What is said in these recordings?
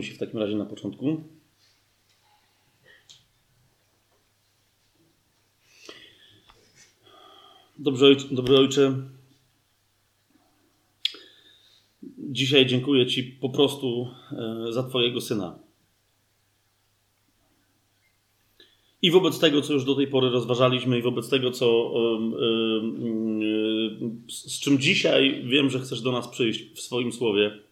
Pomódlmy się w takim razie na początku. Dobrze, ojcze, dobry ojcze, dzisiaj dziękuję Ci po prostu e, za Twojego syna. I wobec tego, co już do tej pory rozważaliśmy, i wobec tego, co, z czym dzisiaj wiem, że chcesz do nas przyjść w swoim słowie,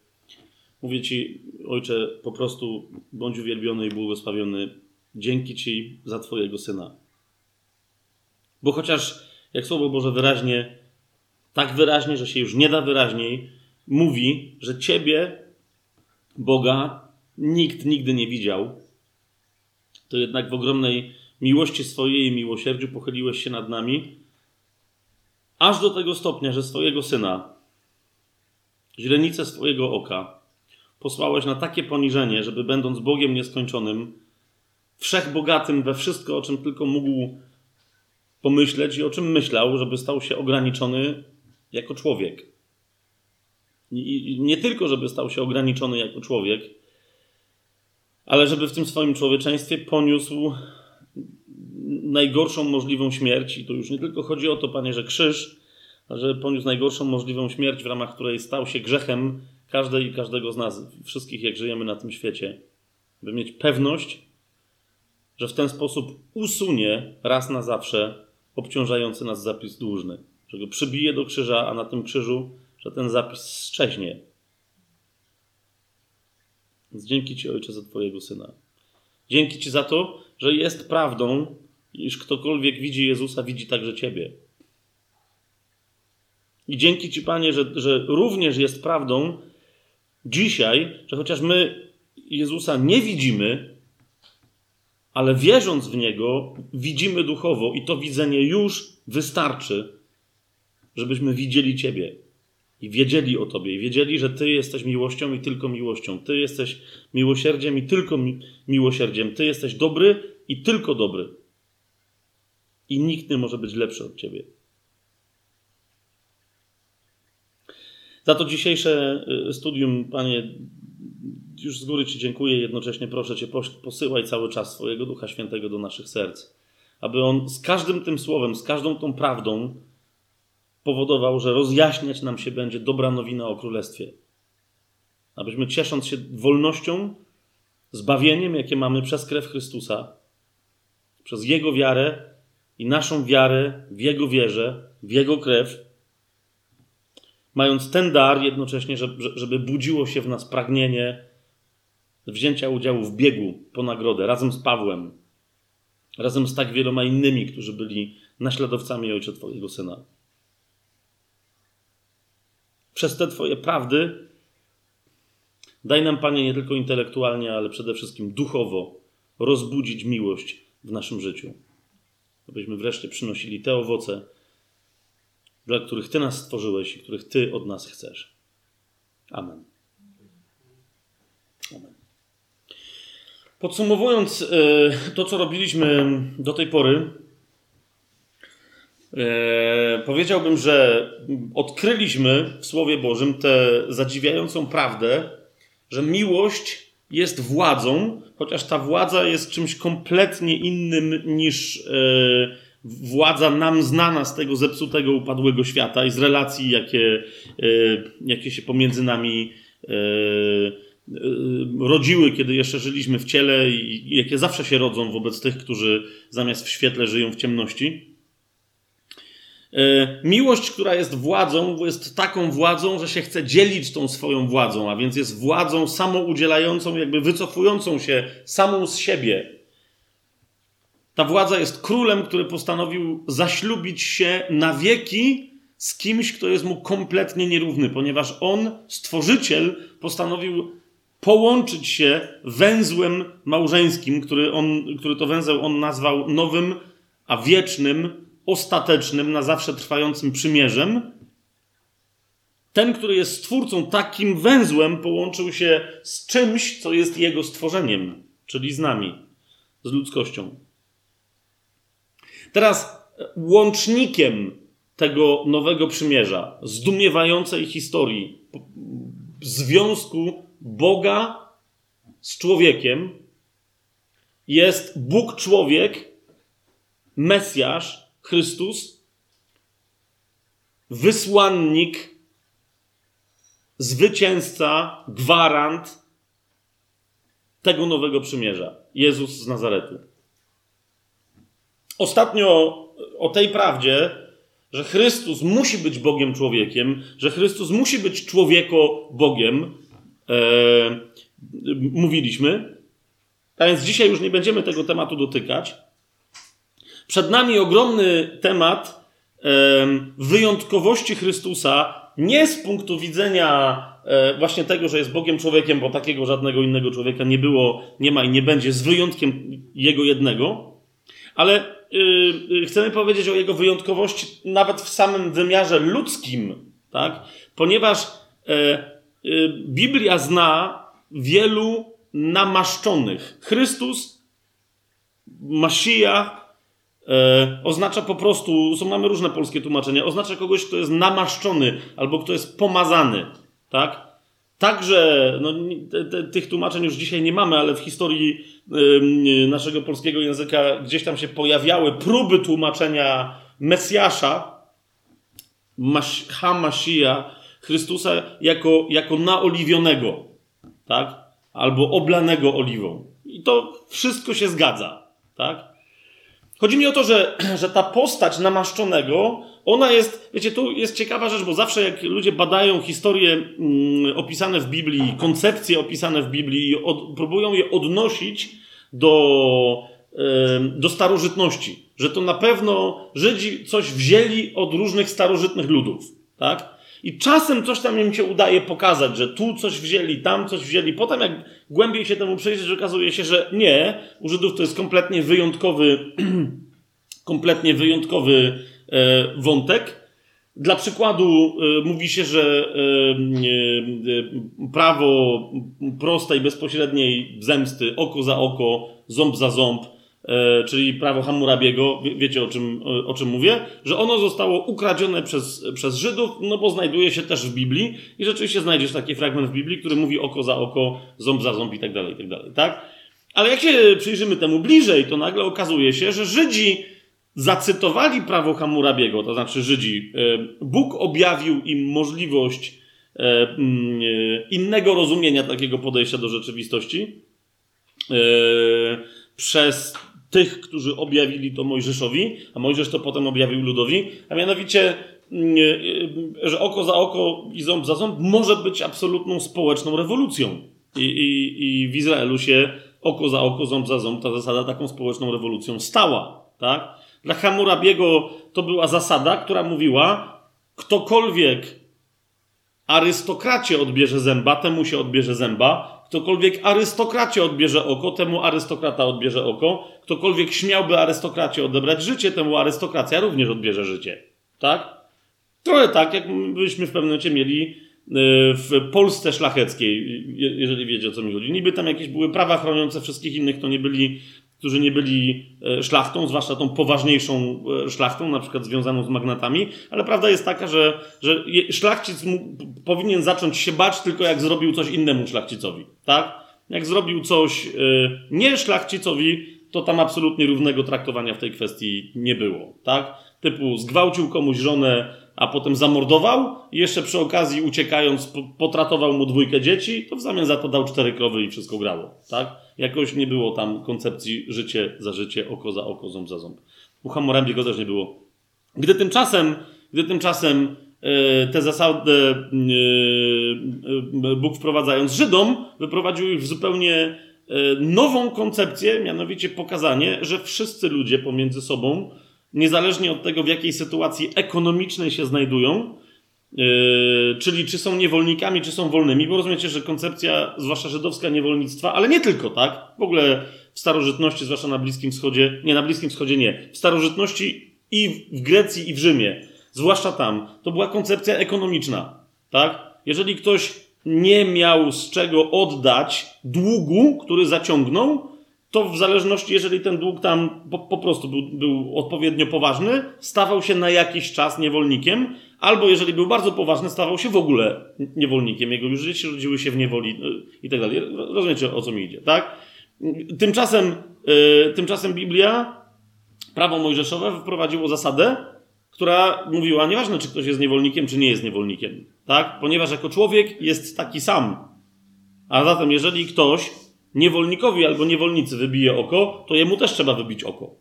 mówię Ci, Ojcze, po prostu bądź uwielbiony i błogosławiony. Dzięki Ci za Twojego syna. Bo chociaż, jak Słowo Boże wyraźnie, tak wyraźnie, że się już nie da wyraźniej, mówi, że Ciebie, Boga, nikt nigdy nie widział, to jednak w ogromnej miłości swojej i miłosierdziu pochyliłeś się nad nami, aż do tego stopnia, że swojego syna, źrenicę swojego oka, posłałeś na takie poniżenie, żeby będąc Bogiem nieskończonym, wszechbogatym we wszystko, o czym tylko mógł pomyśleć i o czym myślał, żeby stał się ograniczony jako człowiek. I nie tylko, żeby stał się ograniczony jako człowiek, ale żeby w tym swoim człowieczeństwie poniósł najgorszą możliwą śmierć. I to już nie tylko chodzi o to, panie, że krzyż, ale że poniósł najgorszą możliwą śmierć, w ramach której stał się grzechem każdej i każdego z nas, wszystkich, jak żyjemy na tym świecie. By mieć pewność, że w ten sposób usunie raz na zawsze obciążający nas zapis dłużny. Że go przybije do krzyża, a na tym krzyżu, że ten zapis szczeźnie. Więc dzięki Ci, Ojcze, za Twojego Syna. Dzięki Ci za to, że jest prawdą, iż ktokolwiek widzi Jezusa, widzi także Ciebie. I dzięki Ci, Panie, że, że również jest prawdą dzisiaj, że chociaż my Jezusa nie widzimy, ale wierząc w Niego, widzimy duchowo i to widzenie już wystarczy, żebyśmy widzieli Ciebie i wiedzieli o Tobie, i wiedzieli, że Ty jesteś miłością i tylko miłością. Ty jesteś miłosierdziem i tylko mi miłosierdziem. Ty jesteś dobry i tylko dobry. I nikt nie może być lepszy od Ciebie. Za to dzisiejsze y, studium, Panie, już z góry Ci dziękuję. Jednocześnie proszę Cię, posyłaj cały czas swojego Ducha Świętego do naszych serc, aby On z każdym tym słowem, z każdą tą prawdą powodował, że rozjaśniać nam się będzie dobra nowina o Królestwie. Abyśmy ciesząc się wolnością, zbawieniem, jakie mamy przez krew Chrystusa, przez Jego wiarę i naszą wiarę w Jego wierze, w Jego krew, mając ten dar jednocześnie, żeby budziło się w nas pragnienie wzięcia udziału w biegu po nagrodę razem z Pawłem, razem z tak wieloma innymi, którzy byli naśladowcami Ojca Twojego Syna. Przez te Twoje prawdy daj nam, Panie, nie tylko intelektualnie, ale przede wszystkim duchowo rozbudzić miłość w naszym życiu. Abyśmy wreszcie przynosili te owoce, dla których Ty nas stworzyłeś i których Ty od nas chcesz. Amen. Amen. Podsumowując e, to, co robiliśmy do tej pory, e, powiedziałbym, że odkryliśmy w Słowie Bożym tę zadziwiającą prawdę, że miłość jest władzą, chociaż ta władza jest czymś kompletnie innym niż e, władza nam znana z tego zepsutego, upadłego świata i z relacji, jakie, jakie się pomiędzy nami rodziły, kiedy jeszcze żyliśmy w ciele i jakie zawsze się rodzą wobec tych, którzy zamiast w świetle żyją w ciemności. E, miłość, która jest władzą, jest taką władzą, że się chce dzielić tą swoją władzą, a więc jest władzą samoudzielającą, jakby wycofującą się samą z siebie. Ta władza jest królem, który postanowił zaślubić się na wieki z kimś, kto jest mu kompletnie nierówny, ponieważ on, stworzyciel, postanowił połączyć się węzłem małżeńskim, który, on, który to węzeł on nazwał nowym, a wiecznym, ostatecznym, na zawsze trwającym przymierzem. Ten, który jest stwórcą, takim węzłem połączył się z czymś, co jest jego stworzeniem, czyli z nami, z ludzkością. Teraz łącznikiem tego nowego przymierza, zdumiewającej historii, związku Boga z człowiekiem jest Bóg człowiek, Mesjasz, Chrystus, wysłannik, zwycięzca, gwarant tego nowego przymierza. Jezus z Nazaretu. Ostatnio o tej prawdzie, że Chrystus musi być Bogiem człowiekiem, że Chrystus musi być człowieko Bogiem, e, mówiliśmy. A więc dzisiaj już nie będziemy tego tematu dotykać. Przed nami ogromny temat e, wyjątkowości Chrystusa, nie z punktu widzenia e, właśnie tego, że jest Bogiem człowiekiem, bo takiego żadnego innego człowieka nie było, nie ma i nie będzie, z wyjątkiem jego jednego, ale yy, chcemy powiedzieć o jego wyjątkowości nawet w samym wymiarze ludzkim, tak? Ponieważ yy, yy, Biblia zna wielu namaszczonych. Chrystus, Masija, oznacza po prostu, są mamy różne polskie tłumaczenia, oznacza kogoś, kto jest namaszczony albo kto jest pomazany, tak? Także, no, te, te, tych tłumaczeń już dzisiaj nie mamy, ale w historii naszego polskiego języka gdzieś tam się pojawiały próby tłumaczenia Mesjasza, Hamasija, Chrystusa jako, jako naoliwionego, tak? Albo oblanego oliwą. I to wszystko się zgadza, tak? Chodzi mi o to, że, że ta postać namaszczonego ona jest, wiecie, tu jest ciekawa rzecz, bo zawsze jak ludzie badają historie mm, opisane w Biblii, koncepcje opisane w Biblii, od, próbują je odnosić do, do starożytności. Że to na pewno Żydzi coś wzięli od różnych starożytnych ludów, tak? I czasem coś tam im się udaje pokazać, że tu coś wzięli, tam coś wzięli. Potem, jak głębiej się temu przyjrzeć, okazuje się, że nie. U Żydów to jest kompletnie wyjątkowy, kompletnie wyjątkowy wątek. Dla przykładu e, mówi się, że e, prawo prostej, bezpośredniej zemsty, oko za oko, ząb za ząb, czyli prawo Hammurabiego, wiecie o czym, o czym mówię, że ono zostało ukradzione przez, przez Żydów, no bo znajduje się też w Biblii i rzeczywiście znajdziesz taki fragment w Biblii, który mówi oko za oko, ząb za ząb i tak dalej, i tak dalej, tak? Ale jak się przyjrzymy temu bliżej, to nagle okazuje się, że Żydzi zacytowali prawo Hammurabiego, to znaczy Żydzi, e, Bóg objawił im możliwość e, mm, e, innego rozumienia takiego podejścia do rzeczywistości przez tych, którzy objawili to Mojżeszowi, a Mojżesz to potem objawił ludowi, a mianowicie, mm, że oko za oko i ząb za ząb może być absolutną społeczną rewolucją. I, i, i w Izraelu się oko za oko, ząb za ząb, ta zasada taką społeczną rewolucją stała. Tak? Dla Hammurabiego to była zasada, która mówiła, ktokolwiek arystokracie odbierze zęba, temu się odbierze zęba. Ktokolwiek arystokracie odbierze oko, temu arystokrata odbierze oko. Ktokolwiek śmiałby arystokracie odebrać życie, temu arystokracja również odbierze życie. Tak? Trochę tak, jakbyśmy w pewnym momencie mieli y, w Polsce szlacheckiej, jeżeli wiecie o co mi chodzi. Niby tam jakieś były prawa chroniące wszystkich innych, to nie byli którzy nie byli e, szlachtą, zwłaszcza tą poważniejszą e, szlachtą, na przykład związaną z magnatami, ale prawda jest taka, że, że szlachcic powinien zacząć się bać tylko jak zrobił coś innemu szlachcicowi, tak? Jak zrobił coś e, nie szlachcicowi, to tam absolutnie równego traktowania w tej kwestii nie było, tak? Typu zgwałcił komuś żonę, a potem zamordował i jeszcze przy okazji uciekając potratował mu dwójkę dzieci, to w zamian za to dał cztery krowy i wszystko grało, tak? Jakoś nie było tam koncepcji życie za życie, oko za oko, ząb za ząb. U Hammurabiego też nie było. Gdy tymczasem, gdy tymczasem e, te zasady e, e, Bóg wprowadzając Żydom, wyprowadził ich w zupełnie nową koncepcję, mianowicie pokazanie, że wszyscy ludzie pomiędzy sobą, niezależnie od tego, w jakiej sytuacji ekonomicznej się znajdują, Yy, czyli czy są niewolnikami, czy są wolnymi, bo rozumiecie, że koncepcja, zwłaszcza żydowska niewolnictwa, ale nie tylko, tak? W ogóle w starożytności, zwłaszcza na Bliskim Wschodzie, nie, na Bliskim Wschodzie nie, w starożytności i w Grecji, i w Rzymie, zwłaszcza tam, to była koncepcja ekonomiczna, tak? Jeżeli ktoś nie miał z czego oddać długu, który zaciągnął, to w zależności, jeżeli ten dług tam po, po prostu był, był, odpowiednio poważny, stawał się na jakiś czas niewolnikiem, albo jeżeli był bardzo poważny, stawał się w ogóle niewolnikiem. Jego już dzieci rodziły się w niewoli y, i tak dalej. Rozumiecie, o co mi idzie, tak? Tymczasem, yy, tymczasem Biblia, prawo mojżeszowe wprowadziło zasadę, która mówiła, nieważne czy ktoś jest niewolnikiem, czy nie jest niewolnikiem, tak? Ponieważ jako człowiek jest taki sam. A zatem, jeżeli ktoś niewolnikowi albo niewolnicy wybije oko, to jemu też trzeba wybić oko.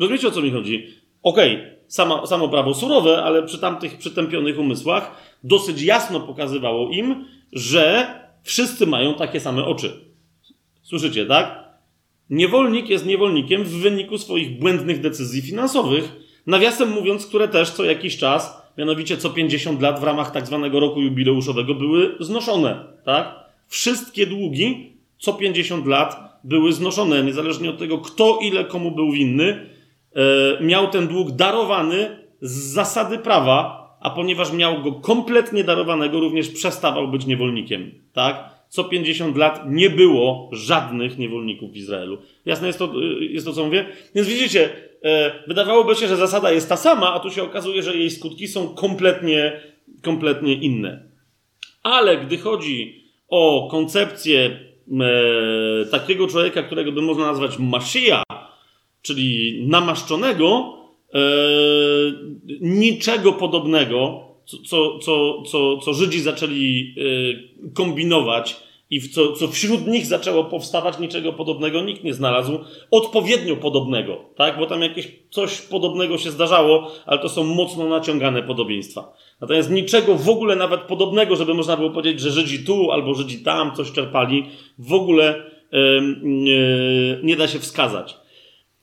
Rozumiecie o co mi chodzi? Okej, okay, samo, samo prawo surowe, ale przy tamtych przytępionych umysłach dosyć jasno pokazywało im, że wszyscy mają takie same oczy. Słyszycie, tak? Niewolnik jest niewolnikiem w wyniku swoich błędnych decyzji finansowych, nawiasem mówiąc, które też co jakiś czas, mianowicie co 50 lat w ramach tak zwanego roku jubileuszowego były znoszone, tak? Wszystkie długi co 50 lat były znoszone, niezależnie od tego, kto ile komu był winny, e, miał ten dług darowany z zasady prawa, a ponieważ miał go kompletnie darowanego, również przestawał być niewolnikiem. Tak? Co 50 lat nie było żadnych niewolników w Izraelu. Jasne jest to, e, jest to co mówię? Więc widzicie, e, wydawałoby się, że zasada jest ta sama, a tu się okazuje, że jej skutki są kompletnie, kompletnie inne. Ale gdy chodzi o koncepcję e, takiego człowieka, którego by można nazwać Maszyja, czyli namaszczonego, e, niczego podobnego, co, co, co, co Żydzi zaczęli e, kombinować i w co, co wśród nich zaczęło powstawać, niczego podobnego nikt nie znalazł, odpowiednio podobnego, tak? Bo tam jakieś coś podobnego się zdarzało, ale to są mocno naciągane podobieństwa. Natomiast niczego w ogóle nawet podobnego, żeby można było powiedzieć, że Żydzi tu albo Żydzi tam coś czerpali, w ogóle yy, nie da się wskazać.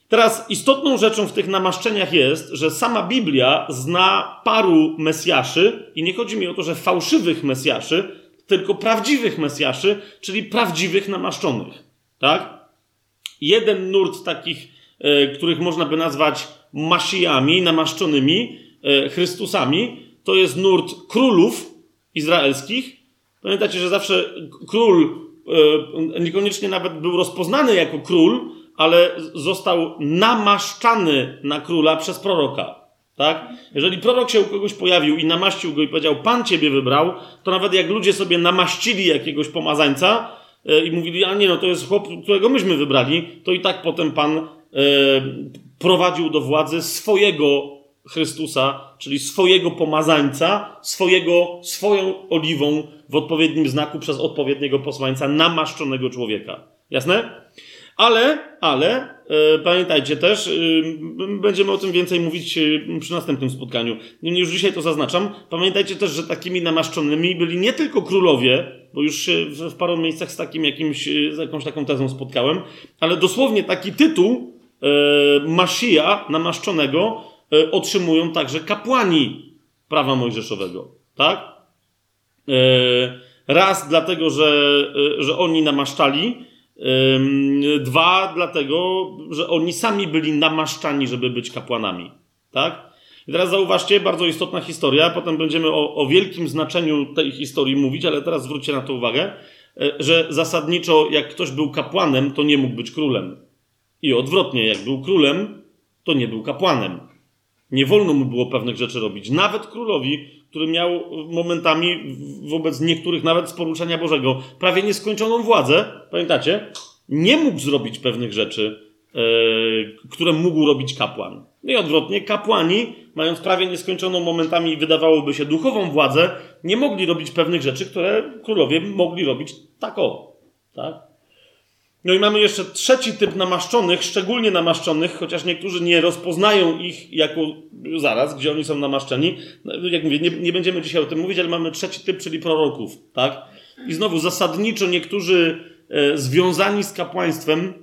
Teraz istotną rzeczą w tych namaszczeniach jest, że sama Biblia zna paru Mesjaszy i nie chodzi mi o to, że fałszywych Mesjaszy, tylko prawdziwych Mesjaszy, czyli prawdziwych namaszczonych. Tak? Jeden nurt takich, e, których można by nazwać Masijami, namaszczonymi, e, Chrystusami, to jest nurt królów izraelskich. Pamiętacie, że zawsze król e, niekoniecznie nawet był rozpoznany jako król, ale został namaszczany na króla przez proroka. Tak? Jeżeli prorok się u kogoś pojawił i namaścił go i powiedział, Pan ciebie wybrał, to nawet jak ludzie sobie namaścili jakiegoś pomazańca e, i mówili, a nie, no to jest chłop, którego myśmy wybrali, to i tak potem Pan e, prowadził do władzy swojego Chrystusa, czyli swojego pomazańca, swojego, swoją oliwą w odpowiednim znaku przez odpowiedniego posłańca namaszczonego człowieka. Jasne? Ale, ale, e, pamiętajcie też, e, będziemy o tym więcej mówić e, przy następnym spotkaniu. Niemniej już dzisiaj to zaznaczam. Pamiętajcie też, że takimi namaszczonymi byli nie tylko królowie, bo już się w, w paru miejscach z takim jakimś, z jakąś taką tezą spotkałem, ale dosłownie taki tytuł e, Maszija namaszczonego otrzymują także kapłani prawa mojżeszowego. Tak? E, raz dlatego, że, e, że oni namaszczali, Dwa, dlatego, że oni sami byli namaszczani, żeby być kapłanami. Tak? I teraz zauważcie, bardzo istotna historia, potem będziemy o, o wielkim znaczeniu tej historii mówić, ale teraz zwróćcie na to uwagę, e, że zasadniczo jak ktoś był kapłanem, to nie mógł być królem. I odwrotnie, jak był królem, to nie był kapłanem. Nie wolno mu było pewnych rzeczy robić. Nawet królowi, który miał momentami wobec niektórych, nawet z poruczenia Bożego, prawie nieskończoną władzę, pamiętacie? Nie mógł zrobić pewnych rzeczy, yy, które mógł robić kapłan. No i odwrotnie, kapłani, mając prawie nieskończoną momentami, wydawałoby się, duchową władzę, nie mogli robić pewnych rzeczy, które królowie mogli robić tak o. Tak? No i mamy jeszcze trzeci typ namaszczonych, szczególnie namaszczonych, chociaż niektórzy nie rozpoznają ich jako zaraz, gdzie oni są namaszczeni. No, jak mówię, nie, nie będziemy dzisiaj o tym mówić, ale mamy trzeci typ, czyli proroków, tak? I znowu zasadniczo niektórzy e, związani z kapłaństwem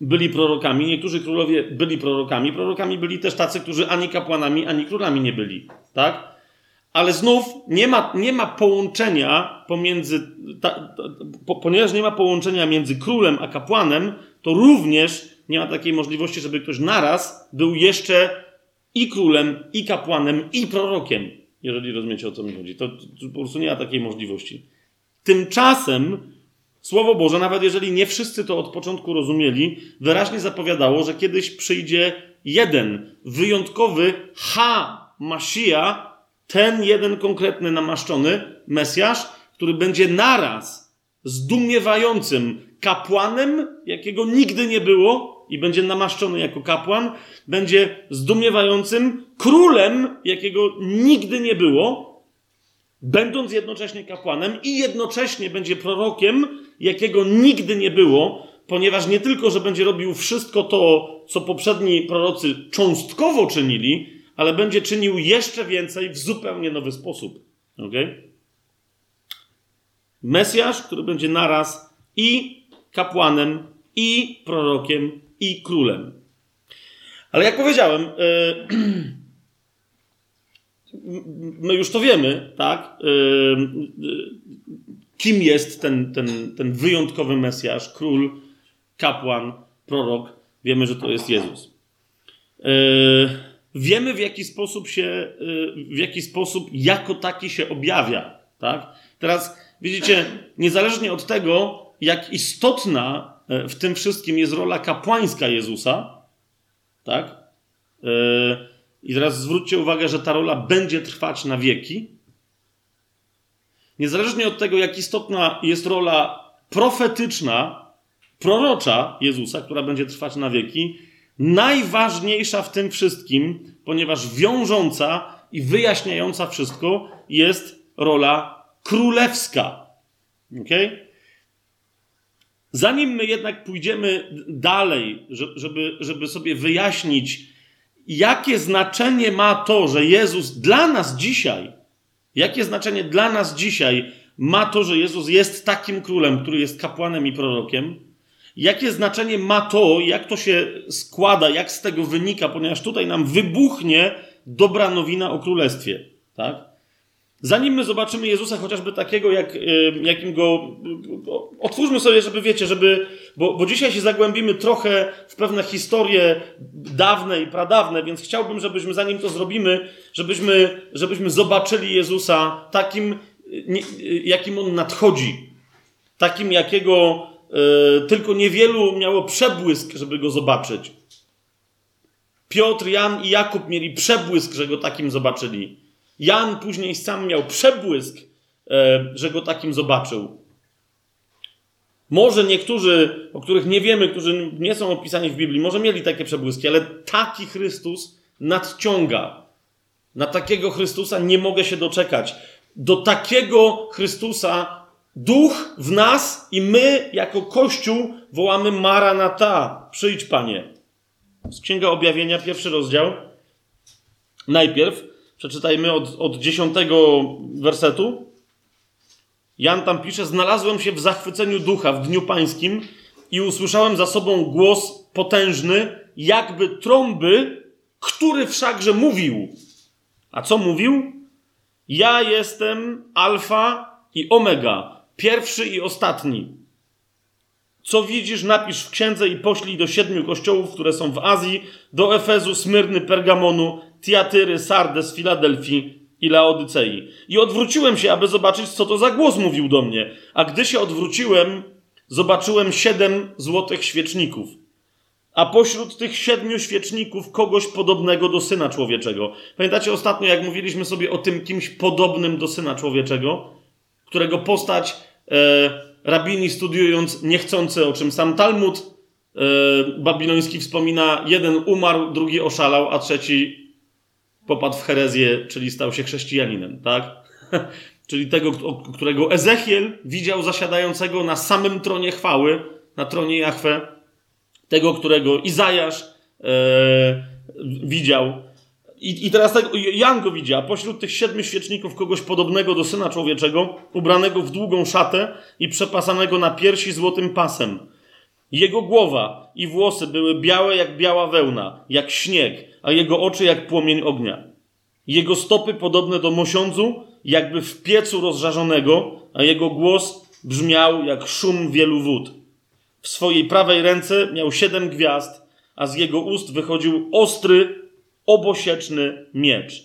byli prorokami, niektórzy królowie byli prorokami. Prorokami byli też tacy, którzy ani kapłanami, ani królami nie byli, tak? Ale znów nie ma, nie ma połączenia pomiędzy, ta, ta, po, ponieważ nie ma połączenia między królem a kapłanem, to również nie ma takiej możliwości, żeby ktoś naraz był jeszcze i królem, i kapłanem, i prorokiem. Jeżeli rozumiecie o co mi chodzi. To, to po prostu nie ma takiej możliwości. Tymczasem Słowo Boże, nawet jeżeli nie wszyscy to od początku rozumieli, wyraźnie zapowiadało, że kiedyś przyjdzie jeden wyjątkowy Ha Masija, ten jeden konkretny namaszczony Mesjasz, który będzie naraz zdumiewającym kapłanem, jakiego nigdy nie było i będzie namaszczony jako kapłan, będzie zdumiewającym królem, jakiego nigdy nie było, będąc jednocześnie kapłanem i jednocześnie będzie prorokiem, jakiego nigdy nie było, ponieważ nie tylko, że będzie robił wszystko to, co poprzedni prorocy cząstkowo czynili, ale będzie czynił jeszcze więcej w zupełnie nowy sposób. Okay? Mesjasz, który będzie naraz i kapłanem, i prorokiem, i królem. Ale jak powiedziałem, yy, my już to wiemy, tak? Yy, kim jest ten, ten, ten wyjątkowy Mesjasz, król, kapłan, prorok? Wiemy, że to jest Jezus. Wiemy, w jaki sposób się, w jaki sposób jako taki się objawia, tak? Teraz widzicie, niezależnie od tego, jak istotna w tym wszystkim jest rola kapłańska Jezusa, tak? I teraz zwróćcie uwagę, że ta rola będzie trwać na wieki. Niezależnie od tego, jak istotna jest rola profetyczna, prorocza Jezusa, która będzie trwać na wieki, najważniejsza w tym wszystkim, ponieważ wiążąca i wyjaśniająca wszystko, jest rola królewska. Okay? Zanim my jednak pójdziemy dalej, żeby, żeby sobie wyjaśnić, jakie znaczenie ma to, że Jezus dla nas dzisiaj, jakie znaczenie dla nas dzisiaj ma to, że Jezus jest takim królem, który jest kapłanem i prorokiem, jakie znaczenie ma to, jak to się składa, jak z tego wynika, ponieważ tutaj nam wybuchnie dobra nowina o królestwie. Tak? Zanim my zobaczymy Jezusa chociażby takiego, jak, y, jakim go. Otwórzmy sobie, żeby wiecie, żeby. Bo, bo dzisiaj się zagłębimy trochę w pewne historie dawne i pradawne, więc chciałbym, żebyśmy, zanim to zrobimy, żebyśmy, żebyśmy zobaczyli Jezusa takim, jakim on nadchodzi. Takim, jakiego y, tylko niewielu miało przebłysk, żeby go zobaczyć. Piotr, Jan i Jakub mieli przebłysk, że go takim zobaczyli. Jan później sam miał przebłysk, e, że go takim zobaczył. Może niektórzy, o których nie wiemy, którzy nie są opisani w Biblii, może mieli takie przebłyski, ale taki Chrystus nadciąga. Na takiego Chrystusa nie mogę się doczekać. Do takiego Chrystusa duch w nas i my jako Kościół wołamy Maranata. Przyjdź, Panie. Z Księga Objawienia, pierwszy rozdział. Najpierw Przeczytajmy od, od dziesiątego wersetu. Jan tam pisze: Znalazłem się w zachwyceniu ducha w dniu pańskim i usłyszałem za sobą głos potężny, jakby trąby, który wszakże mówił. A co mówił? Ja jestem Alfa i Omega, pierwszy i ostatni. Co widzisz, napisz w księdze i poślij do siedmiu kościołów, które są w Azji, do Efezu, Smyrny, Pergamonu, Tiatyry, Sardes, Filadelfii i Laodycei. I odwróciłem się, aby zobaczyć, co to za głos mówił do mnie. A gdy się odwróciłem, zobaczyłem siedem złotych świeczników. A pośród tych siedmiu świeczników kogoś podobnego do syna człowieczego. Pamiętacie ostatnio, jak mówiliśmy sobie o tym kimś podobnym do syna człowieczego, którego postać rabini studiując niechcący, o czym sam Talmud e, babiloński wspomina, jeden umarł, drugi oszalał, a trzeci popadł w herezję, czyli stał się chrześcijaninem, tak? czyli tego, którego Ezechiel widział zasiadającego na samym tronie chwały, na tronie Jahwe, tego, którego Izajasz e, widział. I, I teraz tego, Jan go widział, pośród tych siedmiu świeczników kogoś podobnego do Syna Człowieczego, ubranego w długą szatę i przepasanego na piersi złotym pasem. Jego głowa i włosy były białe jak biała wełna, jak śnieg, a jego oczy jak płomień ognia. Jego stopy podobne do mosiądzu, jakby w piecu rozżarzonego, a jego głos brzmiał jak szum wielu wód. W swojej prawej ręce miał siedem gwiazd, a z jego ust wychodził ostry, obosieczny miecz.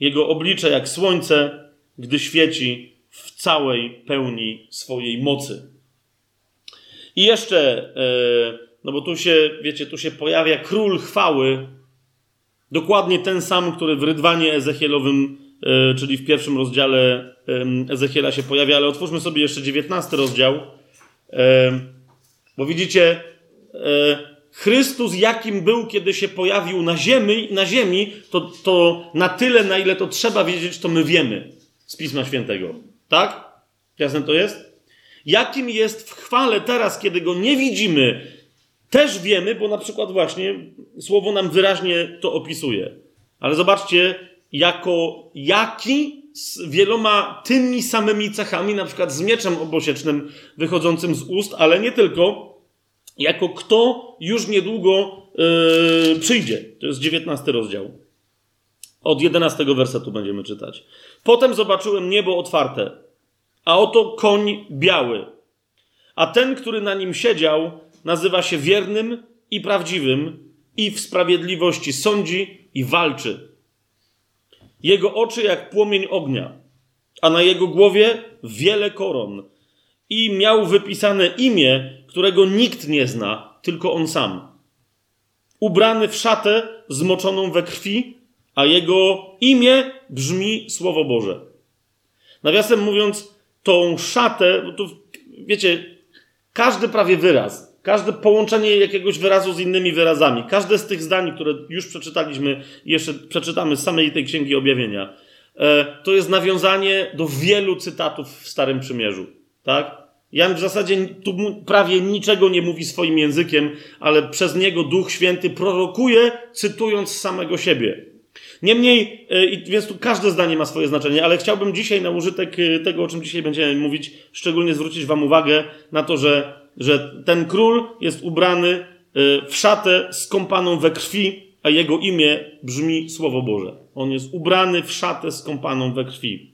Jego oblicze jak słońce, gdy świeci w całej pełni swojej mocy. I jeszcze, e, no bo tu się, wiecie, tu się pojawia król chwały, dokładnie ten sam, który w rydwanie Ezechielowym, e, czyli w pierwszym rozdziale Ezechiela się pojawia, ale otwórzmy sobie jeszcze 19 rozdział, e, bo widzicie, Chrystus, jakim był, kiedy się pojawił na ziemi, na ziemi to, to na tyle, na ile to trzeba wiedzieć, to my wiemy z Pisma Świętego. Tak? Jasne to jest? Jakim jest w chwale teraz, kiedy go nie widzimy, też wiemy, bo na przykład właśnie słowo nam wyraźnie to opisuje. Ale zobaczcie, jako jaki z wieloma tymi samymi cechami, na przykład z mieczem obosiecznym wychodzącym z ust, ale nie tylko, jako kto już niedługo yy, przyjdzie. To jest 19 rozdział. Od 11 wersetu będziemy czytać. Potem zobaczyłem niebo otwarte, a oto koń biały. A ten, który na nim siedział, nazywa się wiernym i prawdziwym, i w sprawiedliwości sądzi i walczy. Jego oczy jak płomień ognia, a na jego głowie wiele koron. I miał wypisane imię, którego nikt nie zna, tylko on sam. Ubrany w szatę zmoczoną we krwi, a jego imię brzmi Słowo Boże. Nawiasem mówiąc, tą szatę, bo tu wiecie, każdy prawie wyraz, każde połączenie jakiegoś wyrazu z innymi wyrazami, każde z tych zdań, które już przeczytaliśmy jeszcze przeczytamy z samej tej księgi objawienia, e, to jest nawiązanie do wielu cytatów w Starym Przymierzu. Tak? Jan w zasadzie tu prawie niczego nie mówi swoim językiem, ale przez niego Duch Święty prorokuje, cytując samego siebie. Niemniej, e, więc tu każde zdanie ma swoje znaczenie, ale chciałbym dzisiaj na użytek e, tego, o czym dzisiaj będziemy mówić, szczególnie zwrócić Wam uwagę na to, że, że ten król jest ubrany e, w szatę skąpaną we krwi, a jego imię brzmi Słowo Boże. On jest ubrany w szatę skąpaną we krwi.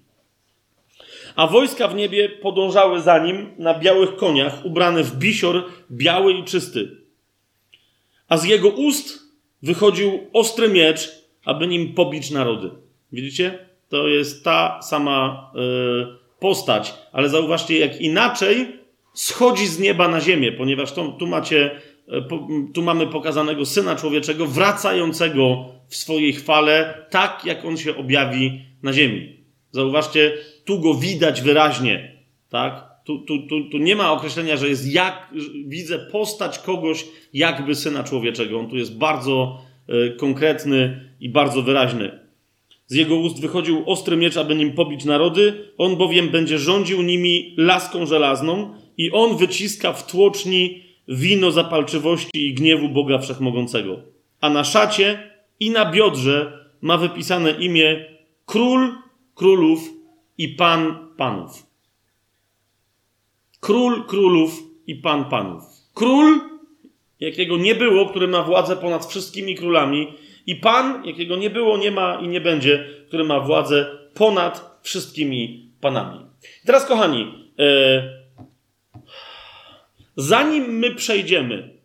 A wojska w niebie podążały za nim na białych koniach, ubrane w bisior biały i czysty. A z jego ust wychodził ostry miecz, aby nim pobić narody. Widzicie? To jest ta sama y, postać, ale zauważcie, jak inaczej schodzi z nieba na ziemię, ponieważ to, tu macie, po, tu mamy pokazanego syna człowieczego wracającego w swojej chwale, tak jak on się objawi na ziemi. Zauważcie, tu go widać wyraźnie, tak? Tu, tu, tu, tu nie ma określenia, że jest jak, widzę postać kogoś jakby syna człowieczego. On tu jest bardzo y, konkretny i bardzo wyraźny. Z jego ust wychodził ostry miecz, aby nim pobić narody, on bowiem będzie rządził nimi laską żelazną i on wyciska w tłoczni wino zapalczywości i gniewu Boga Wszechmogącego. A na szacie i na biodrze ma wypisane imię Król Królów i Pan Panów. Król Królów i Pan Panów. Król, jakiego nie było, który ma władzę ponad wszystkimi królami i Pan, jakiego nie było, nie ma i nie będzie, który ma władzę ponad wszystkimi panami. I teraz, kochani, e, zanim my przejdziemy,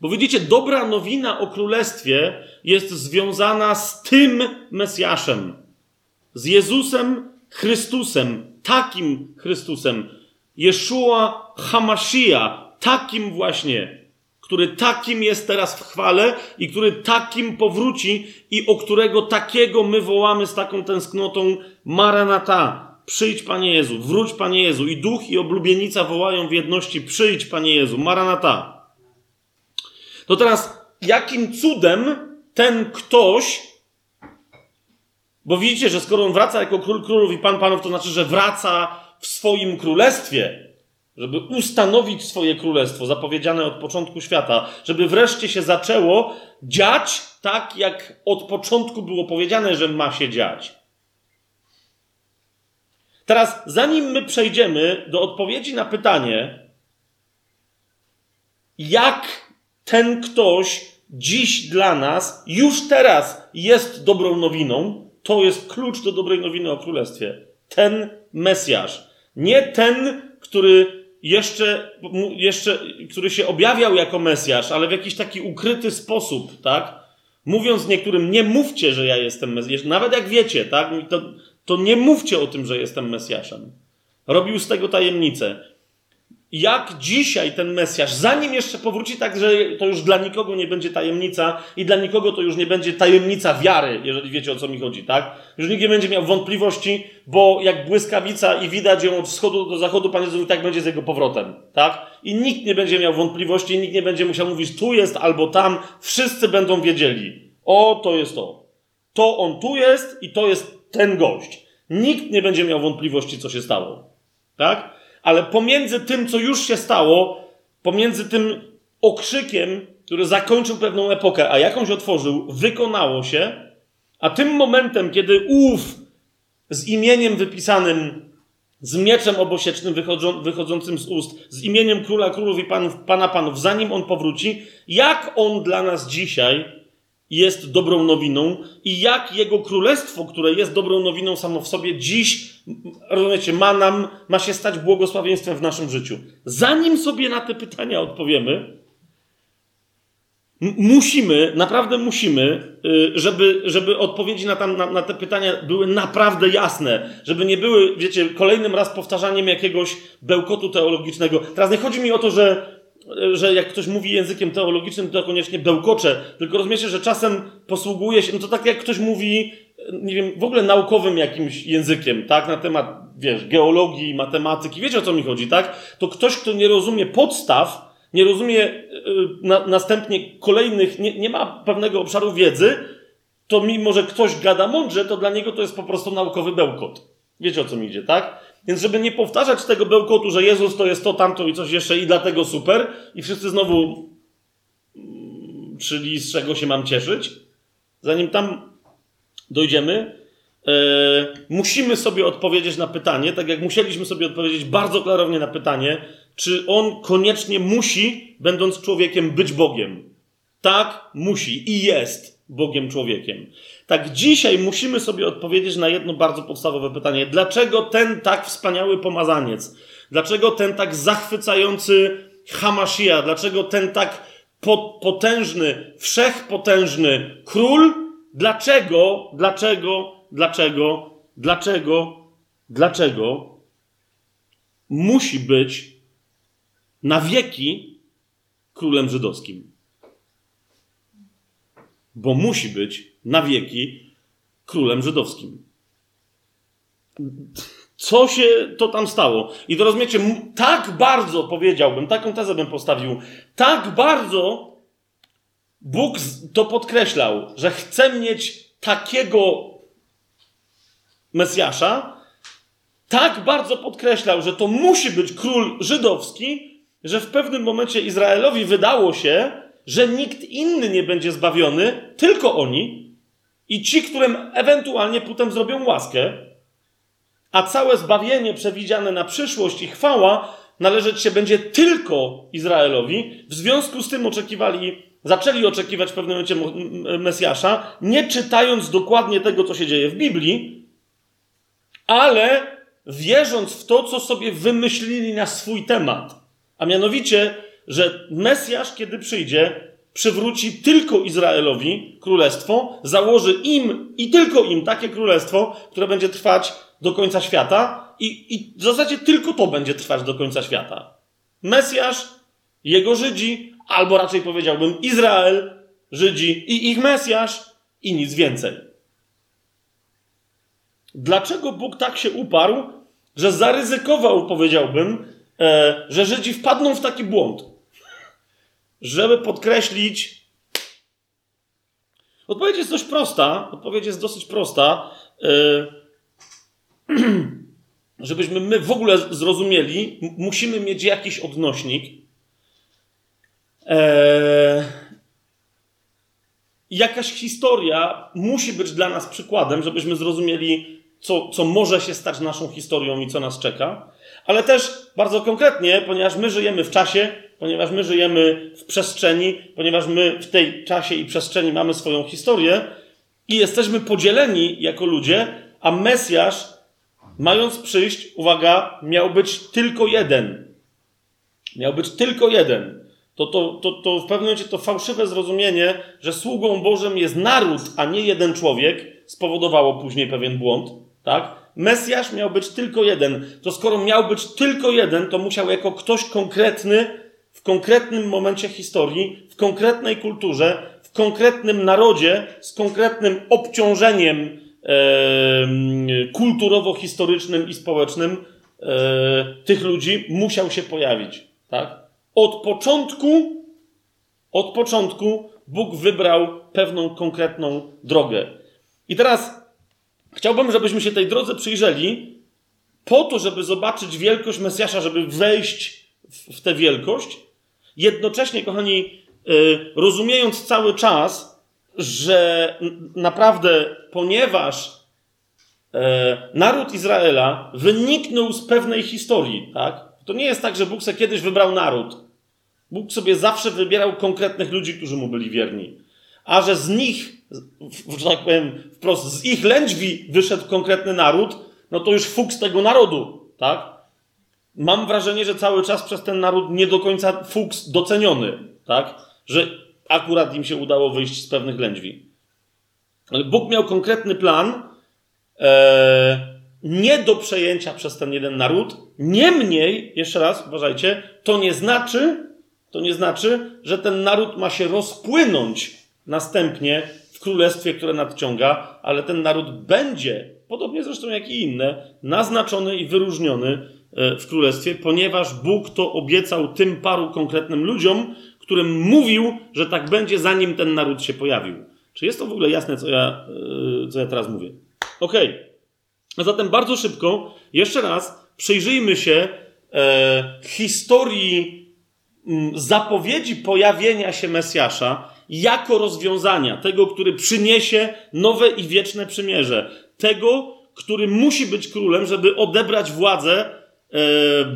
bo widzicie, dobra nowina o królestwie jest związana z tym Mesjaszem, z Jezusem Chrystusem, takim Chrystusem, Jeszua Hamashia, takim właśnie który takim jest teraz w chwale i który takim powróci i o którego takiego my wołamy z taką tęsknotą Maranata. Przyjdź, Panie Jezu, wróć, Panie Jezu. I duch i oblubienica wołają w jedności: Przyjdź, Panie Jezu, Maranata. To teraz, jakim cudem ten ktoś, bo widzicie, że skoro on wraca jako król królów i pan panów, to znaczy, że wraca w swoim królestwie żeby ustanowić swoje królestwo, zapowiedziane od początku świata, żeby wreszcie się zaczęło dziać tak, jak od początku było powiedziane, że ma się dziać. Teraz, zanim my przejdziemy do odpowiedzi na pytanie, jak ten ktoś dziś dla nas, już teraz jest dobrą nowiną, to jest klucz do dobrej nowiny o królestwie. Ten Mesjasz. Nie ten, który jeszcze, jeszcze, który się objawiał jako Mesjasz, ale w jakiś taki ukryty sposób, tak? Mówiąc niektórym, nie mówcie, że ja jestem Mesjaszem. Nawet jak wiecie, tak? To, to nie mówcie o tym, że jestem Mesjaszem. Robił z tego tajemnicę. Jak dzisiaj ten Mesjasz, zanim jeszcze powróci, tak że to już dla nikogo nie będzie tajemnica i dla nikogo to już nie będzie tajemnica wiary, jeżeli wiecie o co mi chodzi, tak? Już nikt nie będzie miał wątpliwości, bo jak błyskawica i widać ją od wschodu do zachodu, Pan Jezus tak będzie z jego powrotem, tak? I nikt nie będzie miał wątpliwości, nikt nie będzie musiał mówić tu jest albo tam, wszyscy będą wiedzieli. O, to jest to. To on tu jest i to jest ten gość. Nikt nie będzie miał wątpliwości, co się stało. Tak? Ale pomiędzy tym, co już się stało, pomiędzy tym okrzykiem, który zakończył pewną epokę, a jakąś otworzył, wykonało się, a tym momentem, kiedy ów z imieniem wypisanym, z mieczem obosiecznym wychodzącym z ust, z imieniem króla królów i panów, pana panów, zanim on powróci, jak on dla nas dzisiaj jest dobrą nowiną i jak jego królestwo, które jest dobrą nowiną samo w sobie, dziś, rozumiecie, ma nam, ma się stać błogosławieństwem w naszym życiu. Zanim sobie na te pytania odpowiemy, musimy, naprawdę musimy, y, żeby, żeby odpowiedzi na, tam, na, na, te pytania były naprawdę jasne, żeby nie były, wiecie, kolejnym raz powtarzaniem jakiegoś bełkotu teologicznego. Teraz nie chodzi mi o to, że że jak ktoś mówi językiem teologicznym, to koniecznie bełkocze, tylko rozumiecie, że czasem posługuje się, no to tak jak ktoś mówi, nie wiem, w ogóle naukowym jakimś językiem, tak, na temat, wiesz, geologii, matematyki, wiecie o co mi chodzi, tak? To ktoś, kto nie rozumie podstaw, nie rozumie yy, na, następnie kolejnych, nie, nie ma pewnego obszaru wiedzy, to mimo, że ktoś gada mądrze, to dla niego to jest po prostu naukowy bełkot. Wiecie o co mi idzie, tak? Więc żeby nie powtarzać tego bełkotu, że Jezus to jest to, tamto i coś jeszcze i dlatego super i wszyscy znowu mm, czyli z czego się mam cieszyć, zanim tam dojdziemy, e, musimy sobie odpowiedzieć na pytanie, tak jak musieliśmy sobie odpowiedzieć bardzo klarownie na pytanie, czy on koniecznie musi, będąc człowiekiem, być Bogiem. Tak, musi i jest Bogiem człowiekiem. Tak dzisiaj musimy sobie odpowiedzieć na jedno bardzo podstawowe pytanie. Dlaczego ten tak wspaniały pomazaniec? Dlaczego ten tak zachwycający Hamashia? Dlaczego ten tak potężny, wszechpotężny król? Dlaczego, dlaczego, dlaczego, dlaczego, dlaczego musi być na wieki królem żydowskim? Bo musi być na wieki królem żydowskim. Co się to tam stało? I to rozumiecie, tak bardzo powiedziałbym, taką tezę bym postawił, tak bardzo Bóg to podkreślał, że chce mieć takiego Mesjasza, tak bardzo podkreślał, że to musi być król żydowski, że w pewnym momencie Izraelowi wydało się, że nikt inny nie będzie zbawiony, tylko oni, i ci, którym ewentualnie potem zrobią łaskę, a całe zbawienie przewidziane na przyszłość i chwała należeć się będzie tylko Izraelowi. W związku z tym oczekiwali, zaczęli oczekiwać w pewnym momencie Mesjasza, nie czytając dokładnie tego, co się dzieje w Biblii, ale wierząc w to, co sobie wymyślili na swój temat. A mianowicie, że Mesjasz, kiedy przyjdzie, przywróci tylko Izraelowi królestwo, założy im i tylko im takie królestwo, które będzie trwać do końca świata i, i w zasadzie tylko to będzie trwać do końca świata. Mesjasz, jego Żydzi, albo raczej powiedziałbym Izrael, Żydzi i ich Mesjasz i nic więcej. Dlaczego Bóg tak się uparł, że zaryzykował, powiedziałbym, e, że Żydzi wpadną w taki błąd? Żeby podkreślić. Odpowiedź jest dość prosta. Odpowiedź jest dosyć prosta. Yy, żebyśmy my w ogóle zrozumieli, musimy mieć jakiś odnośnik. Yy, jakaś historia musi być dla nas przykładem, żebyśmy zrozumieli, co, co może się stać naszą historią i co nas czeka. Ale też bardzo konkretnie, ponieważ my żyjemy w czasie, ponieważ my żyjemy w przestrzeni, ponieważ my w tej czasie i przestrzeni mamy swoją historię i jesteśmy podzieleni jako ludzie, a Mesjasz, mając przyjść, uwaga, miał być tylko jeden. Miał być tylko jeden. To, to, to, to w pewnym momencie to fałszywe zrozumienie, że sługą Bożym jest naród, a nie jeden człowiek, spowodowało później pewien błąd. Tak? Mesjasz miał być tylko jeden. To skoro miał być tylko jeden, to musiał jako ktoś konkretny, w konkretnym momencie historii, w konkretnej kulturze, w konkretnym narodzie, z konkretnym obciążeniem e, kulturowo-historycznym i społecznym e, tych ludzi, musiał się pojawić. Tak? Od początku, od początku Bóg wybrał pewną konkretną drogę. I teraz chciałbym, żebyśmy się tej drodze przyjrzeli po to, żeby zobaczyć wielkość Mesjasza, żeby wejść w tę wielkość. Jednocześnie, kochani, y, rozumiejąc cały czas, że naprawdę, ponieważ e, naród Izraela wyniknął z pewnej historii, tak? To nie jest tak, że Bóg sobie kiedyś wybrał naród. Bóg sobie zawsze wybierał konkretnych ludzi, którzy mu byli wierni. A że z nich, że tak powiem wprost, z ich lędźwi wyszedł konkretny naród, no to już fuks tego narodu, tak? Mam wrażenie, że cały czas przez ten naród nie do końca fuks doceniony, tak? Że akurat im się udało wyjść z pewnych lędźwi. Bóg miał konkretny plan, e, nie do przejęcia przez ten jeden naród. Niemniej, jeszcze raz, uważajcie, to nie znaczy, to nie znaczy, że ten naród ma się rozpłynąć następnie w królestwie, które nadciąga, ale ten naród będzie, podobnie zresztą jak i inne, naznaczony i wyróżniony w królestwie, ponieważ Bóg to obiecał tym paru konkretnym ludziom, którym mówił, że tak będzie, zanim ten naród się pojawił. Czy jest to w ogóle jasne, co ja, e, co ja teraz mówię? Okej. Okay. A zatem bardzo szybko, jeszcze raz, przyjrzyjmy się e, historii zapowiedzi pojawienia się Mesjasza jako rozwiązania, tego, który przyniesie nowe i wieczne przymierze, tego, który musi być królem, żeby odebrać władzę e,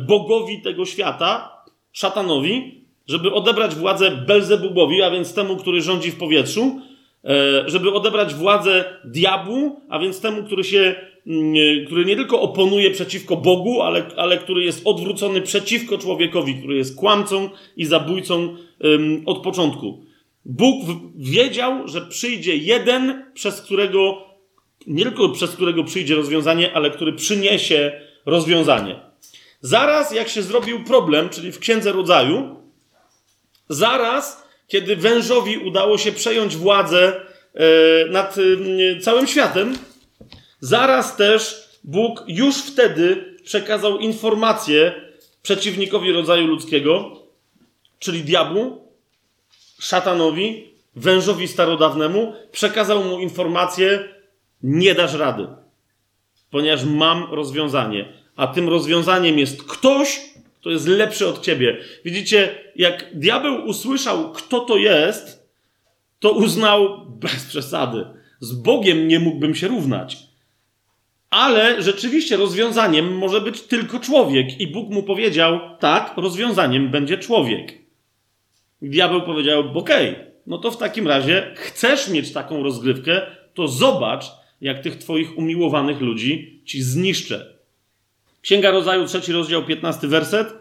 bogowi tego świata, szatanowi, żeby odebrać władzę Belzebubowi, a więc temu, który rządzi w powietrzu, e, żeby odebrać władzę diabłu, a więc temu, który się Mm, który nie tylko oponuje przeciwko Bogu, ale, ale który jest odwrócony przeciwko człowiekowi, który jest kłamcą i zabójcą od początku. Bóg wiedział, że przyjdzie jeden, przez którego, nie tylko przez którego przyjdzie rozwiązanie, ale który przyniesie rozwiązanie. Zaraz jak się zrobił problem, czyli w Księdze Rodzaju, zaraz kiedy wężowi udało się przejąć władzę e, nad e, całym światem, Zaraz też Bóg już wtedy przekazał informację przeciwnikowi rodzaju ludzkiego, czyli diabłu, szatanowi, wężowi starodawnemu, przekazał mu informację: nie dasz rady, ponieważ mam rozwiązanie. A tym rozwiązaniem jest ktoś, kto jest lepszy od ciebie. Widzicie, jak diabeł usłyszał, kto to jest, to uznał bez przesady. Z Bogiem nie mógłbym się równać. Ale rzeczywiście rozwiązaniem może być tylko człowiek. I Bóg mu powiedział: tak, rozwiązaniem będzie człowiek. Diabeł powiedział: okej, okay, no to w takim razie chcesz mieć taką rozgrywkę, to zobacz, jak tych twoich umiłowanych ludzi ci zniszczę. Księga Rodzaju, trzeci rozdział, piętnasty werset.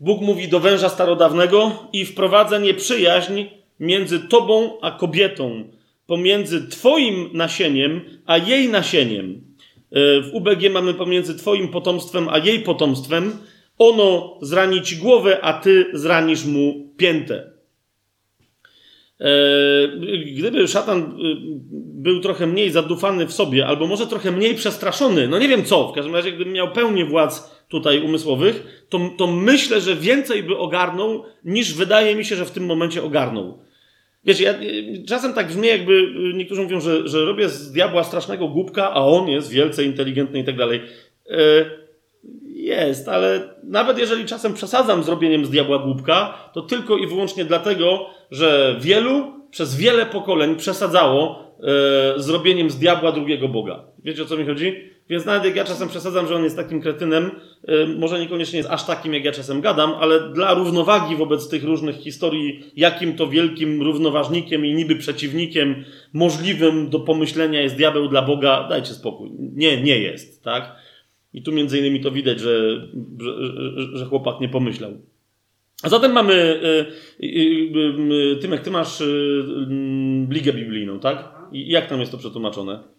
Bóg mówi do węża starodawnego i wprowadzę nieprzyjaźń między tobą a kobietą, pomiędzy twoim nasieniem a jej nasieniem E, w UBG mamy pomiędzy Twoim potomstwem a jej potomstwem. Ono zrani ci głowę, a ty zranisz mu piętę. E, gdyby szatan e, był trochę mniej zadufany w sobie, albo może trochę mniej przestraszony, no nie wiem co, w każdym razie, gdyby miał pełnię władz tutaj umysłowych, to, to myślę, że więcej by ogarnął, niż wydaje mi się, że w tym momencie ogarnął. Wiecie, ja, czasem tak brzmi, jakby niektórzy mówią, że, że robię z diabła strasznego głupka, a on jest wielce inteligentny i tak dalej. Jest, ale nawet jeżeli czasem przesadzam z robieniem z diabła głupka, to tylko i wyłącznie dlatego, że wielu przez wiele pokoleń przesadzało y, z robieniem z diabła drugiego Boga. Wiecie o co mi chodzi? Więc nawet jak ja czasem przesadzam, że on jest takim kretynem, y, może niekoniecznie jest aż takim, jak ja czasem gadam, ale dla równowagi wobec tych różnych historii, jakim to wielkim równoważnikiem i niby przeciwnikiem możliwym do pomyślenia jest diabeł dla Boga, dajcie spokój. Nie, nie jest, tak? I tu między innymi to widać, że, że, że chłopak nie pomyślał. A zatem mamy, y, y, Tymek, ty masz ligę biblijną, tak? I jak tam jest to przetłumaczone?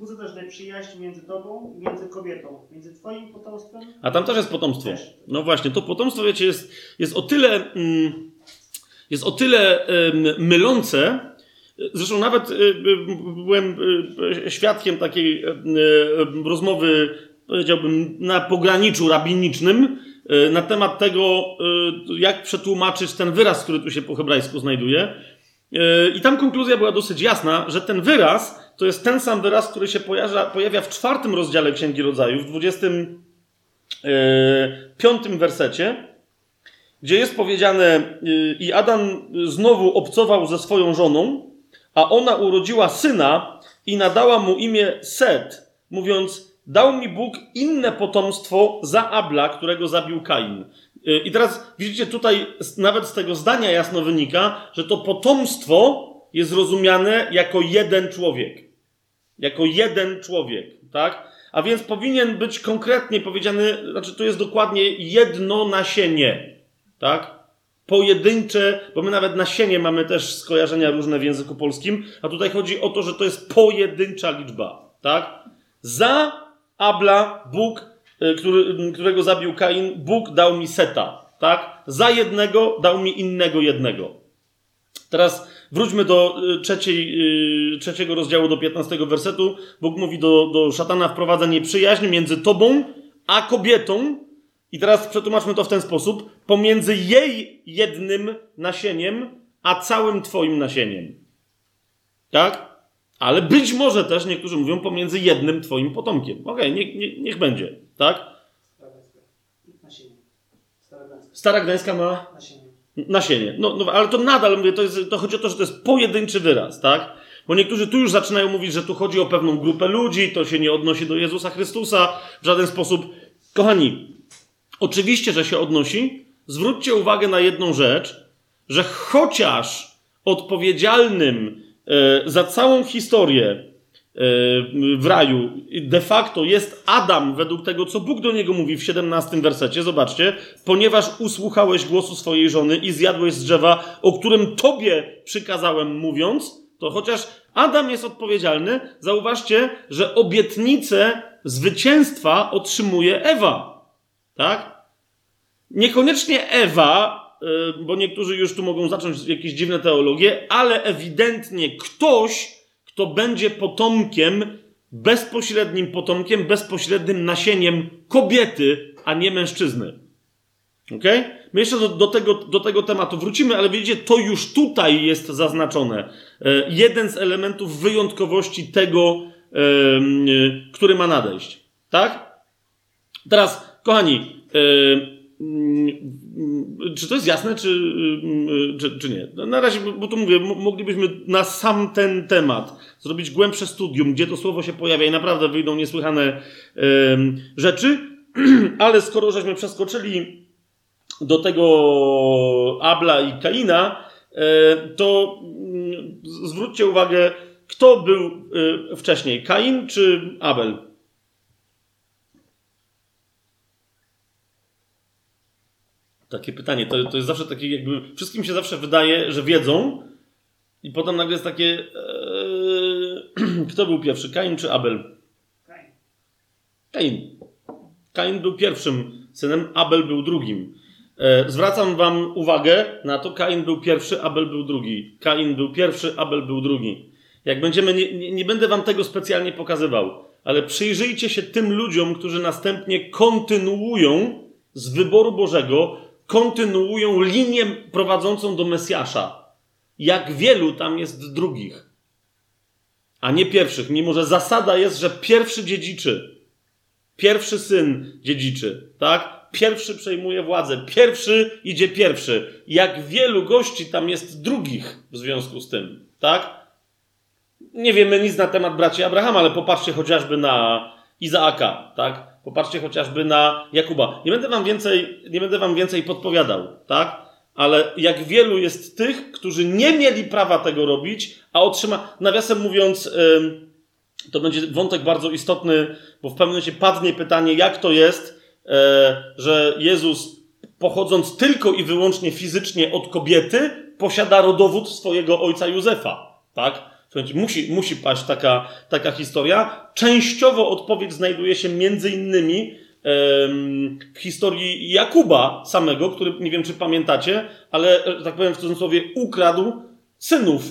wzbudza też tutaj przyjaźń między tobą i między kobietą, między twoim potomstwem. A tam też jest potomstwo. Też. No właśnie, to potomstwo, wiecie, jest, jest o tyle, mm, jest o tyle mylące. Zresztą nawet y, y, byłem y, świadkiem takiej y, y, rozmowy, powiedziałbym, na pograniczu rabinicznym y, na temat tego, y, jak przetłumaczyć ten wyraz, który tu się po hebrajsku znajduje. Y, I tam konkluzja była dosyć jasna, że ten wyraz to jest ten sam wyraz, który się pojawia, pojawia w czwartym rozdziale Księgi Rodzaju, w 20 e, piątym wersecie, gdzie jest powiedziane: e, I Adam znowu obcował ze swoją żoną, a ona urodziła syna i nadała mu imię Set, mówiąc: Dał mi Bóg inne potomstwo za Abla, którego zabił Kain. E, I teraz widzicie, tutaj nawet z tego zdania jasno wynika, że to potomstwo jest rozumiane jako jeden człowiek jako jeden człowiek, tak? A więc powinien być konkretnie powiedziane, znaczy to jest dokładnie jedno nasienie, tak? Pojedyncze, bo my nawet nasienie mamy też skojarzenia różne w języku polskim, a tutaj chodzi o to, że to jest pojedyncza liczba, tak? Za Abla Bóg, y, który, którego zabił Kain, Bóg dał mi seta, tak? Za jednego dał mi innego jednego. Teraz wróćmy do y, trzeciej, y, trzeciego rozdziału, do 15 wersetu. Bóg mówi do, do szatana, wprowadza nieprzyjaźń między tobą a kobietą. I teraz przetłumaczmy to w ten sposób. Pomiędzy jej jednym nasieniem, a całym twoim nasieniem. Tak? Ale być może też, niektórzy mówią, pomiędzy jednym twoim potomkiem. Okej, nie, nie, niech będzie. Tak? Stara Gdańska. Ma Nasienie. No, no, ale to nadal mówię, to, jest, to chodzi o to, że to jest pojedynczy wyraz, tak? Bo niektórzy tu już zaczynają mówić, że tu chodzi o pewną grupę ludzi, to się nie odnosi do Jezusa Chrystusa w żaden sposób. Kochani, oczywiście, że się odnosi. Zwróćcie uwagę na jedną rzecz, że chociaż odpowiedzialnym za całą historię e, w raju de facto jest Adam, według tego, co Bóg do niego mówi w 17 wersecie. Zobaczcie, ponieważ usłuchałeś głosu swojej żony i zjadłeś z drzewa, o którym tobie przykazałem mówiąc, to chociaż Adam jest odpowiedzialny, zauważcie, że obietnicę zwycięstwa otrzymuje Ewa. Tak? Niekoniecznie Ewa, bo niektórzy już tu mogą zacząć jakieś dziwne teologie, ale ewidentnie ktoś, kto będzie potomkiem, bezpośrednim potomkiem, bezpośrednim nasieniem kobiety, a nie mężczyzny. Ok? My jeszcze do, do, tego, do tego tematu wrócimy, ale widzicie, to już tutaj jest zaznaczone. E, jeden z elementów wyjątkowości tego, e, który ma nadejść. Tak? Teraz, kochani, czy to jest jasne, czy, mm, czy, czy nie? No, Na razie, bo- tu mówię, mo- moglibyśmy na sam ten temat zrobić głębsze studium, gdzie to słowo się pojawia i naprawdę wyjdą niesłychane rzeczy, ale skoro żeśmy przeskoczyli do tego Abla i Kaina, e, to mm, zwróćcie uwagę, kto był e, wcześniej, Kain czy Abel? Takie pytanie. To, to jest zawsze takie, jakby. Wszystkim się zawsze wydaje, że wiedzą, i potem nagle jest takie. e, kto był pierwszy, Kain czy Abel? Kain. Kain. Kain był pierwszym synem, Abel był drugim. E, zwracam wam uwagę na to, Kain był pierwszy, Abel był drugi. Kain był pierwszy, Abel był drugi. Jak będziemy, nie, nie, nie będę wam tego specjalnie pokazywał, ale przyjrzyjcie się tym ludziom, którzy następnie kontynuują z wyboru Bożego, kontynuują linię prowadzącą do Mesjasza. Jak wielu tam jest drugich, a nie pierwszych, mimo że zasada jest, że pierwszy dziedziczy. Pierwszy syn dziedziczy, tak? Pierwszy przejmuje władzę, pierwszy idzie pierwszy. Jak wielu gości tam jest drugich w związku z tym, tak? Nie wiemy nic na temat braci Abrahama, ale popatrzcie chociażby na Izaaka, tak? Popatrzcie chociażby na Jakuba. Nie będę wam więcej, nie będę wam więcej podpowiadał, tak? Ale jak wielu jest tych, którzy nie mieli prawa tego robić, a otrzyma, nawiasem mówiąc, to będzie wątek bardzo istotny, bo w pewnym momencie padnie pytanie, jak to jest, e, że Jezus, pochodząc tylko i wyłącznie fizycznie od kobiety, posiada rodowód swojego ojca Józefa. Tak? Musi, musi paść taka, taka historia. Częściowo odpowiedź znajduje się między innymi w historii Jakuba samego, który nie wiem, czy pamiętacie, ale, że tak powiem w cudzysłowie, ukradł synów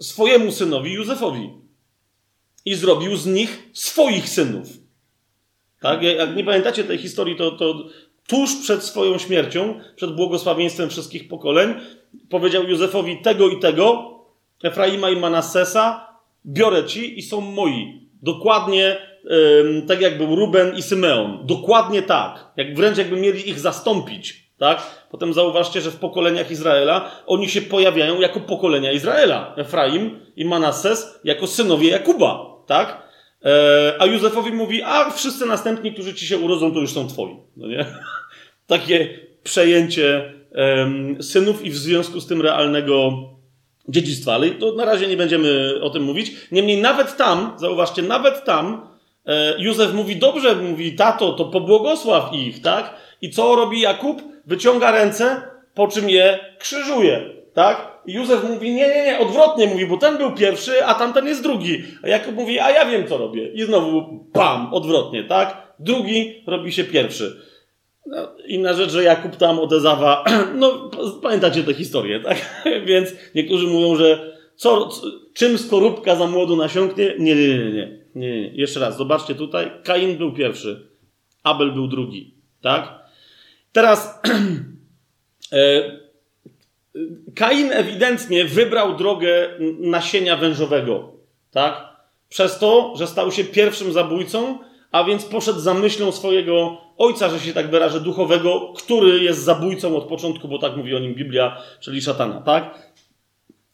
swojemu synowi Józefowi. I zrobił z nich swoich synów. Tak? Jak nie pamiętacie tej historii, to, to tuż przed swoją śmiercią, przed błogosławieństwem wszystkich pokoleń, powiedział Józefowi tego i tego, Efraima i Manassesa, biorę ci i są moi. Dokładnie ym, tak jak był Ruben i Symeon. Dokładnie tak. Jak wręcz jakby mieli ich zastąpić. Tak? Potem zauważcie, że w pokoleniach Izraela oni się pojawiają jako pokolenia Izraela. Efraim i Manasses jako synowie Jakuba. Tak? E, a Józefowi mówi, a wszyscy następni, którzy ci się urodzą, to już są twoi. No nie? Takie przejęcie synów i w związku z tym realnego dziedzictwa. Ale to na razie nie będziemy o tym mówić. Niemniej nawet tam, zauważcie, nawet tam e, Józef mówi, dobrze, mówi, tato, to pobłogosław ich, tak? I co robi Jakub? Wyciąga ręce, po czym je krzyżuje, tak? I Józef mówi, nie, nie, nie, odwrotnie mówi, bo ten był pierwszy, a tamten jest drugi. A Jakub mówi, a ja wiem, co robię. I znowu, pam, odwrotnie, tak? Drugi robi się pierwszy. No, inna rzecz, że Jakub tam od Ezawa, no pamiętacie tę historię, tak? Więc niektórzy mówią, że co, czym skorupka za młodu nasiąknie? Nie, nie, nie, nie, nie, nie, nie. Jeszcze raz, zobaczcie tutaj, Kain był pierwszy, Abel był drugi, tak? Teraz e, Kain ewidentnie wybrał drogę nasienia wężowego, tak? Przez to, że stał się pierwszym zabójcą, a więc poszedł za myślą swojego ojca, że się tak wyrażę, duchowego, który jest zabójcą od początku, bo tak mówi o nim Biblia, czyli szatana, tak?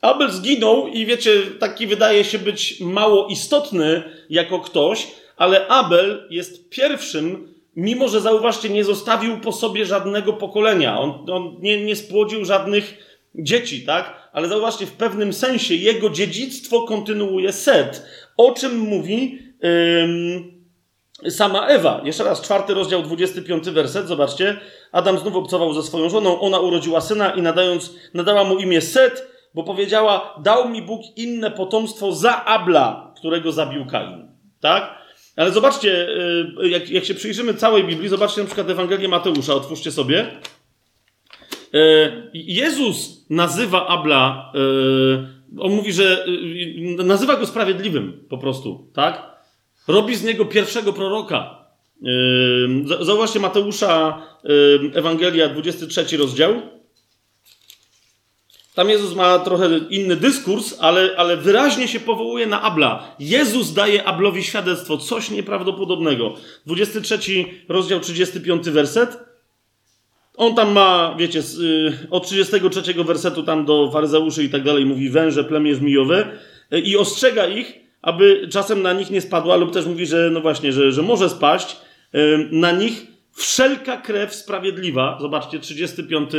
Abel zginął i wiecie, taki wydaje się być mało istotny jako ktoś, ale Abel jest pierwszym, mimo że zauważcie, nie zostawił po sobie żadnego pokolenia. On, on nie, nie spłodził żadnych dzieci, tak? Ale zauważcie, w pewnym sensie jego dziedzictwo kontynuuje Set. O czym mówi ym, sama Ewa. Jeszcze raz, czwarty rozdział, 25 werset, zobaczcie. Adam znów obcował ze swoją żoną, ona urodziła syna i nadając, nadała mu imię Set, bo powiedziała, dał mi Bóg inne potomstwo za Abla, którego zabił Kain. Tak? Ale zobaczcie, jak, jak się przyjrzymy całej Biblii, zobaczcie na przykład Ewangelię Mateusza, otwórzcie sobie. Jezus nazywa Abla, on mówi, że nazywa go sprawiedliwym po prostu, tak? Robi z niego pierwszego proroka. Zauważcie Mateusza, Ewangelia, 23 rozdział. Tam Jezus ma trochę inny dyskurs, ale, ale wyraźnie się powołuje na Abla. Jezus daje Ablowi świadectwo, coś nieprawdopodobnego. 23 rozdział, 35 werset. On tam ma, wiecie, od 33 wersetu tam do faryzeuszy i tak dalej mówi węże, plemię żmijowe i ostrzega ich, aby czasem na nich nie spadła, lub też mówi, że no właśnie, że, że może spaść na nich wszelka krew sprawiedliwa. Zobaczcie, 35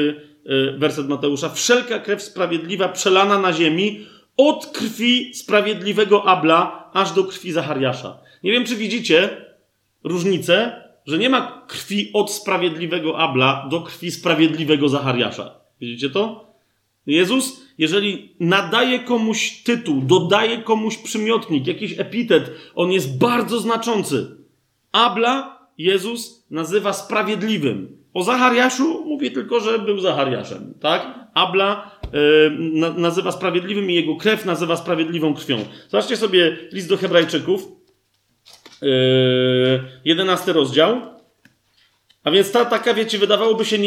werset Mateusza. Wszelka krew sprawiedliwa przelana na ziemi od krwi sprawiedliwego Abla aż do krwi Zachariasza. Nie wiem, czy widzicie różnicę, że nie ma krwi od sprawiedliwego Abla do krwi sprawiedliwego Zachariasza. Widzicie to? Jezus, jeżeli nadaje komuś tytuł, dodaje komuś przymiotnik, jakiś epitet, on jest bardzo znaczący. Abla Jezus nazywa sprawiedliwym. O Zachariaszu mówi tylko, że był Zachariaszem, tak? Abla y, na, nazywa sprawiedliwym i jego krew nazywa sprawiedliwą krwią. Zobaczcie sobie list do Hebrajczyków, yy, 11 rozdział. A więc ta taka, wiecie, wydawałoby się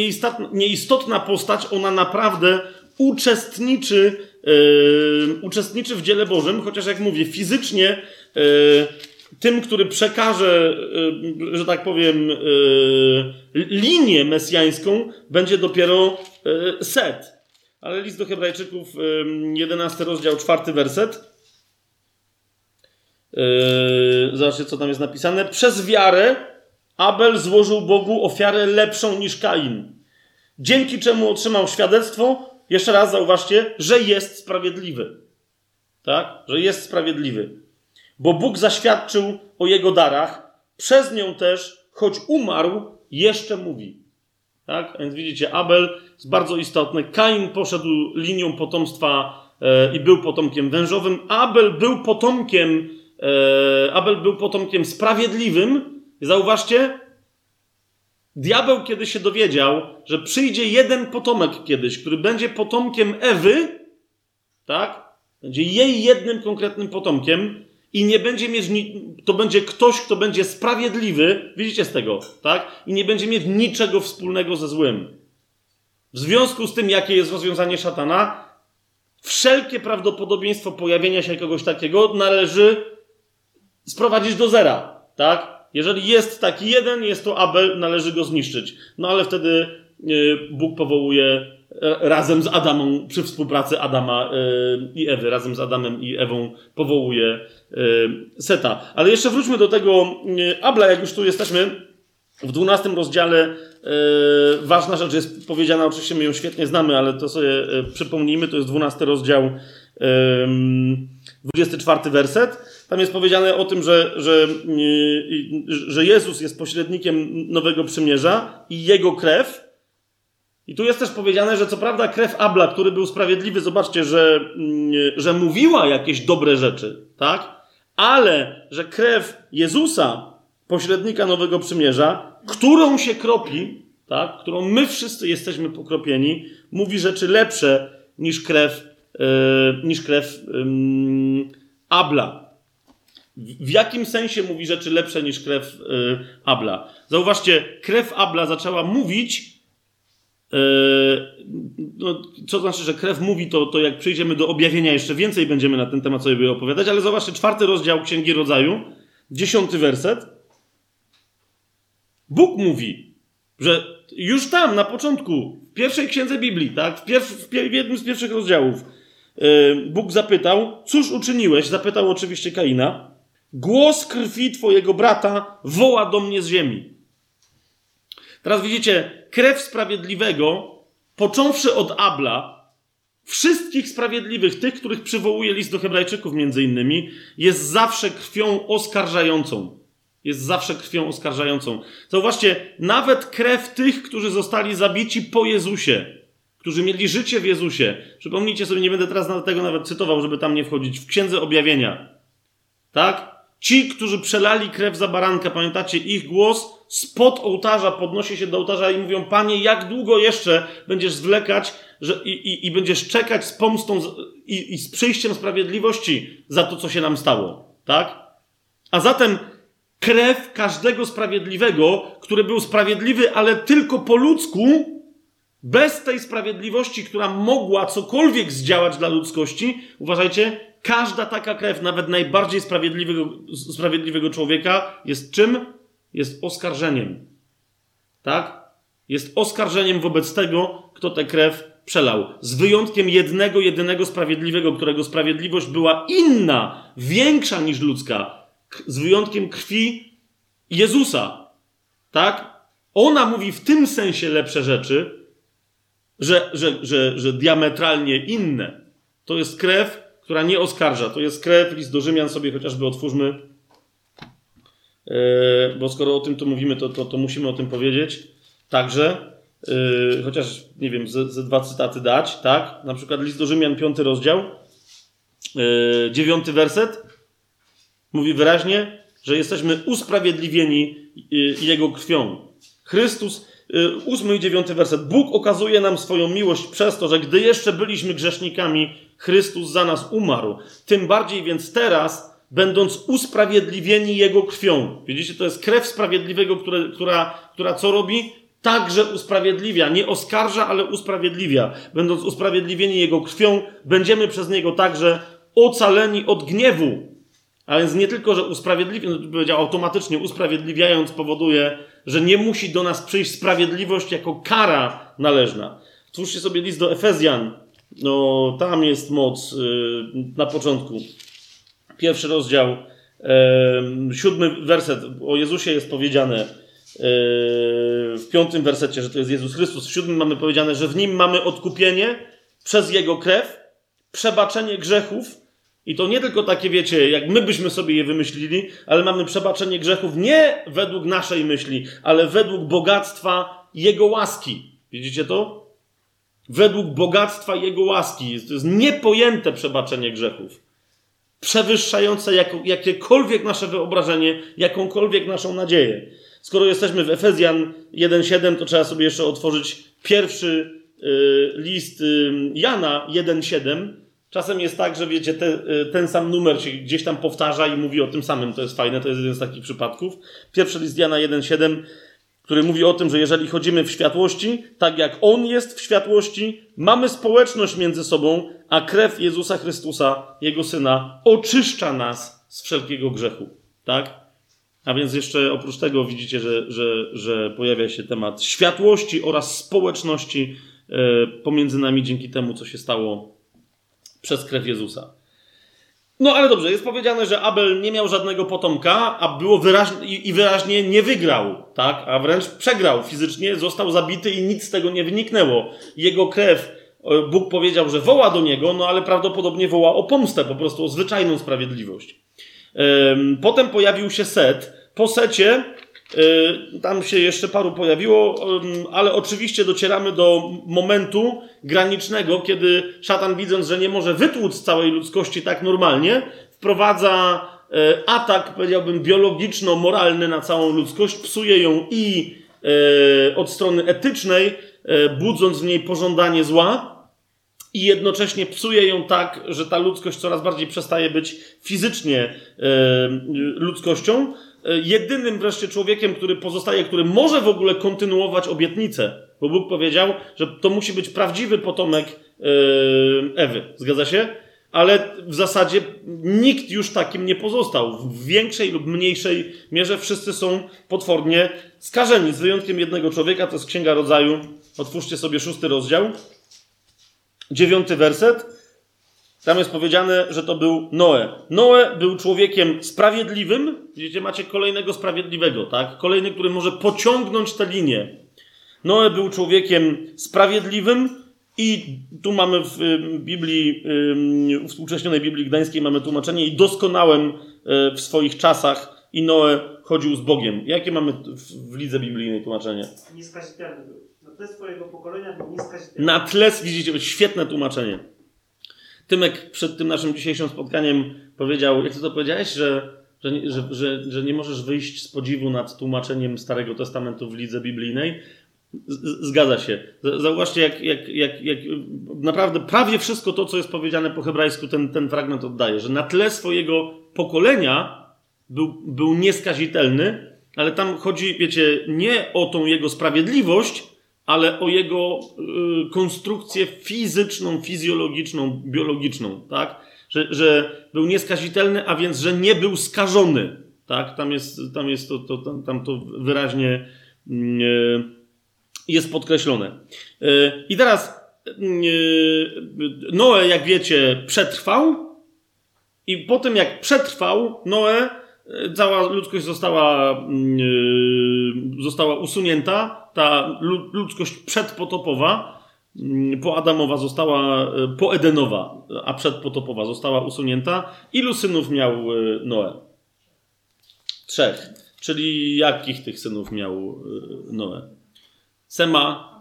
nieistotna postać, ona naprawdę uczestniczy, yy, uczestniczy w dziele Bożym, chociaż jak mówię, fizycznie yy, tym, który przekaże, że tak powiem, linię mesjańską, będzie dopiero set. Ale list do Hebrajczyków, 11 rozdział, 4 werset. Zobaczcie, co tam jest napisane. Przez wiarę Abel złożył Bogu ofiarę lepszą niż Kain. Dzięki czemu otrzymał świadectwo, jeszcze raz zauważcie, że jest sprawiedliwy. Tak? Że jest sprawiedliwy bo Bóg zaświadczył o jego darach, przez nią też, choć umarł, jeszcze mówi. Tak? Więc widzicie, Abel jest bardzo istotny. Kain poszedł linią potomstwa e, i był potomkiem wężowym. Abel był potomkiem, e, Abel był potomkiem sprawiedliwym. Zauważcie, diabeł kiedy się dowiedział, że przyjdzie jeden potomek kiedyś, który będzie potomkiem Ewy, tak? Będzie jej jednym konkretnym potomkiem i nie będzie mieć, to będzie ktoś, kto będzie sprawiedliwy, widzicie z tego, tak? I nie będzie mieć niczego wspólnego ze złym. W związku z tym, jakie jest rozwiązanie szatana, wszelkie prawdopodobieństwo pojawienia się kogoś takiego należy sprowadzić do zera, tak? Jeżeli jest taki jeden, jest to Abel, należy go zniszczyć. No ale wtedy y, Bóg powołuje e, razem z Adamą, przy współpracy Adama y, i Ewy, razem z Adamem i Ewą powołuje y, Seta. Ale jeszcze wróćmy do tego Abla, jak już tu jesteśmy. W 12 rozdziale ważna rzecz jest powiedziana, oczywiście my ją świetnie znamy, ale to sobie przypomnijmy, to jest 12 rozdział, 24 werset. Tam jest powiedziane o tym, że, że, że Jezus jest pośrednikiem nowego przymierza i jego krew. I tu jest też powiedziane, że co prawda krew Abla, który był sprawiedliwy, zobaczcie, że, że mówiła jakieś dobre rzeczy, tak? Ale że krew Jezusa, pośrednika nowego przymierza, którą się kropi, tak, którą my wszyscy jesteśmy pokropieni, mówi rzeczy lepsze niż krew, yy, niż krew Abla. W, jakim sensie mówi rzeczy lepsze niż krew yy, Abla? Zauważcie, krew Abla zaczęła mówić. Yy, no, co znaczy, że krew mówi, to, to jak przyjdziemy do objawienia, jeszcze więcej będziemy na ten temat sobie opowiadać, ale zobaczcie, czwarty rozdział Księgi Rodzaju, dziesiąty werset. Bóg mówi, że już tam, na początku, w pierwszej księdze Biblii, tak, w, pierw, w, jednym z pierwszych rozdziałów, Bóg zapytał, cóż uczyniłeś? Zapytał oczywiście Kaina. Głos krwi twojego brata woła do mnie z ziemi. Teraz widzicie, krew sprawiedliwego, począwszy od Abla, wszystkich sprawiedliwych, tych, których przywołuje list do Hebrajczyków między innymi, jest zawsze krwią oskarżającą jest zawsze krwią oskarżającą. Zauważcie, nawet krew tych, którzy zostali zabici po Jezusie, którzy mieli życie w Jezusie. Przypomnijcie sobie, nie będę teraz tego nawet cytował, żeby tam nie wchodzić, w Księdze Objawienia. Tak? Ci, którzy przelali krew za baranka, pamiętacie, ich głos spod ołtarza podnosi się do ołtarza i mówią, Panie, jak długo jeszcze będziesz zwlekać że, i, i, i będziesz czekać z pomstą z, i, i z przyjściem sprawiedliwości za to, co się nam stało. Tak? A zatem krew każdego sprawiedliwego, który był sprawiedliwy, ale tylko po ludzku, bez tej sprawiedliwości, która mogła cokolwiek zdziałać dla ludzkości, uważajcie, każda taka krew, nawet najbardziej sprawiedliwego, sprawiedliwego człowieka, jest czym? Jest oskarżeniem. Tak? Jest oskarżeniem wobec tego, kto tę krew przelał. Z wyjątkiem jednego, jedynego sprawiedliwego, którego sprawiedliwość była inna, większa niż ludzka, z wyjątkiem krwi Jezusa. Tak? Ona mówi w tym sensie lepsze rzeczy, że, że, że, że diametralnie inne. To jest krew, która nie oskarża. To jest krew, list do Rzymian sobie chociażby otwórzmy. Yy, bo skoro o tym tu mówimy, to, to, to musimy o tym powiedzieć. Także, yy, chociaż nie wiem, ze, ze, dwa cytaty dać, tak? Na przykład list do Rzymian, piąty rozdział, yy, dziewiąty werset. Mówi wyraźnie, że jesteśmy usprawiedliwieni Jego krwią. Chrystus, ósmy i dziewiąty werset. Bóg okazuje nam swoją miłość przez to, że gdy jeszcze byliśmy grzesznikami, Chrystus za nas umarł. Tym bardziej więc teraz, będąc usprawiedliwieni Jego krwią. Widzicie, to jest krew sprawiedliwego, które, która, która co robi? Także usprawiedliwia. Nie oskarża, ale usprawiedliwia. Będąc usprawiedliwieni Jego krwią, będziemy przez Niego także ocaleni od gniewu. A więc nie tylko, że usprawiedliwia, powiedział automatycznie usprawiedliwiając powoduje, że nie musi do nas przyjść sprawiedliwość jako kara należna. Twórzcie sobie list do Efezjan. No, tam jest moc yy, na początku. Pierwszy rozdział, yy, siódmy werset. O Jezusie jest powiedziane yy, w piątym wersecie, że to jest Jezus Chrystus. W siódmym mamy powiedziane, że w nim mamy odkupienie przez Jego krew, przebaczenie grzechów i to nie tylko takie, wiecie, jak my byśmy sobie je wymyślili, ale mamy przebaczenie grzechów nie według naszej myśli, ale według bogactwa Jego łaski. Widzicie to? według bogactwa Jego łaski. To jest niepojęte przebaczenie grzechów. Przewyższające jakiekolwiek nasze wyobrażenie, jakąkolwiek naszą nadzieję. Skoro jesteśmy w Efezjan 1,7, to trzeba sobie jeszcze otworzyć pierwszy y, list y, Jana 1,7. Czasem jest tak, że wiecie, te, y, ten sam numer się gdzieś tam powtarza i mówi o tym samym. To jest fajne, to jest jeden z takich przypadków. Pierwszy list Jana 1,7 który mówi o tym, że jeżeli chodzimy w światłości, tak jak On jest w światłości, mamy społeczność między sobą, a krew Jezusa Chrystusa, Jego Syna, oczyszcza nas z wszelkiego grzechu. Tak? A więc jeszcze oprócz tego widzicie, że, że, że pojawia się temat światłości oraz społeczności e, pomiędzy nami dzięki temu, co się stało przez krew Jezusa. No ale dobrze, jest powiedziane, że Abel nie miał żadnego potomka, a było wyraźnie, i wyraźnie nie wygrał, tak? A wręcz przegrał fizycznie, został zabity i nic z tego nie wyniknęło. Jego krew, Bóg powiedział, że woła do niego, no ale prawdopodobnie woła o pomstę, po prostu o zwyczajną sprawiedliwość. Potem pojawił się Set. Po Secie tam się jeszcze paru pojawiło, ale oczywiście docieramy do momentu granicznego, kiedy szatan, widząc, że nie może wytłuc całej ludzkości tak normalnie, wprowadza y, atak, powiedziałbym, biologiczno-moralny na całą ludzkość, psuje ją i y, od strony etycznej, budząc w niej pożądanie zła, i jednocześnie psuje ją tak, że ta ludzkość coraz bardziej przestaje być fizycznie ludzkością, jedynym wreszcie człowiekiem, który pozostaje, który może w ogóle kontynuować obietnicę, bo Bóg powiedział, że to musi być prawdziwy potomek e, Ewy. Zgadza się? Ale w zasadzie nikt już takim nie pozostał. W większej lub mniejszej mierze wszyscy są potwornie skażeni, z wyjątkiem jednego człowieka, to jest Księga Rodzaju. Otwórzcie sobie szósty rozdział, dziewiąty werset. Tam jest powiedziane, że to był Noe. Noe był człowiekiem sprawiedliwym. Widzicie, macie kolejnego sprawiedliwego, tak? Kolejny, który może pociągnąć tę linię. Noe był człowiekiem sprawiedliwym i tu mamy w Biblii, w współcześnionej Biblii Gdańskiej mamy tłumaczenie i doskonałym e, w swoich czasach i Noe chodził z Bogiem. Jakie mamy w lidze biblijnej tłumaczenie? Nieskazitelny był. Na tle swojego pokolenia był nieskazitelny. Na tle, widzicie, świetne tłumaczenie. Tymek przed tym naszym dzisiejszym spotkaniem powiedział, jak ty to powiedziałeś, że, że, że, że, że nie możesz wyjść z podziwu nad tłumaczeniem Starego Testamentu w lidze biblijnej. Zgadza się. Zauważcie, jak, jak, jak, jak naprawdę prawie wszystko to, co jest powiedziane po hebrajsku, ten, ten fragment oddaje, że na tle swojego pokolenia był, był nieskazitelny, ale tam chodzi, wiecie, nie o tą jego sprawiedliwość, ale o jego y, konstrukcję fizyczną, fizjologiczną, biologiczną, tak? Że, że był nieskazitelny, a więc, że nie był skażony, tak? Tam jest, tam jest to, to, tam, tam to wyraźnie y, jest podkreślone. Y, I teraz Noe, jak wiecie, przetrwał i po tym, jak przetrwał, Noe, cała ludzkość została, została usunięta, ta ludzkość przedpotopowa, mm, poadamowa została, e, poedenowa, a przedpotopowa została usunięta. Ilu synów miał Noe? Trzech. Czyli jakich tych synów miał Noe? Sema,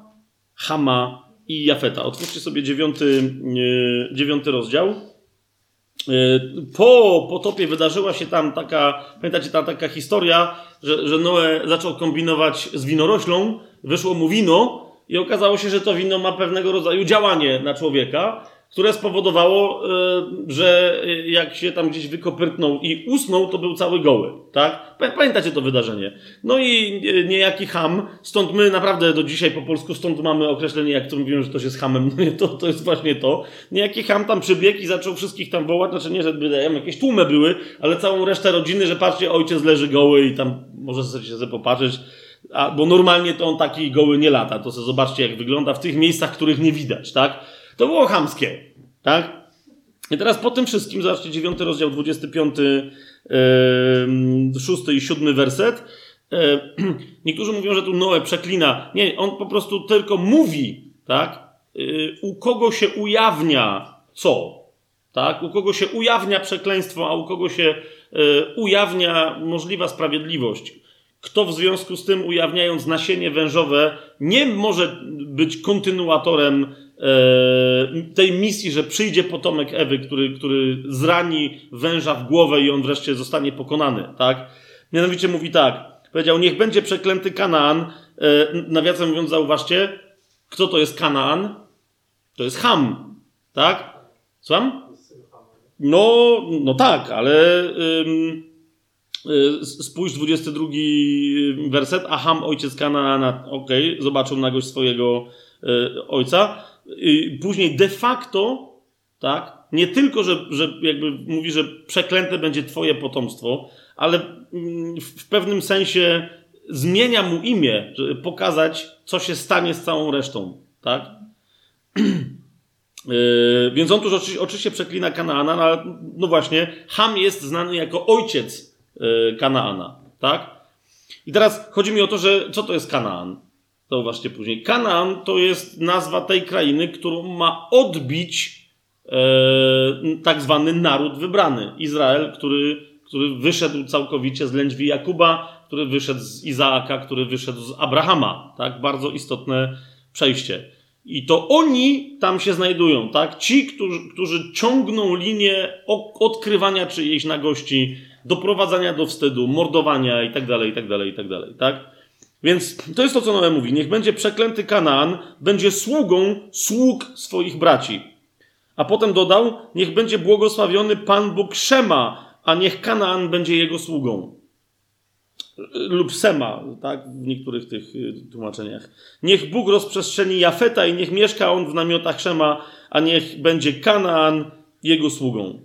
Hama i Jafeta. Otwórzcie sobie dziewiąty, dziewiąty rozdział. Po potopie wydarzyła się tam taka, pamiętacie, ta taka historia, że, że Noe zaczął kombinować z winoroślą, wyszło mu wino i okazało się, że to wino ma pewnego rodzaju działanie na człowieka, które spowodowało, e, że jak się tam gdzieś wykopyrtnął i usnął, to był cały goły, tak? Pamiętacie to wydarzenie. No i niejaki ham, stąd my naprawdę do dzisiaj po polsku, stąd mamy określenie, jak to mówią, że to jest hamem, no to, to jest właśnie to. Niejaki ham tam przybiegł i zaczął wszystkich tam wołać, znaczy nie, że wydają, jakieś tłumy były, ale całą resztę rodziny, że patrzcie, ojciec leży goły i tam może sobie się popatrzeć, a, bo normalnie to on taki goły nie lata, to sobie zobaczcie, jak wygląda w tych miejscach, których nie widać, tak? To było chamskie, tak? I teraz po tym wszystkim, zobaczcie, 9 rozdział, 25, yy, 6 i 7 werset. Yy, niektórzy mówią, że tu Noe przeklina. Nie, on po prostu tylko mówi, tak? Yy, u kogo się ujawnia co? Tak? U kogo się ujawnia przekleństwo, a u kogo się yy, ujawnia możliwa sprawiedliwość. kto w związku z tym, ujawniając nasienie wężowe, nie może być kontynuatorem e, tej misji, że przyjdzie potomek Ewy, który, który zrani węża w głowę i on wreszcie zostanie pokonany, tak? Mianowicie mówi tak, powiedział, niech będzie przeklęty Kanaan, e, nawiasem mówiąc, zauważcie, kto to jest Kanaan? To jest Ham, tak? Słucham? No, no tak, ale ym, y, spójrz 22 werset, a Ham, ojciec Kanaana, okej, okay, zobaczył nagość swojego y, ojca. Później de facto, tak, nie tylko, że, że jakby mówi, że przeklęte będzie twoje potomstwo, ale mm, w pewnym sensie zmienia mu imię, żeby pokazać, co się stanie z całą resztą, tak? Yy, więc on tu oczywiście, oczywiście przeklina Kanaana, no ale no właśnie, Ham jest znany jako ojciec yy, Kanaana, tak? I teraz chodzi mi o to, że co to jest Kanaan? Zauważcie później. Kanaan to jest nazwa tej krainy, którą ma odbić yy, tak zwany naród wybrany. Izrael, który, który wyszedł całkowicie z lędźwi Jakuba, który wyszedł z Izaaka, który wyszedł z Abrahama. Tak? Bardzo istotne przejście. I to oni tam się znajdują, tak? Ci, którzy, którzy ciągną linię odkrywania czyjejś nagości, doprowadzania do wstydu, mordowania i tak dalej, i tak Więc to jest to, co Noe mówi. Niech będzie przeklęty Kanaan, będzie sługą sług swoich braci. A potem dodał, niech będzie błogosławiony Pan Bóg Szema, a niech Kanaan będzie jego sługą lub Sema, tak, w niektórych tych y, tłumaczeniach. Niech Bóg rozprzestrzeni Jafeta i niech mieszka on w namiotach Szema, a niech będzie Kanaan jego sługą.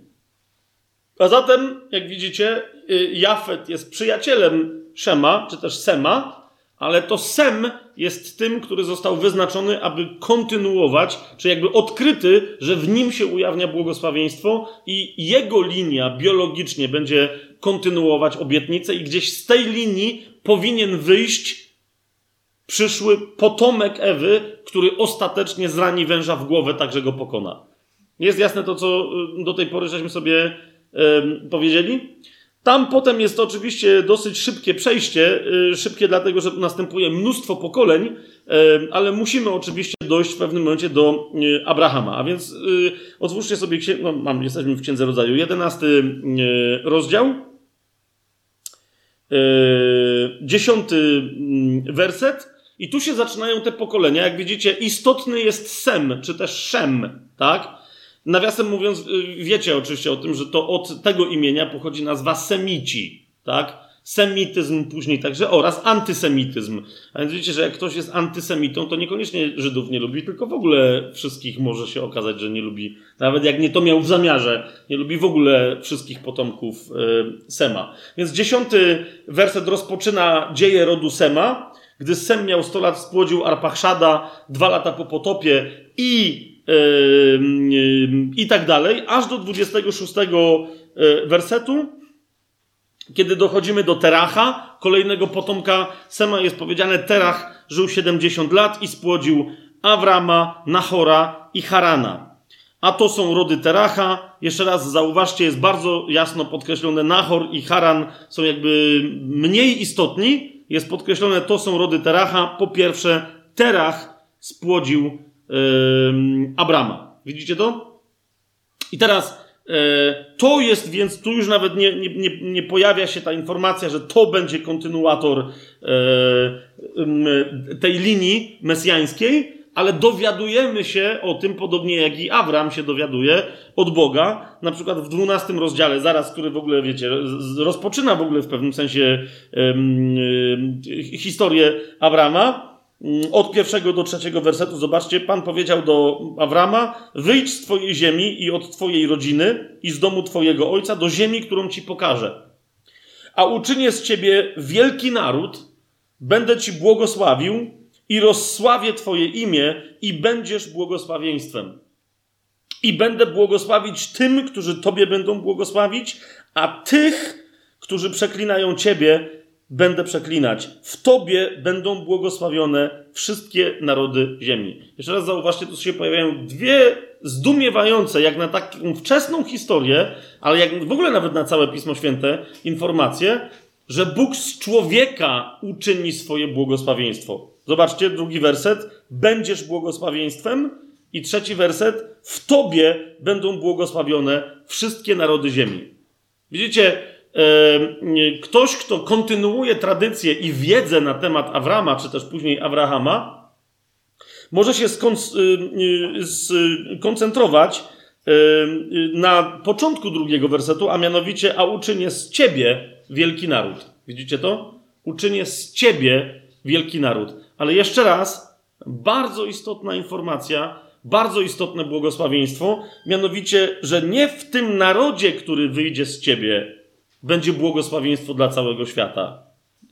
A zatem, jak widzicie, y, Jafet jest przyjacielem Szema, czy też Sema, ale to Sem jest tym, który został wyznaczony, aby kontynuować, czy jakby odkryty, że w nim się ujawnia błogosławieństwo i jego linia biologicznie będzie kontynuować obietnicę i gdzieś z tej linii powinien wyjść przyszły potomek Ewy, który ostatecznie zrani węża w głowę, tak że go pokona. Jest jasne to, co y, do tej pory żeśmy sobie powiedzieli? Tam potem jest oczywiście dosyć szybkie przejście, y, szybkie dlatego, że następuje mnóstwo pokoleń, ale musimy oczywiście dojść w pewnym momencie do y, Abrahama. A więc otwórzcie sobie, no, mam, jesteśmy w Księdze Rodzaju, jedenasty rozdział. Dziesiąty mm, werset. I tu się zaczynają te pokolenia. Jak widzicie, istotny jest Sem, czy też Szem, tak? Nawiasem mówiąc, yy, wiecie oczywiście o tym, że to od tego imienia pochodzi nazwa Semici, tak? semityzm później także oraz antysemityzm. A więc widzicie, że jak ktoś jest antysemitą, to niekoniecznie Żydów nie lubi, tylko w ogóle wszystkich może się okazać, że nie lubi, nawet jak nie to miał w zamiarze, nie lubi w ogóle wszystkich potomków y, Sema. Więc dziesiąty werset rozpoczyna dzieje rodu Sema. Gdy Sem miał 100 lat, spłodził Arpachszada, dwa lata po potopie i, y, y, i tak dalej, aż do 26 wersetu kiedy dochodzimy do Teracha, kolejnego potomka Sema, jest powiedziane: Terach żył 70 lat i spłodził Awrama, Nahora i Harana. A to są rody Teracha. Jeszcze raz zauważcie, jest bardzo jasno podkreślone: Nahor i Haran są jakby mniej istotni. Jest podkreślone, to są rody Teracha. Po pierwsze, Terach spłodził Abrama. Widzicie to? I teraz E, to jest więc, tu już nawet nie, nie, nie, pojawia się ta informacja, że to będzie kontynuator e, tej linii mesjańskiej, ale dowiadujemy się o tym, podobnie jak i Abraham się dowiaduje od Boga, na przykład w 12 rozdziale, zaraz, który w ogóle, wiecie, rozpoczyna w ogóle w pewnym sensie historię Abrama, od pierwszego do trzeciego wersetu, zobaczcie, Pan powiedział do Awrama: Wyjdź z Twojej ziemi i od Twojej rodziny i z domu Twojego ojca do ziemi, którą Ci pokażę. A uczynię z Ciebie wielki naród, będę Ci błogosławił i rozsławię Twoje imię i będziesz błogosławieństwem. I będę błogosławić tym, którzy Tobie będą błogosławić, a tych, którzy przeklinają Ciebie, będę przeklinać. W Tobie będą błogosławione wszystkie narody ziemi. Jeszcze raz zauważcie, tu się pojawiają dwie zdumiewające, jak na taką wczesną historię, ale jak w ogóle nawet na całe Pismo Święte, informacje, że Bóg z człowieka uczyni swoje błogosławieństwo. Zobaczcie, drugi werset. Będziesz błogosławieństwem. I trzeci werset. W tobie będą błogosławione wszystkie narody ziemi. Widzicie, ktoś, kto kontynuuje tradycję i wiedzę na temat Awrama, czy też później Abrahama, może się skoncentrować na początku drugiego wersetu, a mianowicie, a uczynię z ciebie wielki naród. Widzicie to? Uczynię z ciebie wielki naród. Ale jeszcze raz, bardzo istotna informacja, bardzo istotne błogosławieństwo, mianowicie, że nie w tym narodzie, który wyjdzie z ciebie, będzie błogosławieństwo dla całego świata.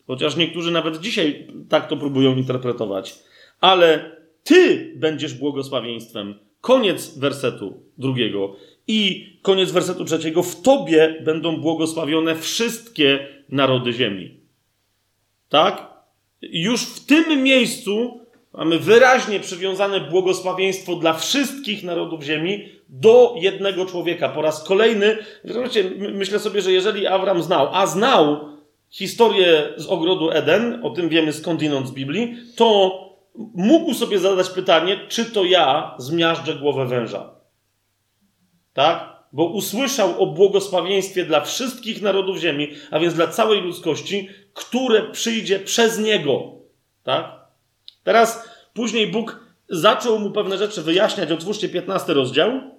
Chociaż niektórzy nawet dzisiaj tak to próbują interpretować. Ale ty będziesz błogosławieństwem. Koniec wersetu drugiego. I koniec wersetu trzeciego. W tobie będą błogosławione wszystkie narody ziemi. Tak? Już w tym miejscu mamy wyraźnie przywiązane błogosławieństwo dla wszystkich narodów ziemi do jednego człowieka. Po raz kolejny, myślę sobie, że jeżeli Avram znał, a znał historię z ogrodu Eden, o tym wiemy skądinąd z Biblii, to mógł sobie zadać pytanie, czy to ja zmiażdżę głowę węża. Tak? Bo usłyszał o błogosławieństwie dla wszystkich narodów ziemi, a więc dla całej ludzkości, które przyjdzie przez niego. Tak? Teraz później Bóg zaczął mu pewne rzeczy wyjaśniać. Otwórzcie 15 rozdział.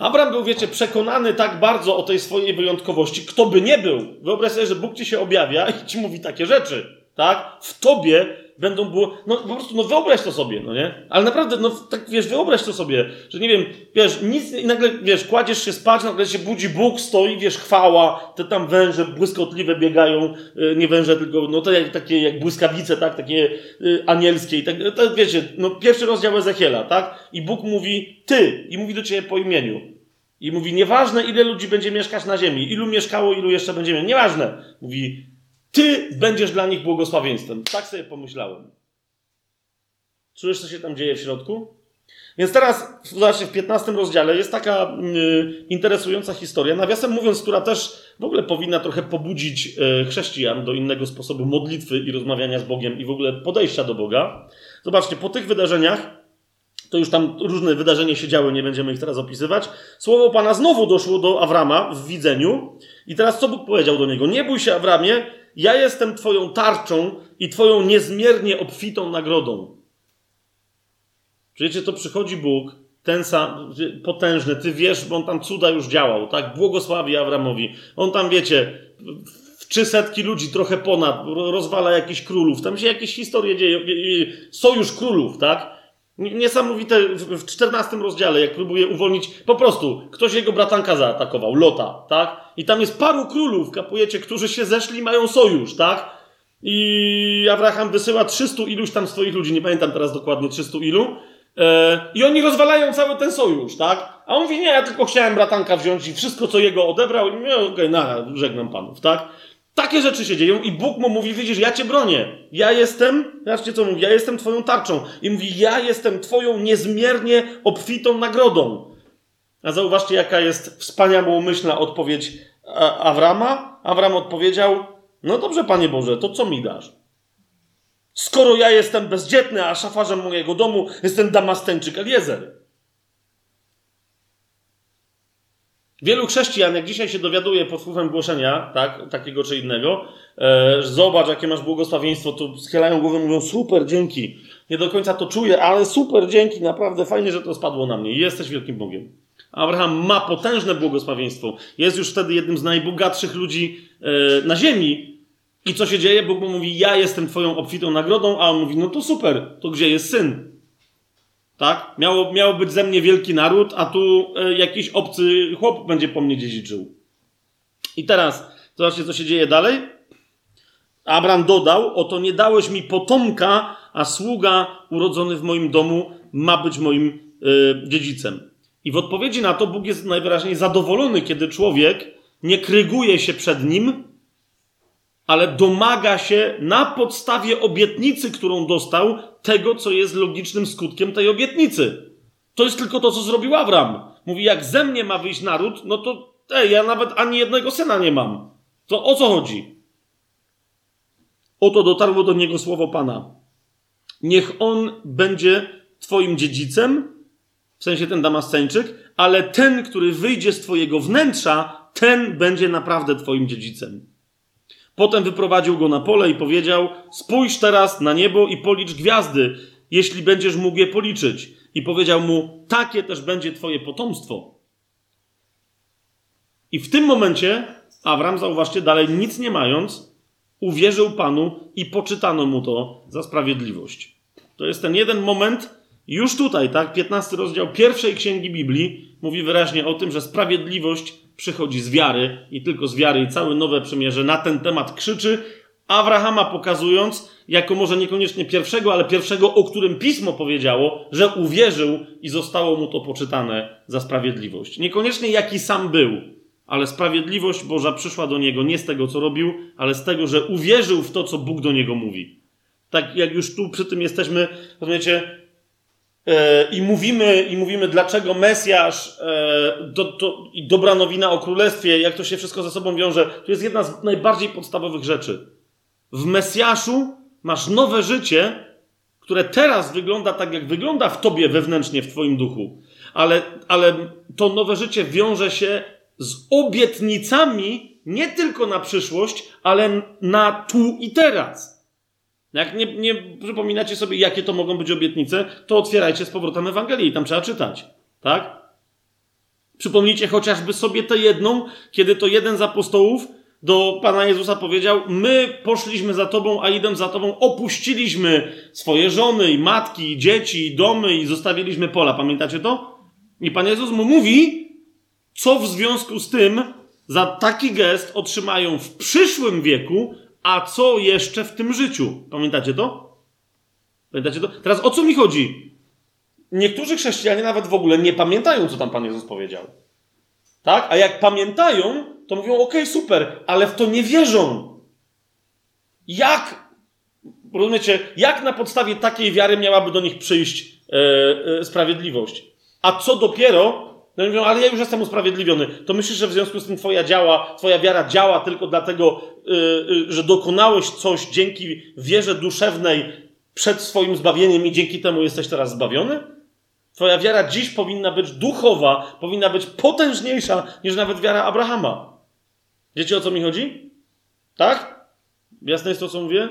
Abraham był, wiecie, przekonany tak bardzo o tej swojej wyjątkowości. Kto by nie był? Wyobraź sobie, że Bóg ci się objawia i ci mówi takie rzeczy. Tak? W tobie będą było, no po prostu, no wyobraź to sobie, no nie? Ale naprawdę, no tak, wiesz, wyobraź to sobie, że nie wiem, wiesz, nic, i nagle, wiesz, kładziesz się spać, nagle się budzi Bóg, stoi, wiesz, chwała, te tam węże błyskotliwe biegają, y, nie węże, tylko, no to jak, takie jak błyskawice, tak, takie y, anielskie i tak, to wiecie, no pierwszy rozdział Ezechiela, tak? I Bóg mówi, ty, i mówi do ciebie po imieniu. I mówi, nieważne ile ludzi będzie mieszkać na ziemi, ilu mieszkało, ilu jeszcze będzie mieszkać, nieważne. Mówi, ty będziesz dla nich błogosławieństwem. Tak sobie pomyślałem. Czujesz, co się tam dzieje w środku? Więc teraz, zobaczcie, w 15 rozdziale jest taka y, interesująca historia, nawiasem mówiąc, która też w ogóle powinna trochę pobudzić y, chrześcijan do innego sposobu modlitwy i rozmawiania z Bogiem i w ogóle podejścia do Boga. Zobaczcie, po tych wydarzeniach, to już tam różne wydarzenia się działy, nie będziemy ich teraz opisywać, słowo Pana znowu doszło do Awrama w widzeniu i teraz co Bóg powiedział do niego? Nie bój się, Awramie, ja jestem Twoją tarczą i Twoją niezmiernie obfitą nagrodą. Wiecie, to przychodzi Bóg, ten sam, potężny, ty wiesz, bo on tam cuda już działał, tak? Błogosławi Abramowi. On tam, wiecie, w trzy setki ludzi, trochę ponad, rozwala jakichś królów. Tam się jakieś historie dzieją, sojusz królów, tak? Niesamowite w czternastym rozdziale, jak próbuje uwolnić, po prostu ktoś jego bratanka zaatakował, Lota, tak? I tam jest paru królów, kapujecie, którzy się zeszli, mają sojusz, tak? I Abraham wysyła 300 iluś tam swoich ludzi, nie pamiętam teraz dokładnie 300 ilu, e, i oni rozwalają cały ten sojusz, tak? A on mówi, nie, ja tylko chciałem bratanka wziąć i wszystko, co jego odebrał, okej, okay, na, żegnam panów, tak? Takie rzeczy się dzieją i Bóg mu mówi, widzisz, ja cię bronię. Ja jestem, zobaczcie co mówi, ja jestem twoją tarczą. I mówi, ja jestem twoją niezmiernie obfitą nagrodą. A zauważcie, jaka jest wspaniałomyślna odpowiedź Awrama. Awram odpowiedział, no dobrze, Panie Boże, to co mi dasz? Skoro ja jestem bezdzietny, a szafarzem mojego domu jestem Damasteńczyk Eliezer. Wielu chrześcijan, jak dzisiaj się dowiaduje pod wpływem głoszenia, tak, takiego czy innego, e, zobacz, jakie masz błogosławieństwo, to schylają głowę, mówią super, dzięki. Nie do końca to czuję, ale super, dzięki, naprawdę fajnie, że to spadło na mnie. Jesteś wielkim Bogiem. Abraham ma potężne błogosławieństwo. Jest już wtedy jednym z najbogatszych ludzi e, na ziemi. I co się dzieje? Bóg mu mówi, ja jestem twoją obfitą nagrodą, a on mówi, no to super, to gdzie jest syn? Tak? Miało, miało być ze mnie wielki naród, a tu e, jakiś obcy chłop będzie po mnie dziedziczył. I teraz, zobaczcie, co się dzieje dalej. Abraham dodał, oto nie dałeś mi potomka, a sługa urodzony w moim domu ma być moim e, dziedzicem. I w odpowiedzi na to Bóg jest najwyraźniej zadowolony, kiedy człowiek nie kryguje się przed nim, ale domaga się na podstawie obietnicy, którą dostał, tego, co jest logicznym skutkiem tej obietnicy. To jest tylko to, co zrobił Avram. Mówi, jak ze mnie ma wyjść naród, no to ej, ja nawet ani jednego syna nie mam. To o co chodzi? Oto dotarło do niego słowo Pana. Niech on będzie twoim dziedzicem, w sensie ten Damasceńczyk, ale ten, który wyjdzie z twojego wnętrza, ten będzie naprawdę twoim dziedzicem. Potem wyprowadził go na pole i powiedział: Spójrz teraz na niebo i policz gwiazdy, jeśli będziesz mógł je policzyć. I powiedział mu: Takie też będzie twoje potomstwo. I w tym momencie Abram, zauważcie, dalej nic nie mając, uwierzył Panu i poczytano mu to za sprawiedliwość. To jest ten jeden moment, już tutaj, tak, 15 rozdział pierwszej księgi Biblii mówi wyraźnie o tym, że sprawiedliwość przychodzi z wiary i tylko z wiary i całe nowe przymierze na ten temat krzyczy, Abrahama pokazując, jako może niekoniecznie pierwszego, ale pierwszego, o którym pismo powiedziało, że uwierzył i zostało mu to poczytane za sprawiedliwość. Niekoniecznie jaki sam był, ale sprawiedliwość Boża przyszła do niego nie z tego, co robił, ale z tego, że uwierzył w to, co Bóg do niego mówi. Tak jak już tu przy tym jesteśmy, rozumiecie, i mówimy, i mówimy, dlaczego Mesjasz e, to, to, i dobra nowina o królestwie, jak to się wszystko ze sobą wiąże, to jest jedna z najbardziej podstawowych rzeczy. W Mesjaszu masz nowe życie, które teraz wygląda tak, jak wygląda w tobie wewnętrznie, w twoim duchu. Ale, ale to nowe życie wiąże się z obietnicami nie tylko na przyszłość, ale na tu i teraz. Jak nie, nie przypominacie sobie, jakie to mogą być obietnice, to otwierajcie z powrotem Ewangelię i tam trzeba czytać. Tak? Przypomnijcie chociażby sobie tę jedną, kiedy to jeden z apostołów do Pana Jezusa powiedział: My poszliśmy za Tobą, a idąc za Tobą, opuściliśmy swoje żony i matki, i dzieci, i domy i zostawiliśmy pola. Pamiętacie to? I Pan Jezus mu mówi, co w związku z tym za taki gest otrzymają w przyszłym wieku, a co jeszcze w tym życiu. Pamiętacie to? Pamiętacie to? Teraz o co mi chodzi? Niektórzy chrześcijanie nawet w ogóle nie pamiętają, co tam Pan Jezus powiedział. Tak? A jak pamiętają, to mówią: OK, super, ale w to nie wierzą. Jak, rozumiecie, jak na podstawie takiej wiary miałaby do nich przyjść e, e, sprawiedliwość? A co dopiero, no mówią, ale ja już jestem usprawiedliwiony. To myślisz, że w związku z tym twoja, działa, twoja wiara działa tylko dlatego, yy, że dokonałeś coś dzięki wierze duszewnej przed swoim zbawieniem i dzięki temu jesteś teraz zbawiony? Twoja wiara dziś powinna być duchowa, powinna być potężniejsza niż nawet wiara Abrahama. Wiecie o co mi chodzi? Tak? Jasne jest to, co mówię?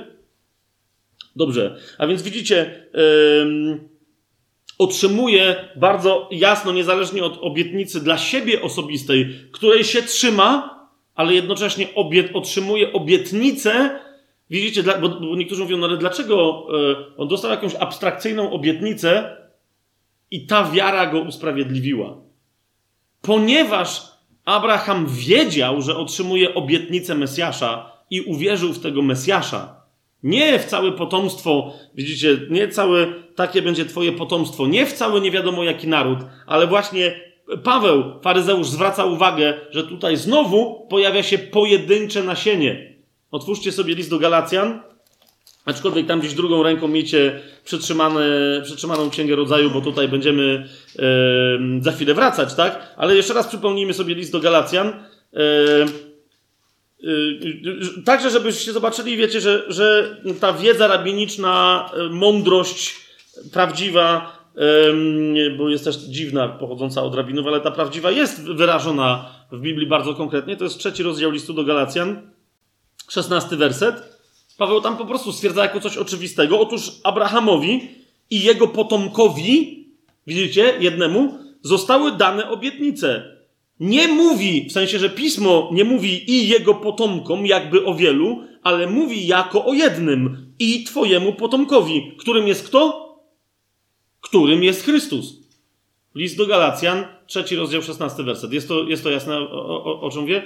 Dobrze. A więc widzicie, yy, otrzymuje bardzo jasno, niezależnie od obietnicy dla siebie osobistej, której się trzyma, ale jednocześnie obiet, otrzymuje obietnicę. Widzicie, bo, niektórzy mówią, no ale dlaczego yy, on dostał jakąś abstrakcyjną obietnicę i ta wiara go usprawiedliwiła? Ponieważ Abraham wiedział, że otrzymuje obietnicę Mesjasza i uwierzył w tego Mesjasza. Nie w całe potomstwo, widzicie, nie całe takie będzie twoje potomstwo, nie w cały nie wiadomo jaki naród, ale właśnie Paweł, faryzeusz, zwraca uwagę, że tutaj znowu pojawia się pojedyncze nasienie. Otwórzcie sobie list do Galacjan, aczkolwiek tam gdzieś drugą ręką miejcie przytrzymaną księgę rodzaju, bo tutaj będziemy yy, za chwilę wracać, tak? Ale jeszcze raz przypomnijmy sobie list do Galacjan. Yy, Także, żebyście zobaczyli, wiecie, że, że ta wiedza rabiniczna, mądrość prawdziwa, bo jest też dziwna, pochodząca od rabinów, ale ta prawdziwa jest wyrażona w Biblii bardzo konkretnie. To jest trzeci rozdział listu do Galacjan, szesnasty werset. Paweł tam po prostu stwierdza jako coś oczywistego. Otóż Abrahamowi i jego potomkowi, widzicie, jednemu, zostały dane obietnice nie mówi, w sensie, że pismo nie mówi i jego potomkom, jakby o wielu, ale mówi jako o jednym i twojemu potomkowi, którym jest kto? Którym jest Chrystus. List do Galacjan, trzeci rozdział, szesnasty werset. Jest to, jest to jasne, o, o, o czym wie?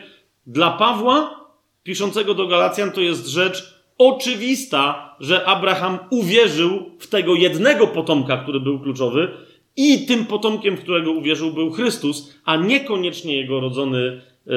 Dla Pawła, piszącego do Galacjan, to jest rzecz oczywista, że Abraham uwierzył w tego jednego potomka, który był kluczowy, i tym potomkiem, w którego uwierzył, był Chrystus, a niekoniecznie jego rodzony yy,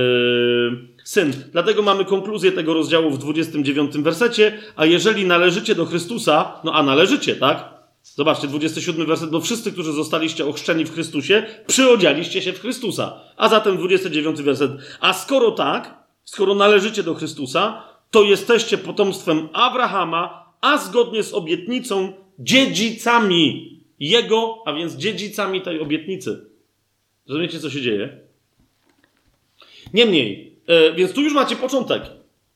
syn. Dlatego mamy konkluzję tego rozdziału w 29 wersecie. A jeżeli należycie do Chrystusa, no a należycie, tak? Zobaczcie, 27 werset. No wszyscy, którzy zostaliście ochrzczeni w Chrystusie, przyodzialiście się w Chrystusa. A zatem 29 werset. A skoro tak, skoro należycie do Chrystusa, to jesteście potomstwem Abrahama, a zgodnie z obietnicą dziedzicami Jego, a więc dziedzicami tej obietnicy. Rozumiecie, co się dzieje? Niemniej, e, więc tu już macie początek.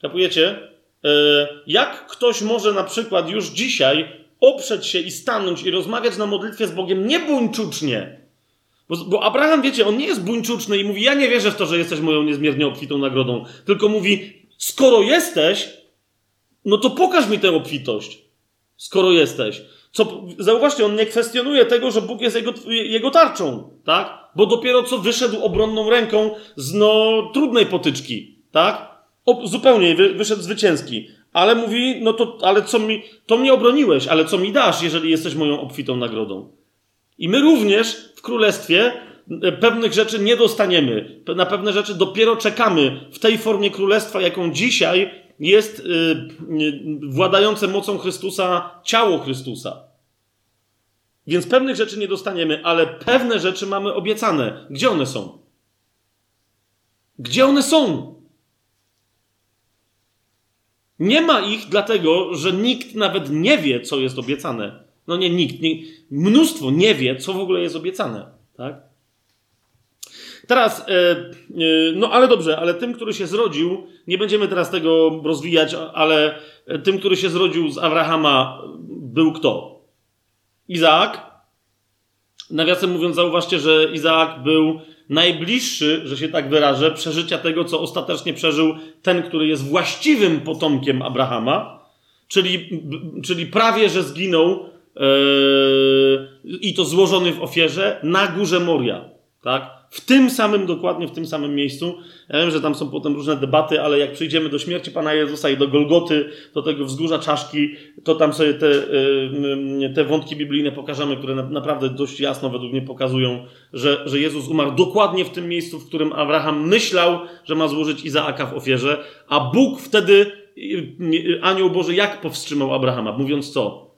Kapujecie? E, jak ktoś może na przykład już dzisiaj oprzeć się i stanąć i rozmawiać na modlitwie z Bogiem niebuńczucznie? Bo, bo Abraham, wiecie, on nie jest buńczuczny i mówi, ja nie wierzę w to, że jesteś moją niezmiernie obfitą nagrodą. Tylko mówi, skoro jesteś, no to pokaż mi tę obfitość. Skoro jesteś. Co, zauważcie, on nie kwestionuje tego, że Bóg jest jego, jego tarczą, tak? Bo dopiero co wyszedł obronną ręką z no, trudnej potyczki, tak? O, zupełnie wy, wyszedł zwycięski. Ale mówi, no to, ale co mi, to mnie obroniłeś, ale co mi dasz, jeżeli jesteś moją obfitą nagrodą? I my również w królestwie e, pewnych rzeczy nie dostaniemy. Na pewne rzeczy dopiero czekamy w tej formie królestwa, jaką dzisiaj jest yy, władające mocą Chrystusa ciało Chrystusa. Więc pewnych rzeczy nie dostaniemy, ale pewne rzeczy mamy obiecane. Gdzie one są? Gdzie one są? Nie ma ich dlatego, że nikt nawet nie wie, co jest obiecane. No nie nikt, nie, mnóstwo nie wie, co w ogóle jest obiecane. Tak? Teraz, e, e, no ale dobrze, ale tym, który się zrodził, nie będziemy teraz tego rozwijać, ale tym, który się zrodził z Abrahama, był kto? Izaak. Nawiasem mówiąc, zauważcie, że Izaak był najbliższy, że się tak wyrażę, przeżycia tego, co ostatecznie przeżył ten, który jest właściwym potomkiem Abrahama, czyli, czyli prawie, że zginął yy, i to złożony w ofierze na górze Moria. Tak? W tym samym, dokładnie w tym samym miejscu. Ja wiem, że tam są potem różne debaty, ale jak przyjdziemy do śmierci Pana Jezusa i do Golgoty, do tego wzgórza czaszki, to tam sobie te, y, te wątki biblijne pokażemy, które naprawdę dość jasno według mnie pokazują, że, że Jezus umarł dokładnie w tym miejscu, w którym Abraham myślał, że ma złożyć Izaaka w ofierze, a Bóg wtedy, y, y, anioł Boży, jak powstrzymał Abrahama? Mówiąc co?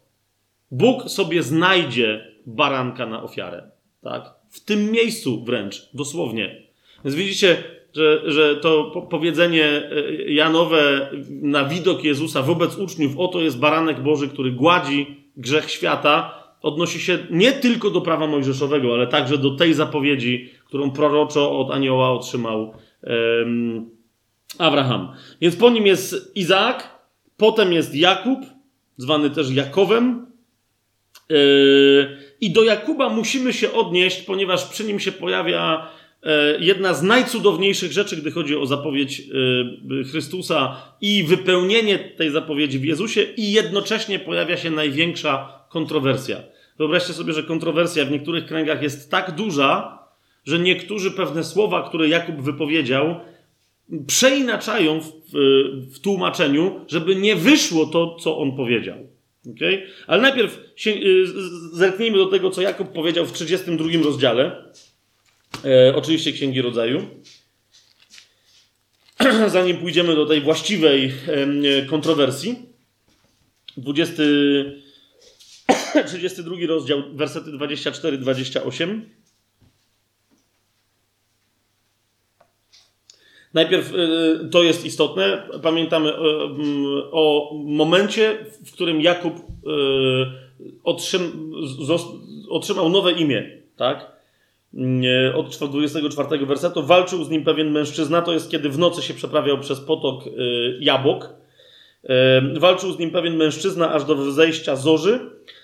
Bóg sobie znajdzie baranka na ofiarę. Tak? W tym miejscu wręcz, dosłownie. Więc widzicie, że, że to powiedzenie e, Janowe na widok Jezusa wobec uczniów, oto jest baranek Boży, który gładzi grzech świata, odnosi się nie tylko do prawa mojżeszowego, ale także do tej zapowiedzi, którą proroczo od anioła otrzymał um, Abraham. Więc po nim jest Izaak, potem jest Jakub, zwany też Jakowem. Yy, i do Jakuba musimy się odnieść, ponieważ przy nim się pojawia e, jedna z najcudowniejszych rzeczy, gdy chodzi o zapowiedź e, Chrystusa i wypełnienie tej zapowiedzi w Jezusie, i jednocześnie pojawia się największa kontrowersja. Wyobraźcie sobie, że kontrowersja w niektórych kręgach jest tak duża, że niektórzy pewne słowa, które Jakub wypowiedział, przeinaczają w, w, tłumaczeniu, żeby nie wyszło to, co on powiedział. Okay? Ale najpierw się, y, zerknijmy do tego, co Jakub powiedział w 32 rozdziale. E, oczywiście Księgi Rodzaju. Zanim pójdziemy do tej właściwej e, kontrowersji. 20, 32 rozdział, wersety 24-28. Najpierw y, to jest istotne. Pamiętamy y, mm, o momencie, w którym Jakub y, otrzymał nowe imię, tak? Od 24 wersetu. Walczył z nim pewien mężczyzna, to jest kiedy w nocy się przeprawiał przez potok Jabłok. Walczył z nim pewien mężczyzna aż do zejścia zorzy,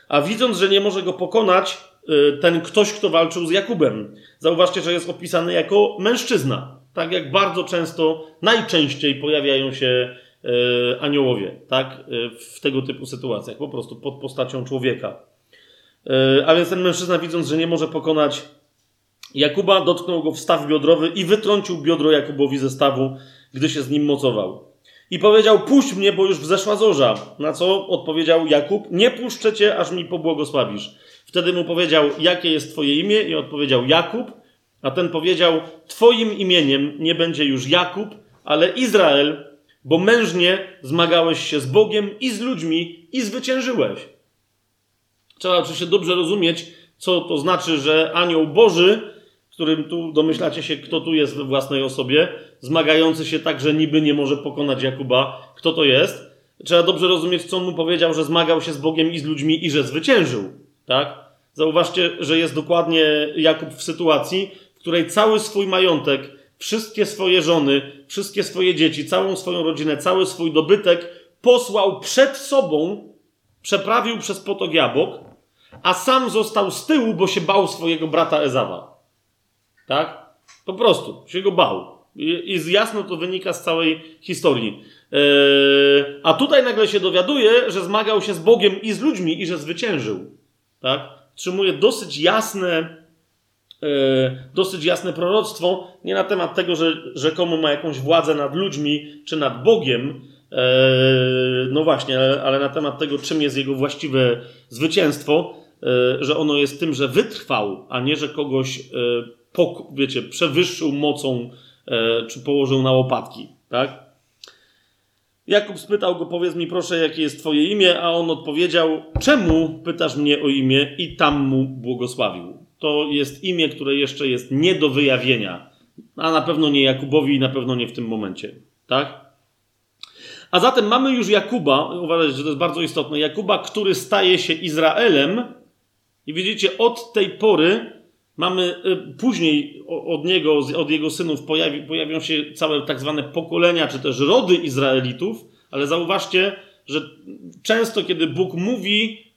a widząc, że nie może go pokonać, ten ktoś, kto walczył z Jakubem. Zauważcie, że jest opisany jako mężczyzna tak jak bardzo często, najczęściej pojawiają się e, aniołowie, tak, e, w tego typu sytuacjach, po prostu pod postacią człowieka. E, a więc ten mężczyzna, widząc, że nie może pokonać Jakuba, dotknął go w staw biodrowy i wytrącił biodro Jakubowi ze stawu, gdy się z nim mocował. I powiedział: Puść mnie, bo już wzeszła zorza. Na co odpowiedział Jakub: Nie puszczę cię, aż mi pobłogosławisz. Wtedy mu powiedział: Jakie jest twoje imię? I odpowiedział: Jakub. A ten powiedział: Twoim imieniem nie będzie już Jakub, ale Izrael, bo mężnie zmagałeś się z Bogiem i z ludźmi i zwyciężyłeś. Trzeba oczywiście dobrze rozumieć, co to znaczy, że anioł Boży, którym tu domyślacie się, kto tu jest we własnej osobie, zmagający się tak, że niby nie może pokonać Jakuba. Kto to jest? Trzeba dobrze rozumieć, co on mu powiedział, że zmagał się z Bogiem i z ludźmi i że zwyciężył. Tak? Zauważcie, że jest dokładnie Jakub w sytuacji, której cały swój majątek, wszystkie swoje żony, wszystkie swoje dzieci, całą swoją rodzinę, cały swój dobytek posłał przed sobą, przeprawił przez potok Jabłok, a sam został z tyłu, bo się bał swojego brata Ezawa. Tak? Po prostu się go bał. I, jasno to wynika z całej historii. Eee, a tutaj nagle się dowiaduje, że zmagał się z Bogiem i z ludźmi i że zwyciężył. Tak? Otrzymuje dosyć jasne, dosyć jasne proroctwo, nie na temat tego, że rzekomo ma jakąś władzę nad ludźmi czy nad Bogiem, e, no właśnie, ale, ale na temat tego, czym jest jego właściwe zwycięstwo, e, że ono jest tym, że wytrwał, a nie, że kogoś, wiecie, przewyższył mocą czy położył na łopatki, tak? Jakub spytał go, powiedz mi proszę, jakie jest twoje imię, a on odpowiedział, czemu pytasz mnie o imię i tam mu błogosławił. To jest imię, które jeszcze jest nie do wyjawienia, a na pewno nie Jakubowi i na pewno nie w tym momencie, tak? A zatem mamy już Jakuba, uważajcie, że to jest bardzo istotne, Jakuba, który staje się Izraelem. I widzicie, od tej pory Mamy y, później od niego, od jego synów pojawi, pojawią się całe tak zwane pokolenia, czy też rody Izraelitów, ale zauważcie, że często, kiedy Bóg mówi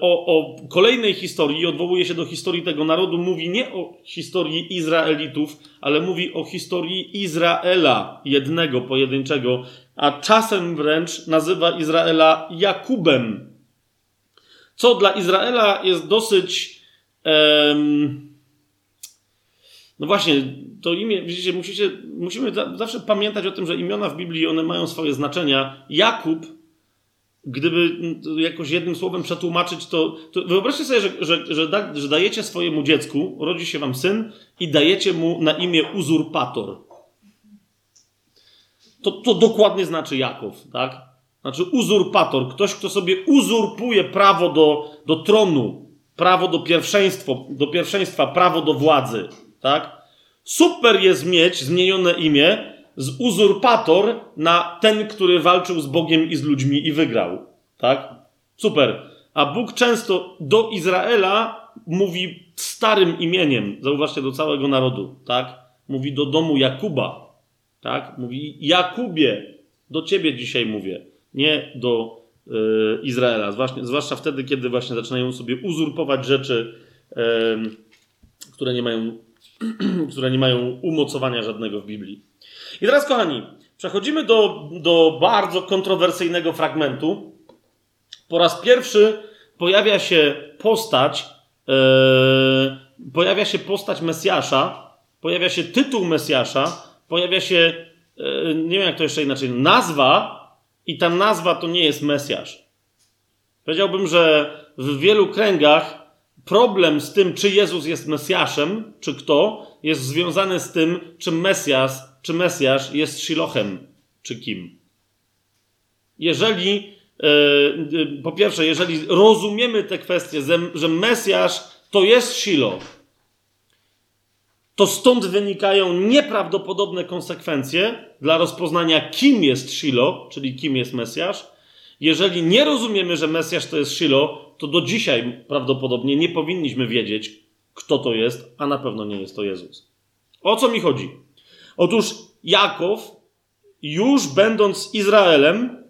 o, o kolejnej historii odwołuje się do historii tego narodu, mówi nie o historii Izraelitów, ale mówi o historii Izraela, jednego, pojedynczego, a czasem wręcz nazywa Izraela Jakubem. Co dla Izraela jest dosyć no właśnie, to imię, widzicie, musicie, musimy zawsze pamiętać o tym, że imiona w Biblii, one mają swoje znaczenia. Jakub, gdyby jakoś jednym słowem przetłumaczyć, to, to wyobraźcie sobie, że, że, że, da, że dajecie swojemu dziecku, rodzi się wam syn i dajecie mu na imię uzurpator. To, to dokładnie znaczy Jakub, tak? Znaczy uzurpator, ktoś, kto sobie uzurpuje prawo do, do tronu, prawo do pierwszeństwa, do pierwszeństwa, prawo do władzy, tak? Super jest mieć zmienione imię z uzurpator na ten, który walczył z Bogiem i z ludźmi i wygrał, tak? Super. A Bóg często do Izraela mówi starym imieniem, zauważcie, do całego narodu, tak? Mówi do domu Jakuba, tak? Mówi Jakubie, do ciebie dzisiaj mówię, nie do E, Izraela, zwłaszcza, zwłaszcza wtedy, kiedy właśnie zaczynają sobie uzurpować rzeczy, które nie mają, które nie mają umocowania żadnego w Biblii. I teraz, kochani, przechodzimy do, do bardzo kontrowersyjnego fragmentu. Po raz pierwszy pojawia się postać, e, pojawia się postać Mesjasza, pojawia się tytuł Mesjasza, pojawia się, e, nie wiem jak to jeszcze inaczej, nazwa i ta nazwa to nie jest Mesjasz. Powiedziałbym, że w wielu kręgach problem z tym, czy Jezus jest Mesjaszem, czy kto, jest związany z tym, czy Mesjasz, czy Mesjasz jest Shilochem, czy kim. Jeżeli, yy, po pierwsze, jeżeli rozumiemy te kwestie, że Mesjasz to jest Shiloh, to stąd wynikają nieprawdopodobne konsekwencje dla rozpoznania, kim jest Shilo, czyli kim jest Mesjasz. Jeżeli nie rozumiemy, że Mesjasz to jest Shilo, to do dzisiaj prawdopodobnie nie powinniśmy wiedzieć, kto to jest, a na pewno nie jest to Jezus. O co mi chodzi? Otóż Jakow, już będąc Izraelem,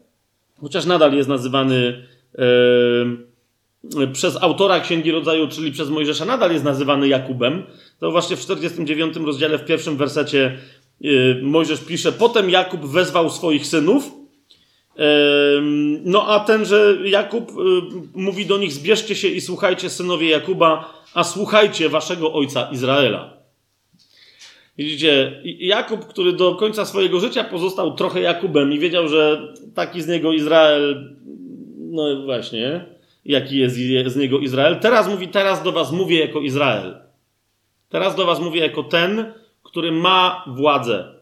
chociaż nadal jest nazywany. Yy, przez autora Księgi Rodzaju, czyli przez Mojżesza, nadal jest nazywany Jakubem. To właśnie w 49 rozdziale, w pierwszym wersecie yy, Mojżesz pisze, potem Jakub wezwał swoich synów, no a tenże Jakub yy, mówi do nich, zbierzcie się i słuchajcie synowie Jakuba, a słuchajcie waszego ojca Izraela. Widzicie, Jakub, który do końca swojego życia pozostał trochę Jakubem i wiedział, że taki z niego Izrael, no właśnie, jaki jest z niego Izrael. Teraz mówi, teraz do was mówię jako Izrael. Teraz do was mówię jako ten, który ma władzę.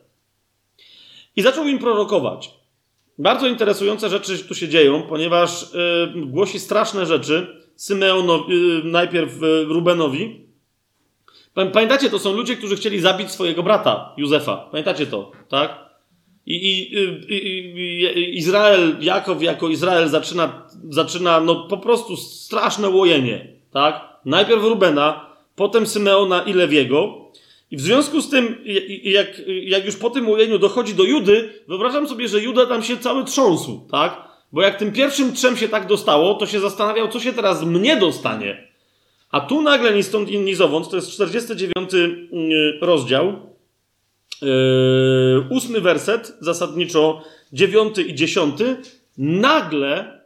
I zaczął im prorokować. Bardzo interesujące rzeczy tu się dzieją, ponieważ yy, głosi straszne rzeczy Symeonowi, yy, najpierw yy, Rubenowi, Pamiętacie, to są ludzie, którzy chcieli zabić swojego brata, Józefa. Pamiętacie to, tak? I, i, i Izrael, Jakow jako Izrael zaczyna, zaczyna no po prostu straszne łojenie, tak? Najpierw Rubena, potem Symeona i Lewiego. I w związku z tym, jak, jak już po tym łojeniu dochodzi do Judy, wyobrażam sobie, że Juda tam się cały trząsł, tak? Bo jak tym pierwszym trzem się tak dostało, to się zastanawiał, co się teraz mnie dostanie. A tu nagle ni stąd, ni zowąd, to jest 49 mm, rozdział, yy, ósmy werset, zasadniczo dziewiąty i dziesiąty, nagle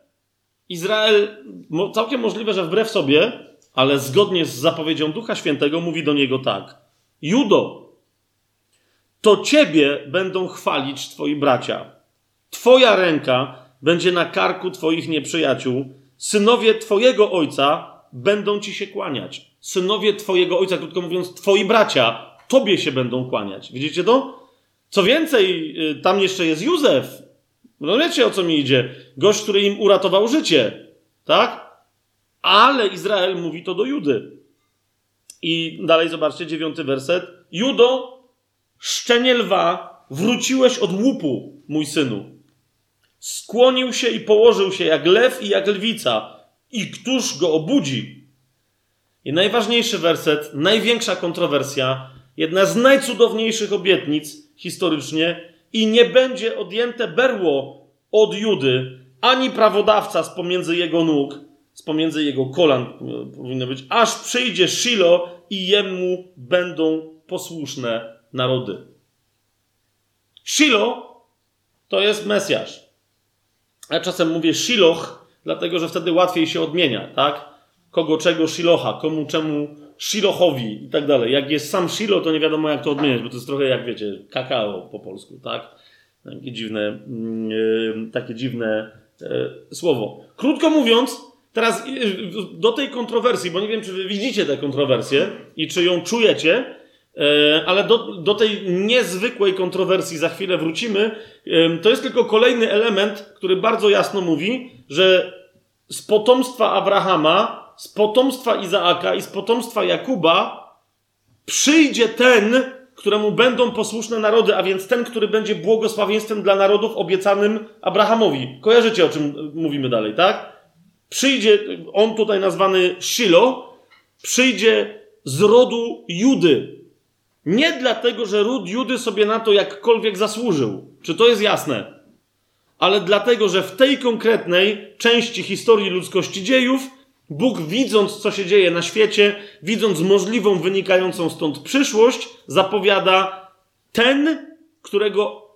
Izrael, całkiem możliwe, że wbrew sobie, ale zgodnie z zapowiedzią Ducha Świętego, mówi do niego tak. Judo, to ciebie będą chwalić twoi bracia. Twoja ręka będzie na karku twoich nieprzyjaciół. Synowie twojego ojca będą ci się kłaniać. Synowie twojego ojca, krótko mówiąc, twoi bracia, tobie się będą kłaniać. Widzicie to? Co więcej, y, tam jeszcze jest Józef. No wiecie o co mi idzie? Gość, który im uratował życie. Tak? Ale Izrael mówi to do Judy. I dalej zobaczcie, dziewiąty werset. Judo, szczenie lwa, wróciłeś od łupu, mój synu. Skłonił się i położył się jak lew i jak lwica. I któż go obudzi? I najważniejszy werset, największa kontrowersja, jedna z najcudowniejszych obietnic historycznie. I nie będzie odjęte berło od Judy, ani prawodawca z pomiędzy jego nóg, z pomiędzy jego kolan e, powinno być, aż przyjdzie Shilo i jemu będą posłuszne narody. Shilo to jest Mesjasz. Ja czasem mówię Shiloh, dlatego że wtedy łatwiej się odmienia, tak? Kogo czego Shiloha, komu czemu Shilohowi i tak dalej. Jak jest sam Shilo, to nie wiadomo jak to odmieniać, bo to jest trochę jak wiecie, kakao po polsku, tak? Takie dziwne, yy, takie dziwne yy, słowo. Krótko mówiąc, Teraz y, do tej kontrowersji, bo nie wiem, czy wy widzicie tę kontrowersję i czy ją czujecie, e, ale do, do tej niezwykłej kontrowersji za chwilę wrócimy. To jest tylko kolejny element, który bardzo jasno mówi, że z potomstwa Abrahama, z potomstwa Izaaka i z potomstwa Jakuba przyjdzie ten, któremu będą posłuszne narody, a więc ten, który będzie błogosławieństwem dla narodów obiecanym Abrahamowi. Kojarzycie, o czym mówimy dalej, tak? Przyjdzie, on tutaj nazwany Shilo, przyjdzie z rodu Judy. Nie dlatego, że ród Judy sobie na to jakkolwiek zasłużył. Czy to jest jasne? Ale dlatego, że w tej konkretnej części historii ludzkości dziejów, Bóg widząc, co się dzieje na świecie, widząc możliwą wynikającą stąd przyszłość, zapowiada ten, którego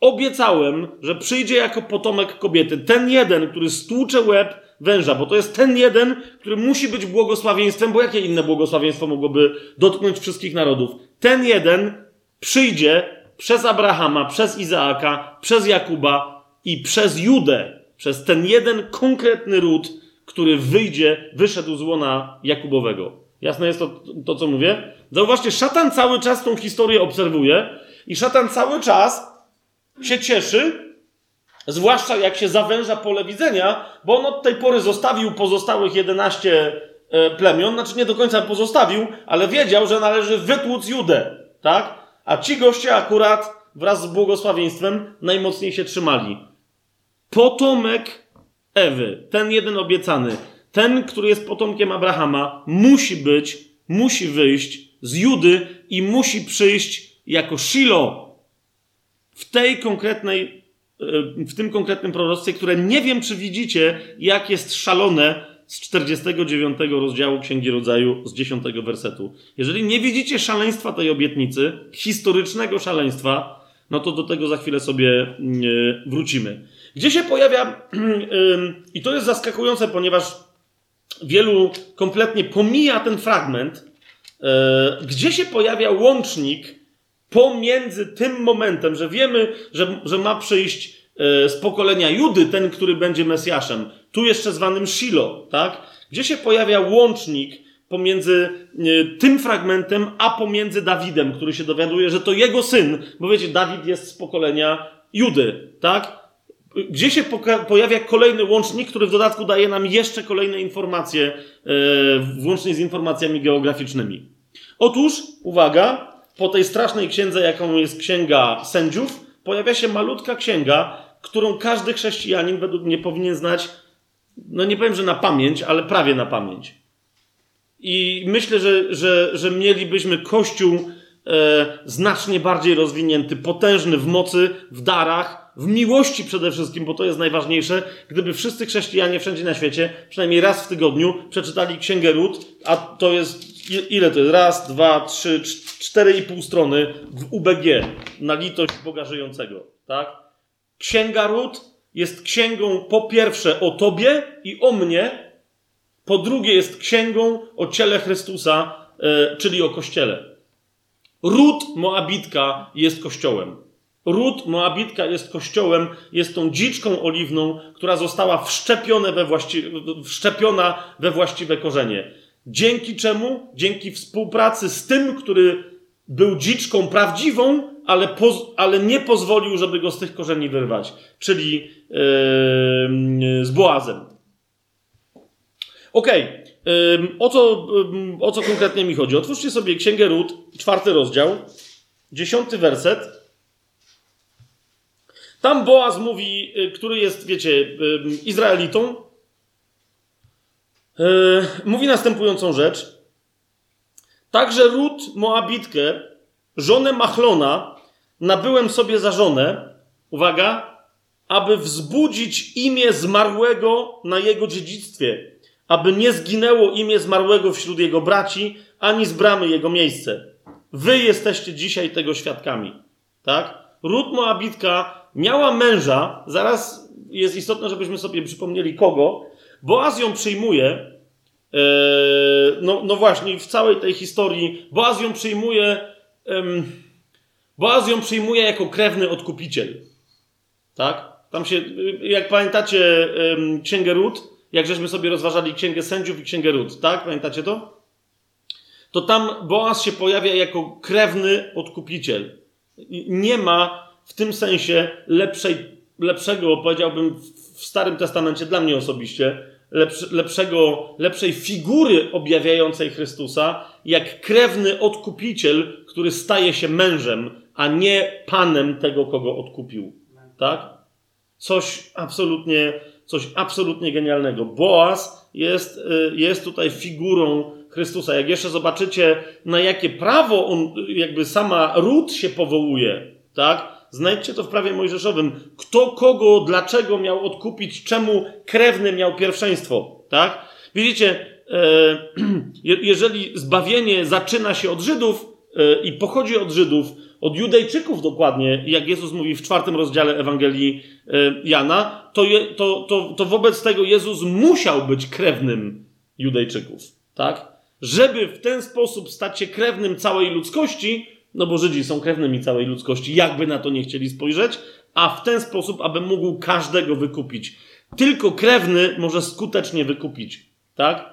obiecałem, że przyjdzie jako potomek kobiety. Ten jeden, który stłucze łeb węża, bo to jest ten jeden, który musi być błogosławieństwem, bo jakie inne błogosławieństwo mogłoby dotknąć wszystkich narodów? Ten jeden przyjdzie przez Abrahama, przez Izaaka, przez Jakuba i przez Judę, przez ten jeden konkretny ród, który wyjdzie, wyszedł z łona Jakubowego. Jasne jest to, to co mówię? Zauważcie, szatan cały czas tą historię obserwuje i szatan cały czas się cieszy, Zwłaszcza jak się zawęża pole widzenia, bo on od tej pory zostawił pozostałych 11 e, plemion, znaczy nie do końca pozostawił, ale wiedział, że należy wytłuc Judę, tak? A ci goście akurat wraz z błogosławieństwem najmocniej się trzymali. Potomek Ewy, ten jeden obiecany, ten, który jest potomkiem Abrahama, musi być, musi wyjść z Judy i musi przyjść jako Shilo w tej konkretnej w tym konkretnym proroctwie, które nie wiem, czy widzicie, jak jest szalone z 49 rozdziału Księgi Rodzaju, z 10 wersetu. Jeżeli nie widzicie szaleństwa tej obietnicy, historycznego szaleństwa, no to do tego za chwilę sobie mm, e, wrócimy. Gdzie się pojawia, i to jest zaskakujące, ponieważ wielu kompletnie pomija ten fragment, gdzie się pojawia łącznik pomiędzy tym momentem, że wiemy, że, że ma przyjść e, z pokolenia Judy ten, który będzie Mesjaszem, tu jeszcze zwanym Shilo, tak? Gdzie się pojawia łącznik pomiędzy e, tym fragmentem, a pomiędzy Dawidem, który się dowiaduje, że to jego syn, bo wiecie, Dawid jest z pokolenia Judy, tak? Gdzie się pojawia kolejny łącznik, który w dodatku daje nam jeszcze kolejne informacje, e, włącznie z informacjami geograficznymi. Otóż, uwaga, po tej strasznej księdze, jaką jest księga sędziów, pojawia się malutka księga, którą każdy chrześcijanin według mnie powinien znać, no nie powiem, że na pamięć, ale prawie na pamięć. I myślę, że, że, że mielibyśmy Kościół e, znacznie bardziej rozwinięty, potężny w mocy, w darach, w miłości przede wszystkim, bo to jest najważniejsze, gdyby wszyscy chrześcijanie wszędzie na świecie, przynajmniej raz w tygodniu, przeczytali Księgę Ród, a to jest, ile to jest? Raz, dwa, trzy, cztery i pół strony w UBG, na litość Boga żyjącego, tak? Księga Ród jest księgą po pierwsze o Tobie i o mnie, po drugie jest księgą o ciele Chrystusa, yy, czyli o Kościele. Ród Moabitka jest Kościołem. Ród Moabitka jest kościołem, jest tą dziczką oliwną, która została wszczepione we właści- wszczepiona we właściwe korzenie. Dzięki czemu? Dzięki współpracy z tym, który był dziczką prawdziwą, ale, ale nie pozwolił, żeby go z tych korzeni wyrwać, czyli yy, z Boazem. Okej, okay. yy, o, co, yy, o co konkretnie mi chodzi? Otwórzcie sobie Księgę Ród, czwarty rozdział, dziesiąty werset. Tam Boaz mówi, y, który jest, wiecie, Izraelitą, y, mówi następującą rzecz. Także Ród Moabitkę, żonę Machlona, nabyłem sobie za żonę, uwaga, aby wzbudzić imię zmarłego na jego dziedzictwie, aby nie zginęło imię zmarłego wśród jego braci, ani z bramy jego miejsce. Wy jesteście dzisiaj tego świadkami. Tak? Ród Moabitka miała męża, zaraz jest istotne, żebyśmy sobie przypomnieli kogo. Boaz ją przyjmuje, e, no, no właśnie, w całej tej historii Boaz ją przyjmuje, Boaz ją przyjmuje jako krewny odkupiciel. Tak? Tam się, jak pamiętacie Księgę Ród, jak żeśmy sobie rozważali Księgę Sędziów i Księgę Ród, tak? Pamiętacie to? To tam Boaz się pojawia jako krewny odkupiciel. Nie ma w tym sensie lepszej, lepszego, powiedziałbym w Starym Testamencie dla mnie osobiście, lepszego, lepszej figury objawiającej Chrystusa, jak krewny odkupiciel, który staje się mężem, a nie panem tego, kogo odkupił. Tak? Coś absolutnie, coś absolutnie genialnego. Boaz jest, y, jest tutaj figurą Chrystusa. Jak jeszcze zobaczycie, na jakie prawo on, jakby sama ród się powołuje, tak? Znajdźcie to w prawie mojżeszowym. Kto kogo, dlaczego miał odkupić, czemu krewny miał pierwszeństwo, tak? Widzicie, e, jeżeli zbawienie zaczyna się od Żydów e, i pochodzi od Żydów, od Judejczyków dokładnie, jak Jezus mówi w czwartym rozdziale Ewangelii e, Jana, to, je, to, to, to wobec tego Jezus musiał być krewnym Judejczyków, tak? Żeby w ten sposób stać się krewnym całej ludzkości, no bo Żydzi są krewnymi całej ludzkości, jakby na to nie chcieli spojrzeć, a w ten sposób, aby mógł każdego wykupić. Tylko krewny może skutecznie wykupić, tak?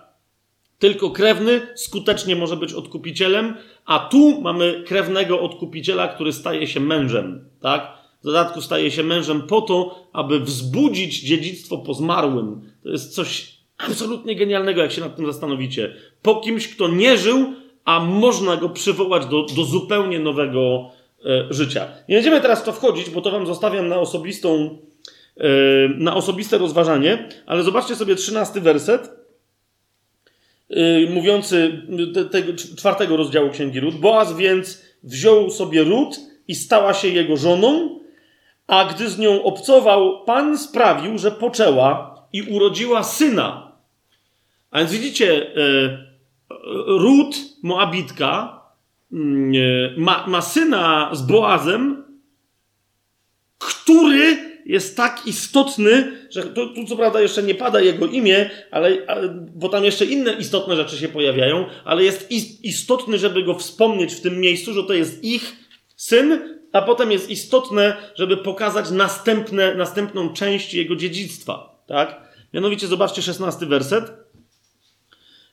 Tylko krewny skutecznie może być odkupicielem, a tu mamy krewnego odkupiciela, który staje się mężem, tak? W dodatku staje się mężem po to, aby wzbudzić dziedzictwo po zmarłym. To jest coś absolutnie genialnego, jak się nad tym zastanowicie. Po kimś, kto nie żył, a można go przywołać do, do zupełnie nowego e, życia. Nie będziemy teraz w to wchodzić, bo to wam zostawiam na osobistą, e, na osobiste rozważanie, ale zobaczcie sobie trzynasty werset, e, mówiący te, tego czwartego rozdziału Księgi Ród. Boaz więc wziął sobie Ród i stała się jego żoną, a gdy z nią obcował, Pan sprawił, że poczęła i urodziła syna. A więc widzicie, e, Ród, Moabitka, mm, ma, ma syna z Boazem, który jest tak istotny, że tu, tu, co prawda jeszcze nie pada jego imię, ale, bo tam jeszcze inne istotne rzeczy się pojawiają, ale jest istotny, żeby go wspomnieć w tym miejscu, że to jest ich syn, a potem jest istotne, żeby pokazać następne, następną część jego dziedzictwa. Tak? Mianowicie zobaczcie szesnasty werset.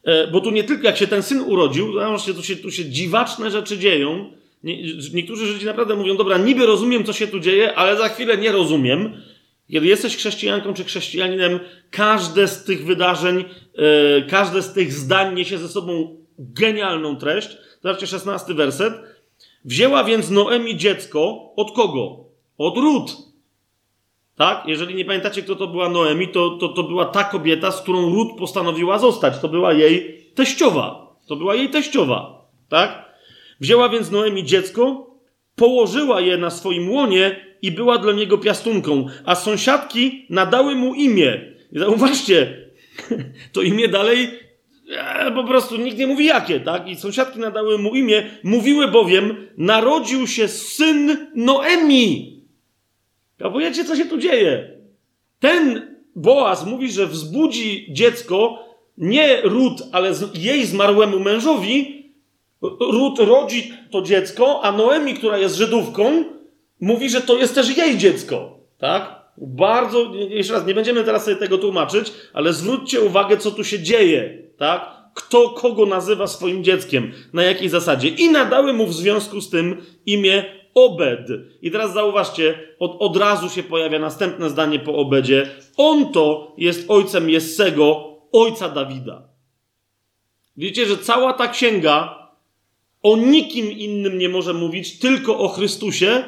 E, bo tu nie tylko jak się ten syn urodził, zobaczcie, tu się, tu się dziwaczne rzeczy dzieją. Nie, niektórzy Żydzi naprawdę mówią, dobra, niby rozumiem, co się tu dzieje, ale za chwilę nie rozumiem. Kiedy jesteś chrześcijanką czy chrześcijaninem, każde z tych wydarzeń, yy, każde z tych zdań niesie ze sobą genialną treść. Zobaczcie, 16 werset. Wzięła więc Noemi dziecko od kogo? Od Rut. Tak? Jeżeli nie pamiętacie, kto to była Noemi, to, to, to była ta kobieta, z którą Rut postanowiła zostać. To była jej teściowa. To była jej teściowa. Tak? Wzięła więc Noemi dziecko, położyła je na swoim łonie i była dla niego piastunką, a sąsiadki nadały mu imię. I zauważcie, to imię dalej e, po prostu nikt nie mówi jakie, tak? I sąsiadki nadały mu imię, mówiły bowiem, narodził się syn Noemi. Kapujecie, co się tu dzieje? Ten Boaz mówi, że wzbudzi dziecko nie Rut, ale jej zmarłemu mężowi. Rut rodzi to dziecko, a Noemi, która jest Żydówką, mówi, że to jest też jej dziecko. Tak? Bardzo, jeszcze raz, nie będziemy teraz sobie tego tłumaczyć, ale zwróćcie uwagę, co tu się dzieje. Tak? Kto kogo nazywa swoim dzieckiem, na jakiej zasadzie. I nadały mu w związku z tym imię Obed. I teraz zauważcie, od, od razu się pojawia następne zdanie po Obedzie. On to jest ojcem Jessego, ojca Dawida. Wiecie, że cała ta księga o nikim innym nie może mówić, tylko o Chrystusie,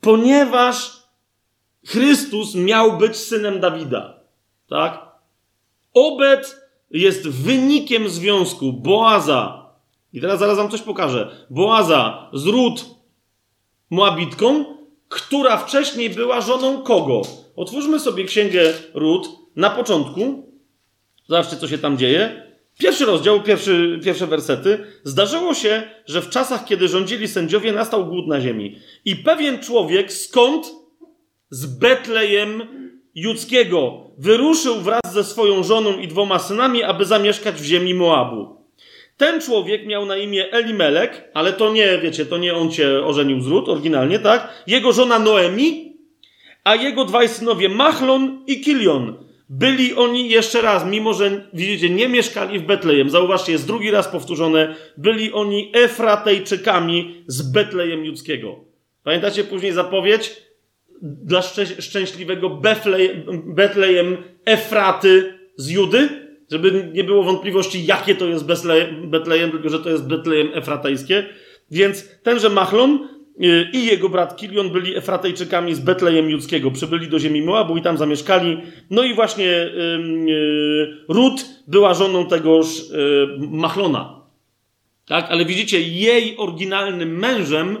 ponieważ Chrystus miał być synem Dawida. Tak? Obed jest wynikiem związku Boaza. I teraz zaraz wam coś pokażę. Boaza z Rut Moabitką, która wcześniej była żoną kogo? Otwórzmy sobie księgę Rut na początku. Zobaczcie, co się tam dzieje. Pierwszy rozdział, pierwszy, pierwsze wersety. Zdarzyło się, że w czasach, kiedy rządzili sędziowie, nastał głód na ziemi. I pewien człowiek skąd? Z Betlejem Judzkiego wyruszył wraz ze swoją żoną i dwoma synami, aby zamieszkać w ziemi Moabu. Ten człowiek miał na imię Elimelek, ale to nie, wiecie, to nie on cię ożenił z Rut oryginalnie, tak? Jego żona Noemi, a jego dwaj synowie Machlon i Kilion. Byli oni jeszcze raz, mimo że widzicie, nie mieszkali w Betlejem. Zauważcie, jest drugi raz powtórzone. Byli oni Efratejczykami z Betlejem Judzkiego. Pamiętacie później zapowiedź dla szczę- szczęśliwego Betlejem Efraty z Judy? Żeby nie było wątpliwości, jakie to jest Betlejem, tylko że to jest Betlejem Efratejskie. Więc tenże Machlon Y, i jego brat Kilion byli Efratejczykami z Betlejem Judzkiego. Przybyli do ziemi Moabu i tam zamieszkali. No i właśnie yy, Rut była żoną tegoż yy, Machlona. Tak? Ale widzicie, jej oryginalnym mężem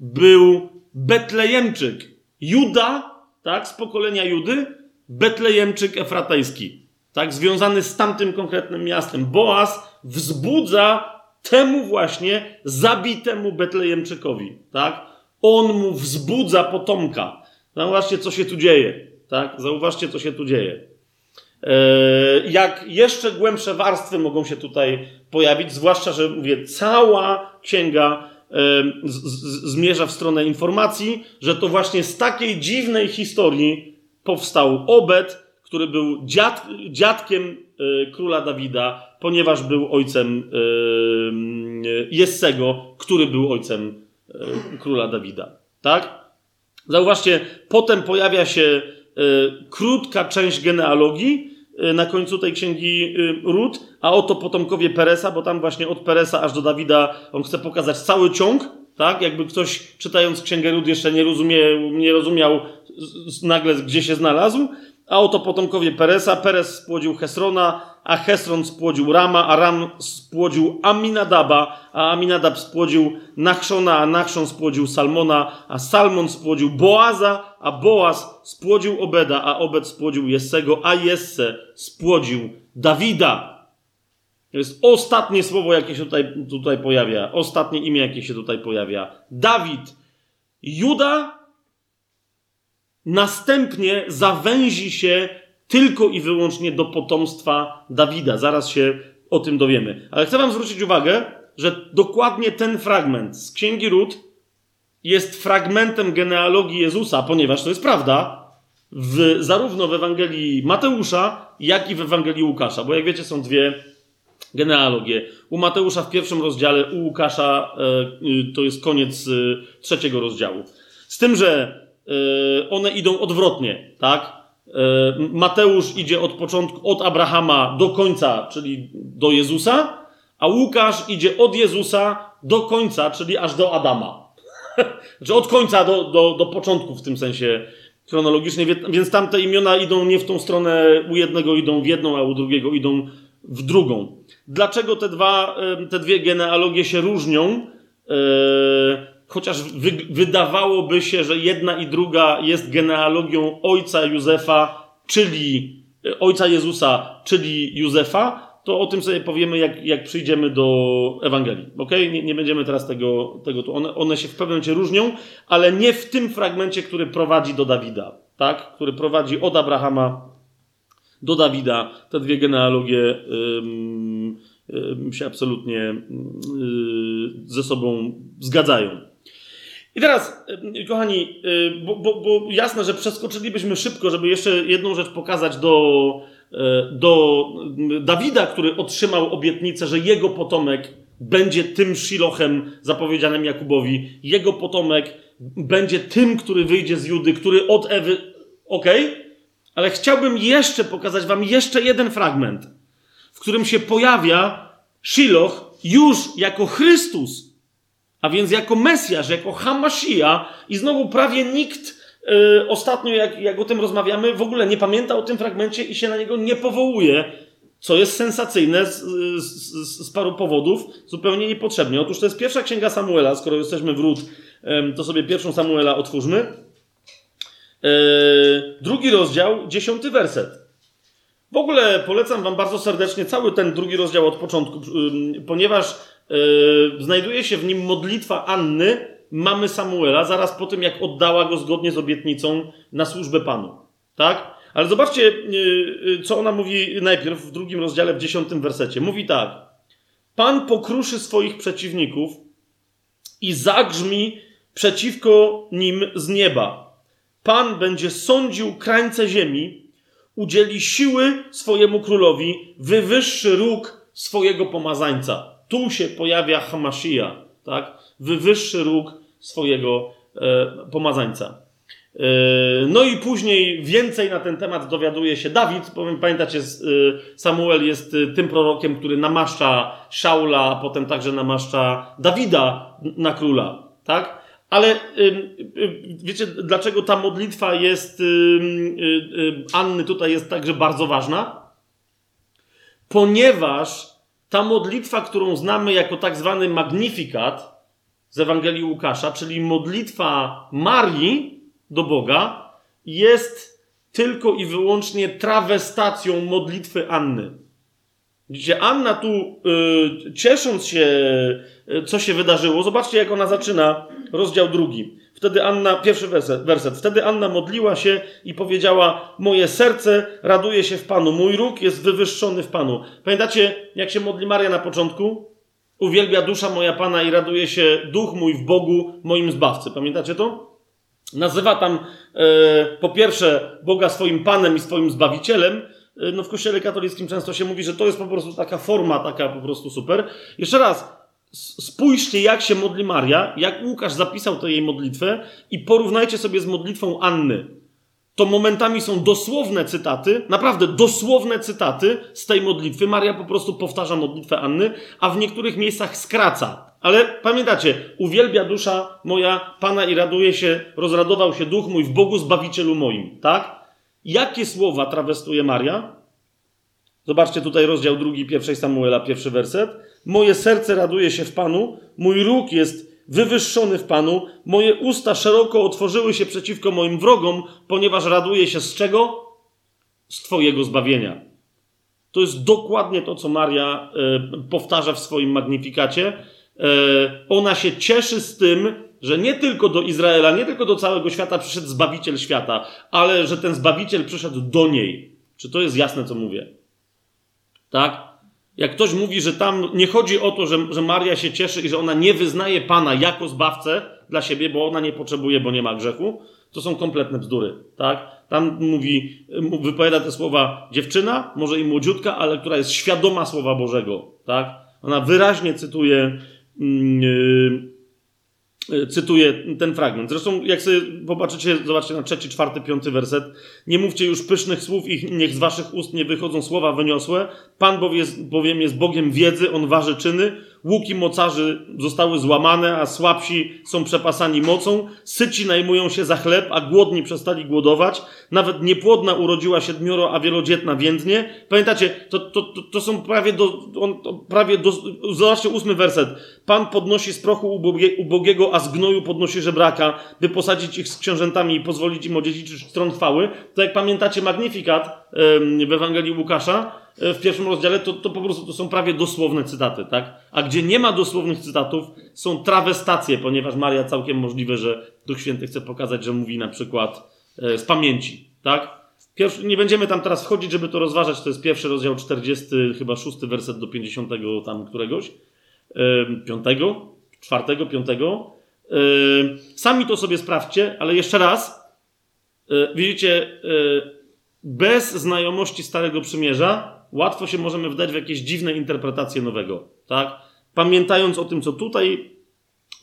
był Betlejemczyk. Juda, tak? Z pokolenia Judy. Betlejemczyk Efratejski. Tak? Związany z tamtym konkretnym miastem. Boaz wzbudza temu właśnie zabitemu Betlejemczykowi, tak? On mu wzbudza potomka. Zauważcie, co się tu dzieje, tak? Zauważcie, co się tu dzieje. E, jak jeszcze głębsze warstwy mogą się tutaj pojawić, zwłaszcza, że mówię, cała księga zmierza w stronę informacji, że to właśnie z takiej dziwnej historii powstał Obed, który był dziad, dziadkiem e, króla Dawida, ponieważ był ojcem yy, Jessego, który był ojcem króla Dawida. Tak? Zauważcie, potem pojawia się krótka część genealogii na końcu tej księgi Rut, a oto potomkowie Peresa, bo tam właśnie od Peresa aż do Dawida on chce pokazać cały ciąg, tak? Jakby ktoś czytając księgę Rut jeszcze nie, nie rozumiał nagle gdzie się znalazł, a oto potomkowie Peresa. Peres spłodził Hesrona, a Hesron spłodził Rama, a Ram spłodził Aminadaba, a Aminadab spłodził Nachszona, a Nachszon spłodził Salmona, a Salmon spłodził Boaza, a Boaz spłodził Obeda, a Obed spłodził Jessego, a Jesse spłodził Dawida. To jest ostatnie słowo, jakie się tutaj, tutaj pojawia. Ostatnie imię, jakie się tutaj pojawia. Dawid. Juda następnie zawęzi się tylko i wyłącznie do potomstwa Dawida. Zaraz się o tym dowiemy. Ale chcę Wam zwrócić uwagę, że dokładnie ten fragment z Księgi Rut jest fragmentem genealogii Jezusa, ponieważ to jest prawda, w, zarówno w Ewangelii Mateusza, jak i w Ewangelii Łukasza. Bo jak wiecie, są dwie genealogie. U Mateusza w pierwszym rozdziale, u Łukasza e, to jest koniec e, trzeciego rozdziału. Z tym, że one idą odwrotnie, tak? E, Mateusz idzie od początku, od Abrahama do końca, czyli do Jezusa, a Łukasz idzie od Jezusa do końca, czyli aż do Adama. znaczy od końca do, do, do początku w tym sensie chronologicznie, więc tamte imiona idą nie w tą stronę, u jednego idą w jedną, a u drugiego idą w drugą. Dlaczego te, dwa, te dwie genealogie się różnią? Chociaż wy, wydawałoby się, że jedna i druga jest genealogią ojca Józefa, czyli e, ojca Jezusa, czyli Józefa, to o tym sobie powiemy, jak, jak przyjdziemy do Ewangelii. Ok? Nie, nie będziemy teraz tego, tego tu. One, one się w pewnym momencie różnią, ale nie w tym fragmencie, który prowadzi do Dawida, tak? Który prowadzi od Abrahama do Dawida. Te dwie genealogie się absolutnie ze sobą zgadzają. I teraz, kochani, bo, bo, bo jasne, że przeskoczylibyśmy szybko, żeby jeszcze jedną rzecz pokazać do, E, do Dawida, który otrzymał obietnicę, że jego potomek będzie tym Shilochem zapowiedzianym Jakubowi. Jego potomek będzie tym, który wyjdzie z Judy, który od Ewy. Ok? Ale chciałbym jeszcze pokazać Wam jeszcze jeden fragment, w którym się pojawia Shiloh już jako Chrystus, a więc jako Mesjasz, jako Hamashia, i znowu prawie nikt Yy, ostatnio, jak, jak o tym rozmawiamy, w ogóle nie pamięta o tym fragmencie i się na niego nie powołuje, co jest sensacyjne z, z, z paru powodów, zupełnie niepotrzebnie. Otóż to jest pierwsza księga Samuela, skoro jesteśmy wrót, yy, to sobie pierwszą Samuela otwórzmy. Yy, drugi rozdział, dziesiąty werset. W ogóle polecam Wam bardzo serdecznie cały ten drugi rozdział od początku, ponieważ znajduje się w nim modlitwa Anny, mamy Samuela zaraz po tym, jak oddała go zgodnie z obietnicą na służbę Panu. Tak? Ale zobaczcie, y, y, co ona mówi najpierw w drugim rozdziale, w dziesiątym wersecie. Mówi tak. Pan pokruszy swoich przeciwników i zagrzmi przeciwko nim z nieba. Pan będzie sądził krańce ziemi, udzieli siły swojemu królowi, wywyższy róg swojego pomazańca. Tu się pojawia Hamashia, tak? Wywyższy róg swojego e, pomazańca. E, no i później więcej na ten temat dowiaduje się Dawid. Pamiętacie, e, Samuel jest tym prorokiem, który namaszcza Szaula, a potem także namaszcza Dawida na króla. Tak? Ale wiecie, dlaczego ta modlitwa jest Anny tutaj jest także bardzo ważna? Ponieważ ta modlitwa, którą znamy jako tak zwany magnifikat, z Ewangelii Łukasza, czyli modlitwa Marii do Boga, jest tylko i wyłącznie trawestacją modlitwy Anny. Widzicie, Anna tu, y, ciesząc się, y, co się wydarzyło, zobaczcie, jak ona zaczyna rozdział drugi. Wtedy Anna, pierwszy werset, werset. Wtedy Anna modliła się i powiedziała: Moje serce raduje się w Panu, mój róg jest wywyższony w Panu. Pamiętacie, jak się modli Maria na początku? Uwielbia dusza moja Pana i raduje się duch mój w Bogu, moim Zbawcy. Pamiętacie to? Nazywa tam e, po pierwsze Boga swoim Panem i swoim Zbawicielem. E, no w kościele katolickim często się mówi, że to jest po prostu taka forma, taka po prostu super. Jeszcze raz, spójrzcie jak się modli Maria, jak Łukasz zapisał tę jej modlitwę i porównajcie sobie z modlitwą Anny to momentami są dosłowne cytaty, naprawdę dosłowne cytaty z tej modlitwy. Maria po prostu powtarza modlitwę Anny, a w niektórych miejscach skraca. Ale pamiętacie, uwielbia dusza moja Pana i raduje się, rozradował się duch mój w Bogu Zbawicielu moim, tak? Jakie słowa trawestuje Maria? Zobaczcie tutaj rozdział drugi pierwszej Samuela, pierwszy werset. Moje serce raduje się w Panu, mój róg jest wywyższony w Panu, moje usta szeroko otworzyły się przeciwko moim wrogom, ponieważ raduję się z czego? Z Twojego zbawienia. To jest dokładnie to, co Maria e, powtarza w swoim magnifikacie. E, ona się cieszy z tym, że nie tylko do Izraela, nie tylko do całego świata przyszedł Zbawiciel świata, ale że ten Zbawiciel przyszedł do niej. Czy to jest jasne, co mówię? Tak? Jak ktoś mówi, że tam nie chodzi o to, że, że Maria się cieszy i że ona nie wyznaje Pana jako zbawcę dla siebie, bo ona nie potrzebuje, bo nie ma grzechu, to są kompletne bzdury, tak? Tam mówi, wypowiada te słowa dziewczyna, może i młodziutka, ale która jest świadoma Słowa Bożego, tak? Ona wyraźnie cytuje, yy, cytuję ten fragment. Zresztą, jak sobie popatrzycie, zobaczcie na trzeci, czwarty, piąty werset. Nie mówcie już pysznych słów i niech z waszych ust nie wychodzą słowa wyniosłe. Pan bowiem jest Bogiem wiedzy, on waży czyny. Łuki mocarzy zostały złamane, a słabsi są przepasani mocą. Syci najmują się za chleb, a głodni przestali głodować. Nawet niepłodna urodziła siedmioro, a wielodzietna więdnie. Pamiętacie, to, to, to, to są prawie do, on, prawie do, zobaczcie ósmy werset. Pan podnosi z prochu ubogie, ubogiego, a z gnoju podnosi żebraka, by posadzić ich z książętami i pozwolić im odziedziczyć tron chwały. To jak pamiętacie Magnifikat w Ewangelii Łukasza, e, w pierwszym rozdziale, to, to po prostu to są prawie dosłowne cytaty, tak? A gdzie nie ma dosłownych cytatów, są trawestacje, ponieważ Maria całkiem możliwe, że Duch Święty chce pokazać, że mówi na przykład e, z pamięci, tak? Pierwszy, nie będziemy tam teraz wchodzić, żeby to rozważać, to jest pierwszy rozdział 40, chyba 6 werset do 50 tam któregoś, piątego, czwartego, piątego. Sami to sobie sprawdźcie, ale jeszcze raz, e, widzicie, bez znajomości Starego Przymierza łatwo się możemy wdać w jakieś dziwne interpretacje nowego, tak? Pamiętając o tym, co tutaj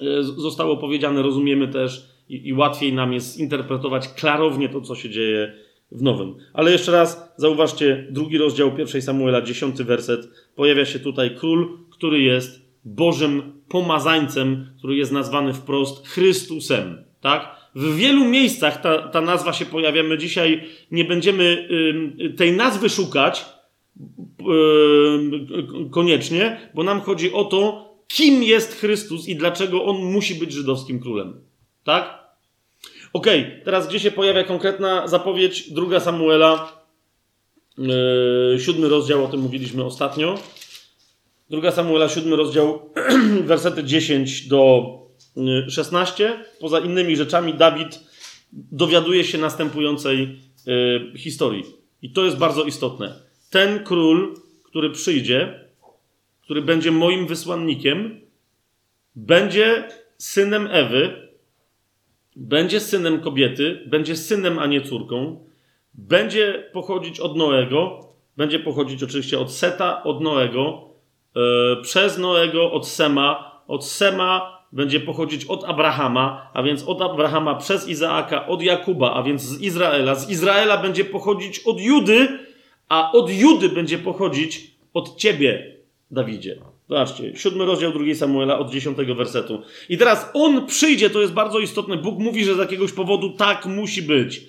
e, zostało powiedziane, rozumiemy też i, i łatwiej nam jest interpretować klarownie to, co się dzieje w nowym. Ale jeszcze raz zauważcie, drugi rozdział pierwszej Samuela, dziesiąty werset. Pojawia się tutaj król, który jest Bożym pomazańcem, który jest nazwany wprost Chrystusem, tak? W wielu miejscach ta, ta nazwa się pojawia. My dzisiaj nie będziemy tej nazwy szukać koniecznie, bo nam chodzi o to, kim jest Chrystus i dlaczego on musi być żydowskim królem. Tak? Okej, okay, teraz gdzie się pojawia konkretna zapowiedź? Druga Samuela, yy, siódmy rozdział, o tym mówiliśmy ostatnio. Druga Samuela, siódmy rozdział, wersety 10 do 16. Poza innymi rzeczami, Dawid dowiaduje się następującej y, historii. I to jest bardzo istotne. Ten król, który przyjdzie, który będzie moim wysłannikiem, będzie synem Ewy, będzie synem kobiety, będzie synem, a nie córką, będzie pochodzić od Noego, będzie pochodzić oczywiście od Seta, od Noego, yy, przez Noego, od Sema, od Sema będzie pochodzić od Abrahama, a więc od Abrahama przez Izaaka, od Jakuba, a więc z Izraela. Z Izraela będzie pochodzić od Judy, a od Judy będzie pochodzić od ciebie, Dawidzie. Zobaczcie, siódmy rozdział drugiej Samuela od dziesiątego wersetu. I teraz on przyjdzie, to jest bardzo istotne. Bóg mówi, że z jakiegoś powodu tak musi być.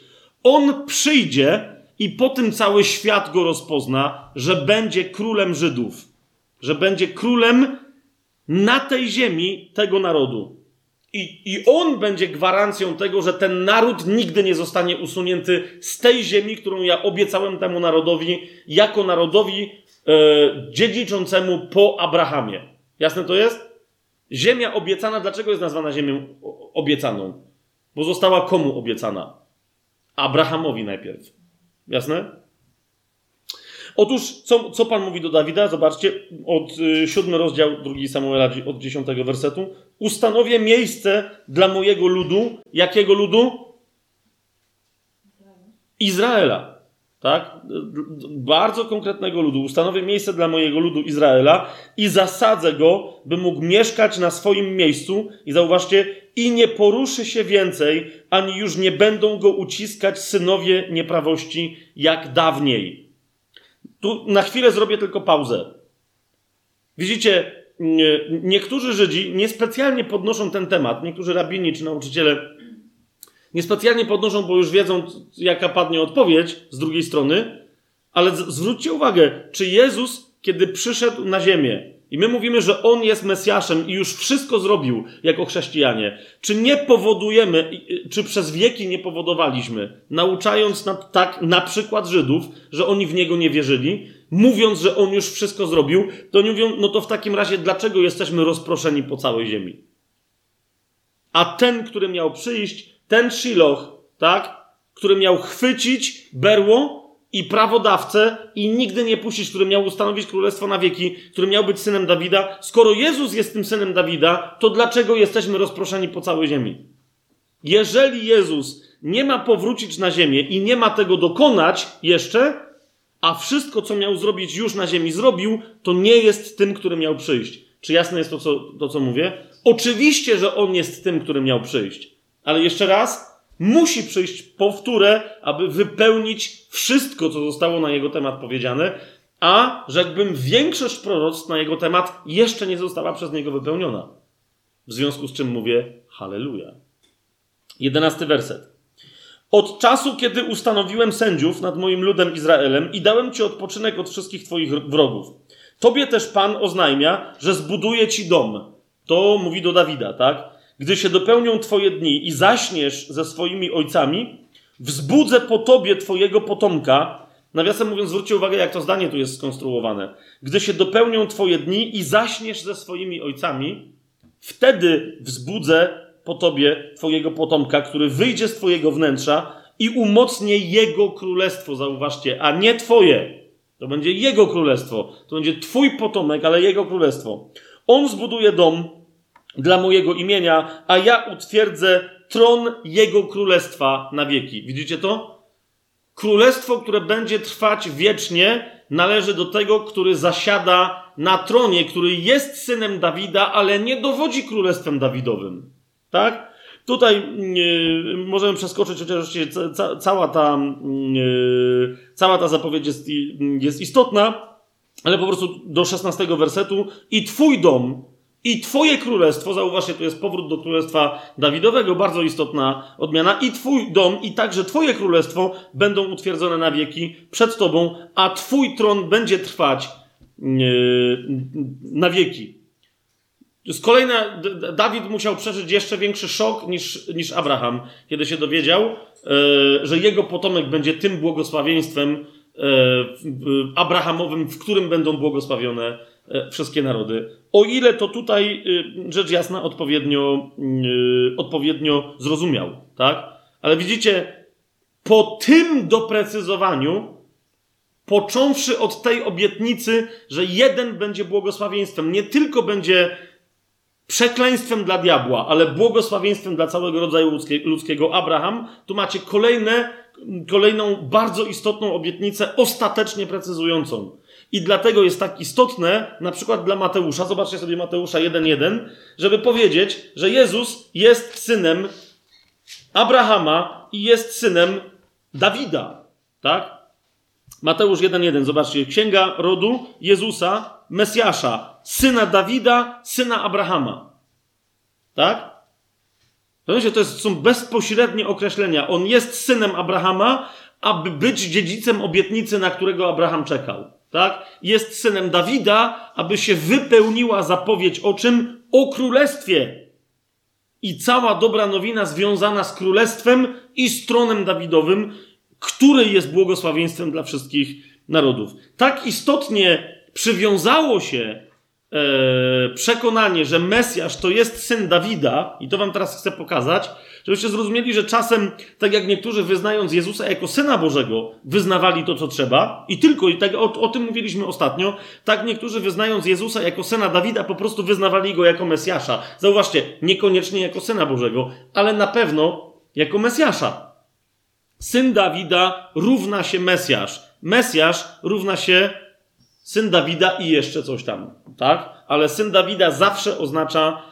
On przyjdzie i po tym cały świat go rozpozna, że będzie królem Żydów. Że będzie królem na tej ziemi tego narodu. I, I on będzie gwarancją tego, że ten naród nigdy nie zostanie usunięty z tej ziemi, którą ja obiecałem temu narodowi, jako narodowi e, dziedziczącemu po Abrahamie. Jasne to jest? Ziemia obiecana, dlaczego jest nazwana ziemią obiecaną? Bo została komu obiecana? Abrahamowi najpierw. Jasne? Otóż, co, co Pan mówi do Dawida? Zobaczcie, od y, siódmy rozdział drugi Samuela, od dziesiątego wersetu. Ustanowię miejsce dla mojego ludu. Jakiego ludu? Izraela. Tak? Bardzo konkretnego ludu. Ustanowię miejsce dla mojego ludu Izraela i zasadzę go, by mógł mieszkać na swoim miejscu. I zauważcie, i nie poruszy się więcej, ani już nie będą go uciskać synowie nieprawości jak dawniej. Tu na chwilę zrobię tylko pauzę. Widzicie, niektórzy Żydzi niespecjalnie podnoszą ten temat, niektórzy rabini czy nauczyciele niespecjalnie podnoszą, bo już wiedzą, jaka padnie odpowiedź z drugiej strony, ale zwróćcie uwagę, czy Jezus, kiedy przyszedł na ziemię, i my mówimy, że On jest Mesjaszem i już wszystko zrobił jako chrześcijanie. Czy nie powodujemy, czy przez wieki nie powodowaliśmy, nauczając na, tak na przykład Żydów, że oni w Niego nie wierzyli, mówiąc, że On już wszystko zrobił, to oni mówią, no to w takim razie dlaczego jesteśmy rozproszeni po całej ziemi? A ten, który miał przyjść, ten Shiloh, tak, który miał chwycić berło, i prawodawcę i nigdy nie puścić, który miał ustanowić królestwo na wieki, który miał być synem Dawida. Skoro Jezus jest tym synem Dawida, to dlaczego jesteśmy rozproszeni po całej ziemi? Jeżeli Jezus nie ma powrócić na ziemię i nie ma tego dokonać jeszcze, a wszystko, co miał zrobić już na ziemi zrobił, to nie jest tym, który miał przyjść. Czy jasne jest to, co, to, co mówię? oczywiście, że on jest tym, który miał przyjść. Ale jeszcze raz, musi przyjść powtórę, aby wypełnić wszystko, co zostało na jego temat powiedziane, a rzekłbym, większość proroctw na jego temat jeszcze nie została przez niego wypełniona. W związku z czym mówię Halleluja. Jedenasty werset. Od czasu, kiedy ustanowiłem sędziów nad moim ludem Izraelem i dałem ci odpoczynek od wszystkich twoich wrogów. Tobie też Pan oznajmia, że zbuduje ci dom. To mówi do Dawida, tak? Gdy się dopełnią twoje dni i zaśniesz ze swoimi ojcami, wzbudzę po tobie twojego potomka. Nawiasem mówiąc, zwróćcie uwagę, jak to zdanie tu jest skonstruowane. Gdy się dopełnią twoje dni i zaśniesz ze swoimi ojcami, wtedy wzbudzę po tobie twojego potomka, który wyjdzie z twojego wnętrza i umocnię jego królestwo, zauważcie, a nie twoje. To będzie jego królestwo. To będzie twój potomek, ale jego królestwo. On zbuduje dom dla mojego imienia, a ja utwierdzę tron jego królestwa na wieki. Widzicie to? Królestwo, które będzie trwać wiecznie, należy do tego, który zasiada na tronie, który jest synem Dawida, ale nie dowodzi królestwem Dawidowym. Tak? Tutaj yy, możemy przeskoczyć, chociaż ca, cała, ta, yy, cała ta zapowiedź jest, jest istotna, ale po prostu do 16 wersetu i Twój dom i Twoje królestwo, zauważcie, to jest powrót do królestwa Dawidowego, bardzo istotna odmiana, i Twój dom, i także Twoje królestwo będą utwierdzone na wieki przed Tobą, a Twój tron będzie trwać yy, na wieki. Jest kolejna. Dawid musiał przeżyć jeszcze większy szok niż, niż Abraham, kiedy się dowiedział, e, że jego potomek będzie tym błogosławieństwem e, Abrahamowym, w którym będą błogosławione wszystkie narody. O ile to tutaj rzecz jasna odpowiednio, odpowiednio zrozumiał, tak? Ale widzicie, po tym doprecyzowaniu, począwszy od tej obietnicy, że jeden będzie błogosławieństwem, nie tylko będzie przekleństwem dla diabła, ale błogosławieństwem dla całego rodzaju ludzkiego Abraham, tu macie kolejne, kolejną bardzo istotną obietnicę, ostatecznie precyzującą. I dlatego jest tak istotne, na przykład dla Mateusza, zobaczcie sobie Mateusza 1.1, żeby powiedzieć, że Jezus jest synem Abrahama i jest synem Dawida. Tak? Mateusz 1.1, zobaczcie, księga rodu Jezusa, Mesjasza, syna Dawida, syna Abrahama. Tak? Rozumiecie, to są bezpośrednie określenia. On jest synem Abrahama, aby być dziedzicem obietnicy, na którego Abraham czekał. Tak? Jest synem Dawida, aby się wypełniła zapowiedź o czym? O królestwie. I cała dobra nowina związana z królestwem i z tronem Dawidowym, który jest błogosławieństwem dla wszystkich narodów. Tak istotnie przywiązało się e, przekonanie, że Mesjasz to jest syn Dawida, i to wam teraz chcę pokazać, żebyście zrozumieli, że czasem, tak jak niektórzy wyznając Jezusa jako syna Bożego, wyznawali to, co trzeba, i tylko, i tak o, o tym mówiliśmy ostatnio, tak niektórzy wyznając Jezusa jako syna Dawida, po prostu wyznawali go jako Mesjasza. Zauważcie, niekoniecznie jako syna Bożego, ale na pewno jako Mesjasza. Syn Dawida równa się Mesjasz. Mesjasz równa się syn Dawida i jeszcze coś tam, tak? Ale syn Dawida zawsze oznacza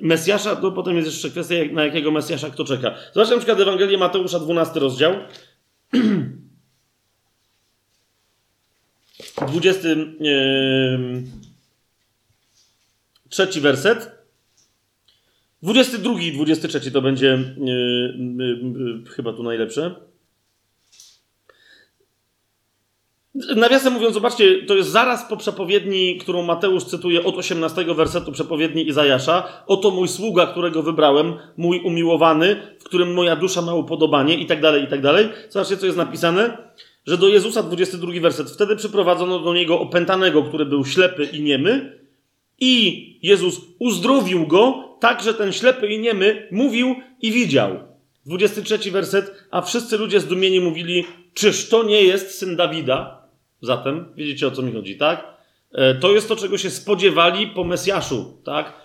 Mesjasza, to potem jest jeszcze kwestia, na jakiego Mesjasza kto czeka. Zobaczmy na przykład Ewangelię Mateusza, 12 rozdział. 23 e, werset. 22 i 23 to będzie chyba tu najlepsze. Nawiasem mówiąc, zobaczcie, to jest zaraz po przepowiedni, którą Mateusz cytuje od 18 wersetu przepowiedni Izajasza. Oto mój sługa, którego wybrałem, mój umiłowany, w którym moja dusza ma upodobanie i tak dalej, i tak dalej. Zobaczcie, co jest napisane. Że do Jezusa, 22 werset, wtedy przyprowadzono do niego opętanego, który był ślepy i niemy i Jezus uzdrowił go, tak że ten ślepy i niemy mówił i widział. 23 werset, a wszyscy ludzie zdumieni mówili, czyż to nie jest syn Dawida? Zatem, widzicie o co mi chodzi, tak? E, to jest to, czego się spodziewali po Mesjaszu, tak?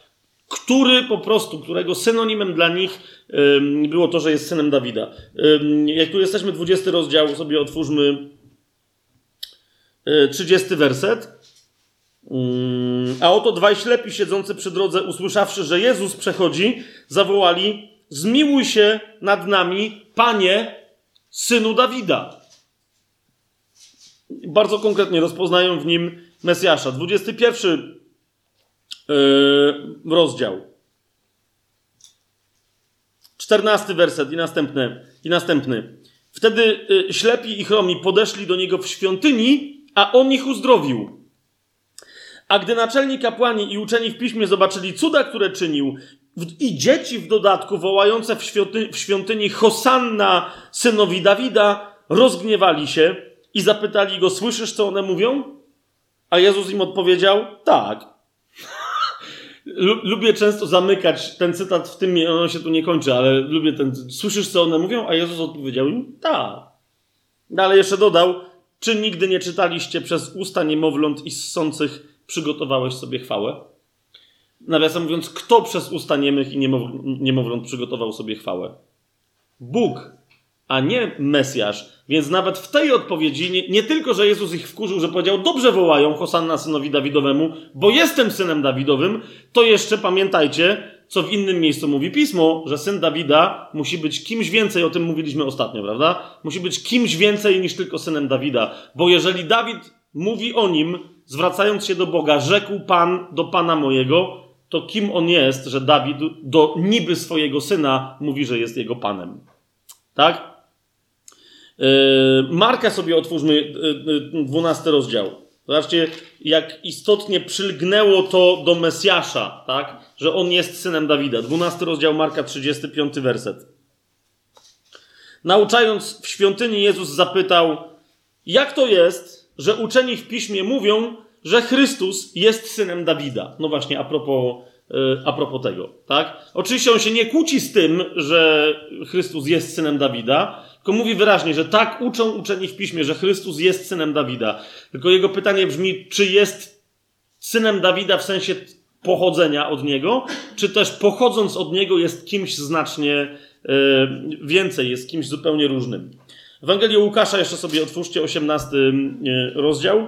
Który po prostu, którego synonimem dla nich było to, że jest synem Dawida. Jak tu jesteśmy, 20 rozdział, sobie otwórzmy 30 e, werset. Mm, A oto dwaj ślepi siedzący przy drodze, usłyszawszy, że Jezus przechodzi, zawołali: Zmiłuj się nad nami, panie, synu Dawida. Bardzo konkretnie rozpoznają w nim Mesjasza. 21 yy, rozdział. 14 werset i następny. I następny. Wtedy y, ślepi i chromi podeszli do niego w świątyni, a on ich uzdrowił. A gdy naczelni kapłani i uczeni w piśmie zobaczyli cuda, które czynił, i dzieci w dodatku wołające w, świąty, w świątyni Hosanna synowi Dawida, rozgniewali się i zapytali go: Słyszysz, co one mówią? A Jezus im odpowiedział: Tak. Lu- Lubię często zamykać ten cytat w tym, on się tu nie kończy, ale lubię ten. Słyszysz, co one mówią? A Jezus odpowiedział im: Tak. Dalej jeszcze dodał: Czy nigdy nie czytaliście przez usta niemowląt i ssących przygotowałeś sobie chwałę? Nawiasem mówiąc, kto przez usta niemych i niemow- niemowląt przygotował sobie chwałę? Bóg, a nie Mesjasz. Więc nawet w tej odpowiedzi nie, nie tylko, że Jezus ich wkurzył, że powiedział, dobrze wołają Hosanna synowi Dawidowemu, bo jestem synem Dawidowym, to jeszcze pamiętajcie, co w innym miejscu mówi Pismo, że syn Dawida musi być kimś więcej, o tym mówiliśmy ostatnio, prawda? Musi być kimś więcej niż tylko synem Dawida, bo jeżeli Dawid mówi o nim, zwracając się do Boga, rzekł Pan do Pana mojego, to kim on jest, że Dawid do niby swojego syna mówi, że jest jego Panem? Tak? Yy, Marka sobie otwórzmy, yy, yy, 12 rozdział. Zobaczcie, jak istotnie przylgnęło to do Mesjasza, tak? Że on jest synem Dawida. 12 rozdział Marka, 35 werset. Nauczając w świątyni, Jezus zapytał, jak to jest, że uczeni w piśmie mówią, że Chrystus jest synem Dawida? No właśnie, a propos, yy, a propos tego, tak? Oczywiście on się nie kłóci z tym, że Chrystus jest synem Dawida, tylko mówi wyraźnie, że tak uczą uczeni w piśmie, że Chrystus jest synem Dawida. Tylko jego pytanie brzmi, czy jest synem Dawida w sensie pochodzenia od niego, czy też pochodząc od niego jest kimś znacznie e, więcej, jest kimś zupełnie różnym. Ewangelię Łukasza jeszcze sobie otwórzcie 18 e, rozdział.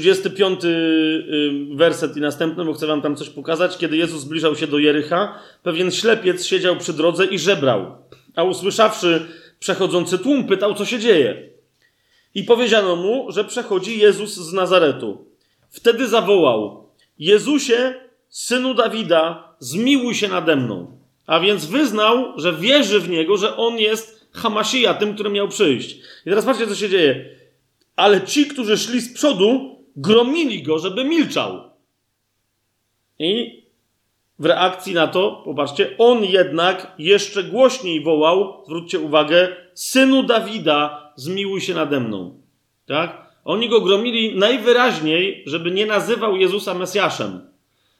35 y, werset i następny, bo chcę wam tam coś pokazać. Kiedy Jezus zbliżał się do Jericha, pewien ślepiec siedział przy drodze i żebrał. A usłyszawszy przechodzący tłum, pytał, co się dzieje. I powiedziano mu, że przechodzi Jezus z Nazaretu. Wtedy zawołał: Jezusie, synu Dawida, zmiłuj się nade mną. A więc wyznał, że wierzy w niego, że on jest Hamasija, tym, który miał przyjść. I teraz patrzcie, co się dzieje. Ale ci, którzy szli z przodu, gromili go, żeby milczał. I w reakcji na to, popatrzcie, on jednak jeszcze głośniej wołał, zwróćcie uwagę, synu Dawida, zmiłuj się nade mną. Tak? Oni go gromili najwyraźniej, żeby nie nazywał Jezusa Mesjaszem.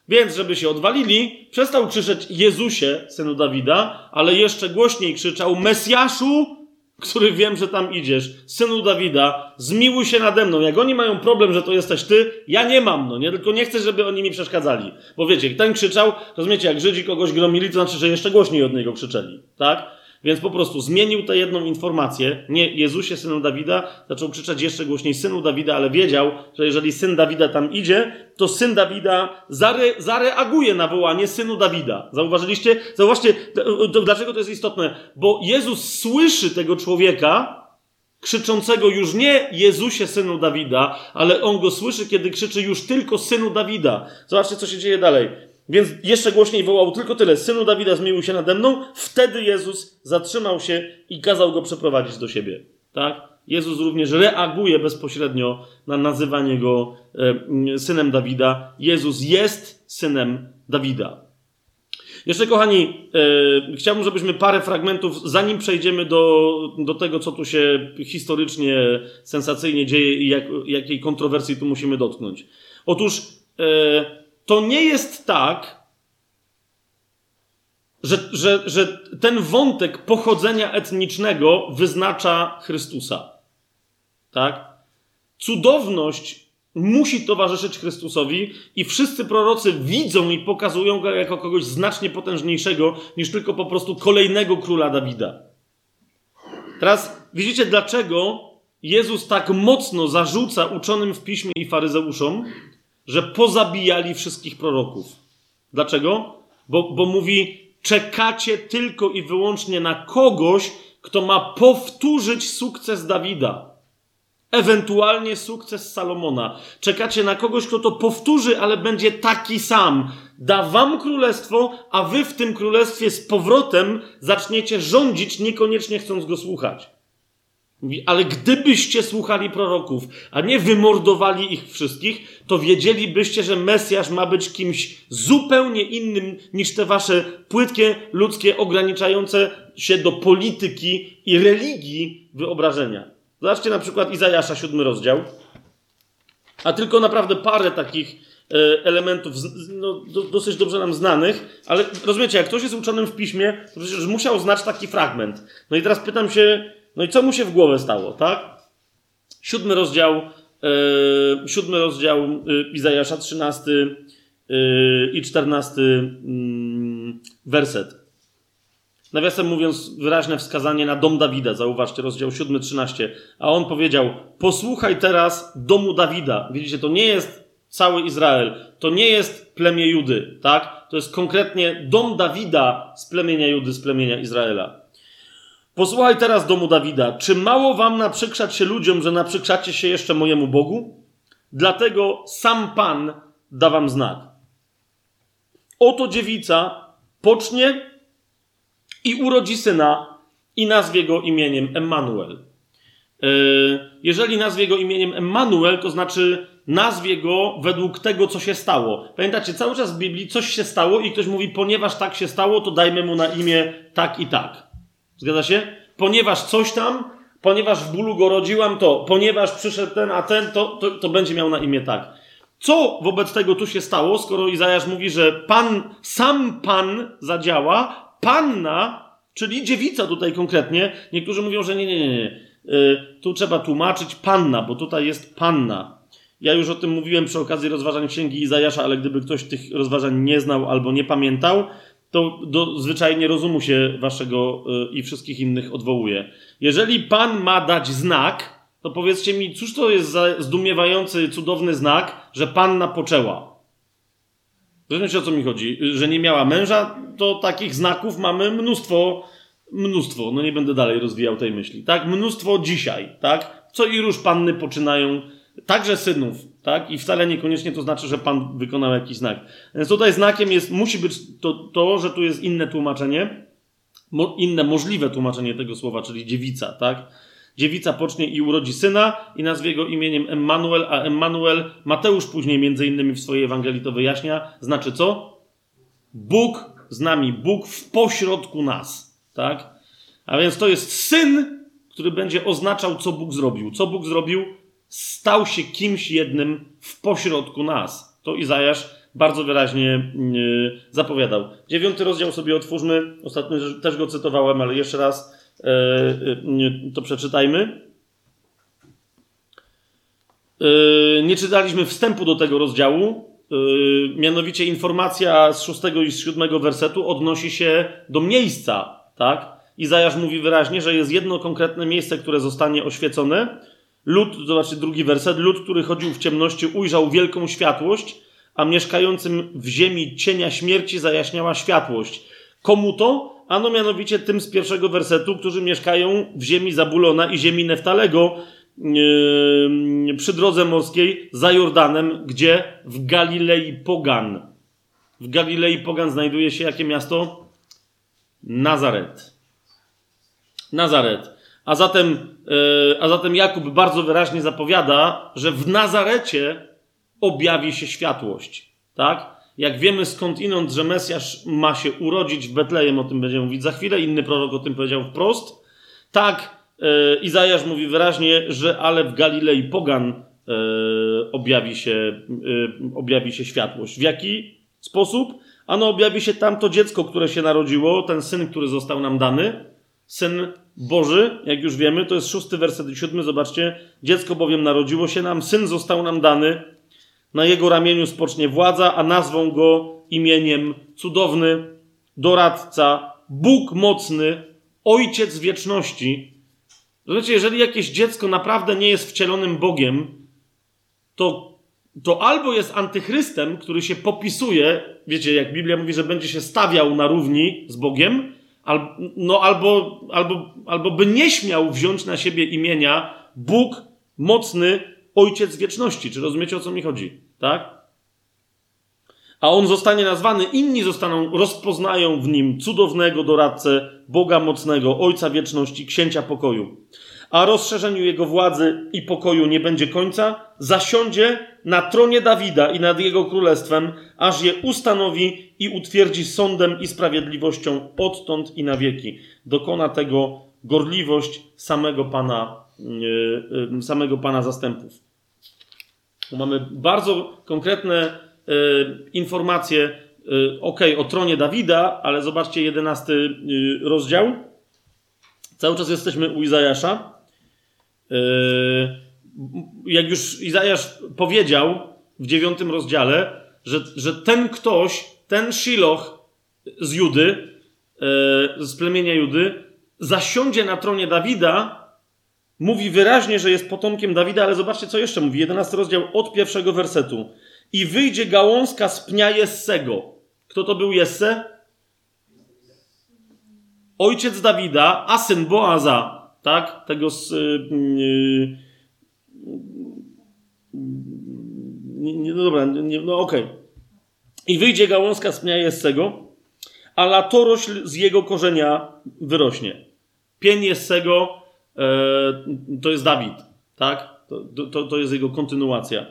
Więc, żeby się odwalili, przestał krzyczeć Jezusie, synu Dawida, ale jeszcze głośniej krzyczał Mesjaszu, który wiem, że tam idziesz, synu Dawida, zmiłuj się nade mną. Jak oni mają problem, że to jesteś ty, ja nie mam, no nie? Tylko nie chcę, żeby oni mi przeszkadzali. Bo wiecie, jak ten krzyczał, rozumiecie, jak Żydzi kogoś gromili, to znaczy, że jeszcze głośniej od niego krzyczeli, tak? Więc po prostu zmienił tę jedną informację, nie Jezusie, synu Dawida, zaczął krzyczeć jeszcze głośniej synu Dawida, ale wiedział, że jeżeli syn Dawida tam idzie, to syn Dawida zare, zareaguje na wołanie synu Dawida. Zauważyliście? Zauważcie, dlaczego to jest istotne? Bo Jezus słyszy tego człowieka, krzyczącego już nie Jezusie, synu Dawida, ale on go słyszy, kiedy krzyczy już tylko synu Dawida. Zobaczcie, co się dzieje dalej. Więc jeszcze głośniej wołał tylko tyle: Synu Dawida, zmiłuj się nade mną. Wtedy Jezus zatrzymał się i kazał go przeprowadzić do siebie. Tak? Jezus również reaguje bezpośrednio na nazywanie go synem Dawida. Jezus jest synem Dawida. Jeszcze, kochani, e, chciałbym, żebyśmy parę fragmentów, zanim przejdziemy do, do tego, co tu się historycznie, sensacyjnie dzieje i jak, jakiej kontrowersji tu musimy dotknąć. Otóż e, to nie jest tak, że, że, że ten wątek pochodzenia etnicznego wyznacza Chrystusa. Tak? Cudowność musi towarzyszyć Chrystusowi i wszyscy prorocy widzą i pokazują go jako kogoś znacznie potężniejszego niż tylko po prostu kolejnego króla Dawida. Teraz widzicie, dlaczego Jezus tak mocno zarzuca uczonym w piśmie i faryzeuszom, że pozabijali wszystkich proroków. Dlaczego? Bo, bo mówi, czekacie tylko i wyłącznie na kogoś, kto ma powtórzyć sukces Dawida. Ewentualnie sukces Salomona. Czekacie na kogoś, kto to powtórzy, ale będzie taki sam. Da wam królestwo, a wy w tym królestwie z powrotem zaczniecie rządzić, niekoniecznie chcąc go słuchać. Mówi, ale gdybyście słuchali proroków, a nie wymordowali ich wszystkich, to wiedzielibyście, że Mesjasz ma być kimś zupełnie innym niż te wasze płytkie, ludzkie, ograniczające się do polityki i religii wyobrażenia. Zobaczcie na przykład Izajasza, siódmy rozdział. A tylko naprawdę parę takich e, elementów no, dosyć dobrze nam znanych, ale rozumiecie, jak ktoś jest uczonym w piśmie, to przecież musiał znać taki fragment. No i teraz pytam się, no i co mu się w głowę stało, tak? Siódmy rozdział, yy, siódmy rozdział yy, Izajasza, trzynasty yy, i czternasty mm, werset. Nawiasem mówiąc, wyraźne wskazanie na dom Dawida. Zauważcie, rozdział 7, 13. A on powiedział: Posłuchaj teraz domu Dawida. Widzicie, to nie jest cały Izrael, to nie jest plemię Judy, tak? To jest konkretnie dom Dawida z plemienia Judy, z plemienia Izraela. Posłuchaj teraz domu Dawida. Czy mało wam naprzykrzać się ludziom, że naprzykrzacie się jeszcze mojemu Bogu? Dlatego sam Pan da wam znak. Oto dziewica pocznie i urodzi syna i nazwie go imieniem Emmanuel. E, jeżeli nazwie go imieniem Emmanuel, to znaczy nazwie go według tego, co się stało. Pamiętacie, cały czas w Biblii coś się stało i ktoś mówi, ponieważ tak się stało, to dajmy mu na imię tak i tak. Zgadza się? Ponieważ coś tam, ponieważ w bólu go rodziłam, to, ponieważ przyszedł ten, a ten, to, to, to będzie miał na imię tak. Co wobec tego tu się stało, skoro Izajasz mówi, że Pan, sam Pan zadziała, Panna, czyli dziewica tutaj konkretnie, niektórzy mówią, że nie, nie, nie, nie. Yy, tu trzeba tłumaczyć Panna, bo tutaj jest Panna. Ja już o tym mówiłem przy okazji rozważań księgi Izajasza, ale gdyby ktoś tych rozważań nie znał albo nie pamiętał, to do zwyczajnie rozumu się waszego y, i wszystkich innych odwołuje. Jeżeli Pan ma dać znak, to powiedzcie mi, cóż to jest za zdumiewający, cudowny znak, że Panna poczęła. Rozumiecie, o co mi chodzi? Że nie miała męża, to takich znaków mamy mnóstwo, mnóstwo. No nie będę dalej rozwijał tej myśli. Tak? Mnóstwo dzisiaj, tak? Co i róż panny poczynają, także synów, tak? I wcale niekoniecznie to znaczy, że Pan wykonał jakiś znak. Więc tutaj znakiem jest, musi być to, to że tu jest inne tłumaczenie, mo, inne możliwe tłumaczenie tego słowa, czyli dziewica, tak? Dziewica pocznie i urodzi syna i nazwie go imieniem Emmanuel, a Emmanuel Mateusz później między innymi w swojej Ewangelii to wyjaśnia, znaczy co? Bóg z nami, Bóg w pośrodku nas, tak? A więc to jest syn, który będzie oznaczał, co Bóg zrobił. Co Bóg zrobił? Stał się kimś jednym w pośrodku nas. To Izajasz bardzo wyraźnie yy, zapowiadał. Dziewiąty rozdział sobie otwórzmy. Ostatnio też go cytowałem, ale jeszcze raz yy, yy, to przeczytajmy. Nie czytaliśmy wstępu do tego rozdziału. Mianowicie informacja z szóstego i z siódmego wersetu odnosi się do miejsca, tak? Izajasz mówi wyraźnie, że jest jedno konkretne miejsce, które zostanie oświecone, Lud, zobaczcie drugi werset, lud, który chodził w ciemności, ujrzał wielką światłość, a mieszkającym w ziemi cienia śmierci zajaśniała światłość. Komu to? Ano mianowicie tym z pierwszego wersetu, którzy mieszkają w ziemi Zabulona i ziemi Neftalego yy, przy drodze morskiej za Jordanem, gdzie w Galilei Pogan. W Galilei Pogan znajduje się jakie miasto? Nazaret. Nazaret. A zatem, e, a zatem Jakub bardzo wyraźnie zapowiada, że w Nazarecie objawi się światłość. Tak? Jak wiemy skądinąd, że Mesjasz ma się urodzić w Betlejem, o tym będziemy mówić za chwilę, inny prorok o tym powiedział wprost, tak e, Izajasz mówi wyraźnie, że ale w Galilei Pogan e, objawi, się, objawi się światłość. W jaki sposób? Ano objawi się tam to dziecko, które się narodziło, ten syn, który został nam dany, syn Boży, jak już wiemy, to jest szósty werset i siódmy, zobaczcie. Dziecko bowiem narodziło się nam, syn został nam dany, na jego ramieniu spocznie władza, a nazwą go imieniem cudowny, doradca, Bóg mocny, Ojciec wieczności. Rozumiecie, jeżeli jakieś dziecko naprawdę nie jest wcielonym Bogiem, to, to albo jest antychrystem, który się popisuje, wiecie, jak Biblia mówi, że będzie się stawiał na równi z Bogiem, al, no albo, albo, albo by nie śmiał wziąć na siebie imienia Bóg mocny, Ojciec wieczności. Czy rozumiecie, o co mi chodzi? Tak? A on zostanie nazwany, inni zostaną, rozpoznają w nim cudownego doradcę, Boga mocnego, Ojca wieczności, księcia pokoju. A rozszerzeniu jego władzy i pokoju nie będzie końca, zasiądzie na tronie Dawida i nad jego królestwem, aż je ustanowi i utwierdzi sądem i sprawiedliwością odtąd i na wieki. Dokona tego gorliwość samego Pana, yy, yy, samego Pana zastępów. Mamy bardzo konkretne Y, informacje, ok, o tronie Dawida, ale zobaczcie jedenasty rozdział. Cały czas jesteśmy u Izajasza. Jak już Izajasz powiedział w dziewiątym rozdziale, że, że ten ktoś, ten Shiloh z Judy, z plemienia Judy, zasiądzie na tronie Dawida, mówi wyraźnie, że jest potomkiem Dawida, ale zobaczcie, co jeszcze mówi. Jedenasty rozdział od pierwszego wersetu i wyjdzie gałązka z pnia Jessego. Kto to był Jesse? Ojciec Dawida, a syn Boaza, tak? Tego z... Yy, yy, no dobra, nie, no okej. Okay. I wyjdzie gałązka z pnia Jessego, a latorośl z jego korzenia wyrośnie. Pień Jessego yy, to jest Dawid, tak? To, to, to jest jego kontynuacja.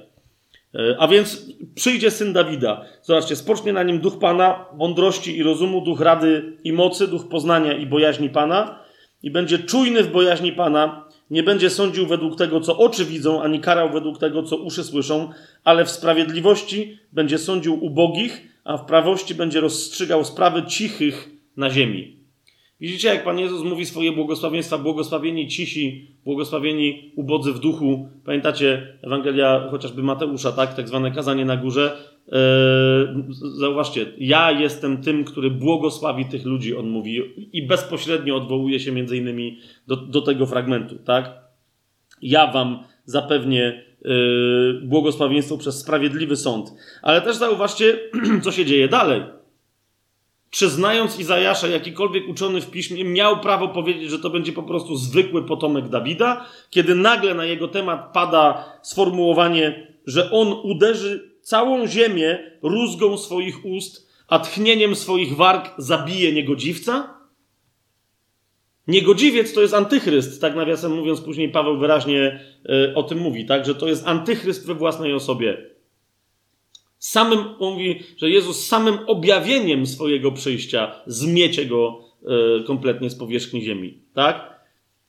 E, a więc przyjdzie syn Dawida. Zobaczcie, spocznie na nim duch Pana, mądrości i rozumu, duch rady i mocy, duch poznania i bojaźni Pana. I będzie czujny w bojaźni Pana. Nie będzie sądził według tego, co oczy widzą, ani karał według tego, co uszy słyszą, ale w sprawiedliwości będzie sądził ubogich, a w prawości będzie rozstrzygał sprawy cichych na ziemi. Widzicie, jak Pan Jezus mówi swoje błogosławieństwa, błogosławieni cisi, błogosławieni ubodzy w duchu. Pamiętacie Ewangelia chociażby Mateusza, tak? Tak zwane kazanie na górze. Eee, zauważcie, ja jestem tym, który błogosławi tych ludzi, on mówi, i bezpośrednio odwołuje się między innymi do, do tego fragmentu, tak? Ja wam zapewnię yy, błogosławieństwo przez sprawiedliwy sąd. Ale też zauważcie, co się dzieje dalej. Czy znając Izajasza, jakikolwiek uczony w piśmie miał prawo powiedzieć, że to będzie po prostu zwykły potomek Dawida, kiedy nagle na jego temat pada sformułowanie, że on uderzy całą ziemię rózgą swoich ust, a tchnieniem swoich warg zabije niegodziwca? Niegodziwiec to jest antychryst, tak nawiasem mówiąc, później Paweł wyraźnie y, o tym mówi, tak, że to jest antychryst we własnej osobie. Samym, mówi, że Jezus samym objawieniem swojego przyjścia zmiecie go e, kompletnie z powierzchni ziemi. Tak?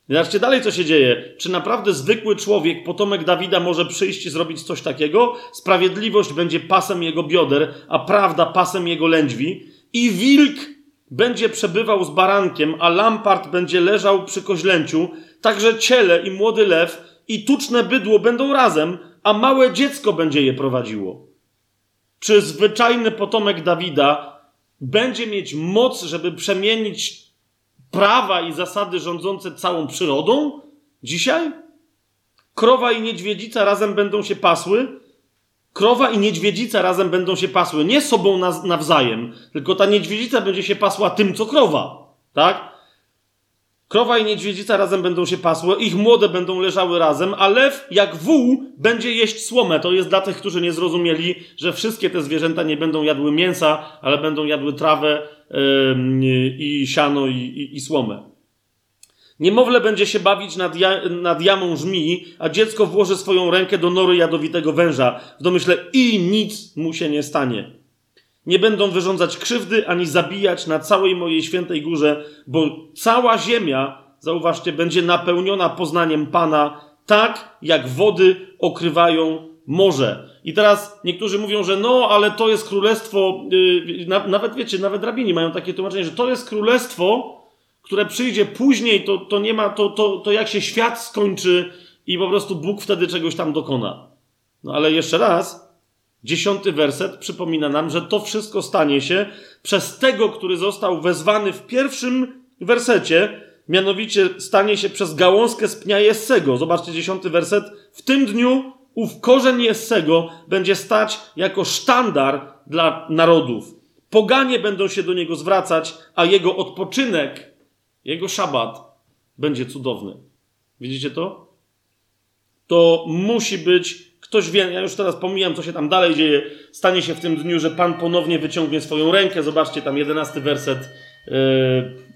Zobaczcie dalej, co się dzieje. Czy naprawdę zwykły człowiek, potomek Dawida, może przyjść i zrobić coś takiego? Sprawiedliwość będzie pasem jego bioder, a prawda pasem jego lędźwi. I wilk będzie przebywał z barankiem, a lampart będzie leżał przy koźlęciu. Także ciele i młody lew i tuczne bydło będą razem, a małe dziecko będzie je prowadziło. Czy zwyczajny potomek Dawida będzie mieć moc, żeby przemienić prawa i zasady rządzące całą przyrodą dzisiaj? Krowa i niedźwiedzica razem będą się pasły. Krowa i niedźwiedzica razem będą się pasły nie sobą nawzajem, tylko ta niedźwiedzica będzie się pasła tym, co krowa. Tak? Krowa i niedźwiedzica razem będą się pasły, ich młode będą leżały razem, a lew, jak wół, będzie jeść słomę. To jest dla tych, którzy nie zrozumieli, że wszystkie te zwierzęta nie będą jadły mięsa, ale będą jadły trawę yy, i siano i, i, i słomę. Niemowlę będzie się bawić nad, ja, nad jamą żmii, a dziecko włoży swoją rękę do nory jadowitego węża w domyśle i nic mu się nie stanie. Nie będą wyrządzać krzywdy ani zabijać na całej mojej świętej górze, bo cała ziemia, zauważcie, będzie napełniona poznaniem Pana, tak jak wody okrywają morze. I teraz niektórzy mówią, że no, ale to jest królestwo, yy, na, nawet wiecie, nawet rabini mają takie tłumaczenie, że to jest królestwo, które przyjdzie później, to, to nie ma, to, to, to jak się świat skończy i po prostu Bóg wtedy czegoś tam dokona. No ale jeszcze raz, Dziesiąty werset przypomina nam, że to wszystko stanie się przez tego, który został wezwany w pierwszym wersecie mianowicie stanie się przez gałązkę z pnia Jessego. Zobaczcie dziesiąty werset. W tym dniu ów korzeń Jessego będzie stać jako sztandar dla narodów. Poganie będą się do niego zwracać, a jego odpoczynek, jego szabat będzie cudowny. Widzicie to? To musi być Ktoś wie, ja już teraz pomijam, co się tam dalej dzieje. Stanie się w tym dniu, że Pan ponownie wyciągnie swoją rękę. Zobaczcie tam jedenasty werset yy,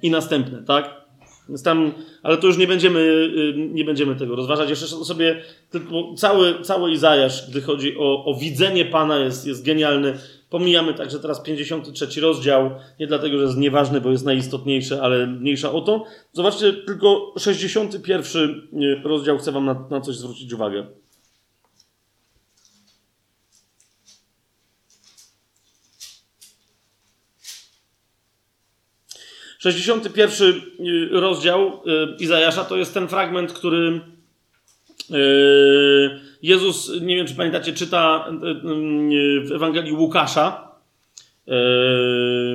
i następny, tak? Więc tam, ale to już nie będziemy, yy, nie będziemy tego rozważać. Jeszcze sobie tylko cały, cały Izajasz, gdy chodzi o, o widzenie Pana, jest, jest genialny. Pomijamy także teraz 53 rozdział, nie dlatego, że jest nieważny, bo jest najistotniejszy, ale mniejsza o to. Zobaczcie, tylko 61 y, rozdział chcę Wam na, na coś zwrócić uwagę. 61 y, rozdział y, Izajasza to jest ten fragment, który y, Jezus, nie wiem czy pamiętacie, czyta w Ewangelii Łukasza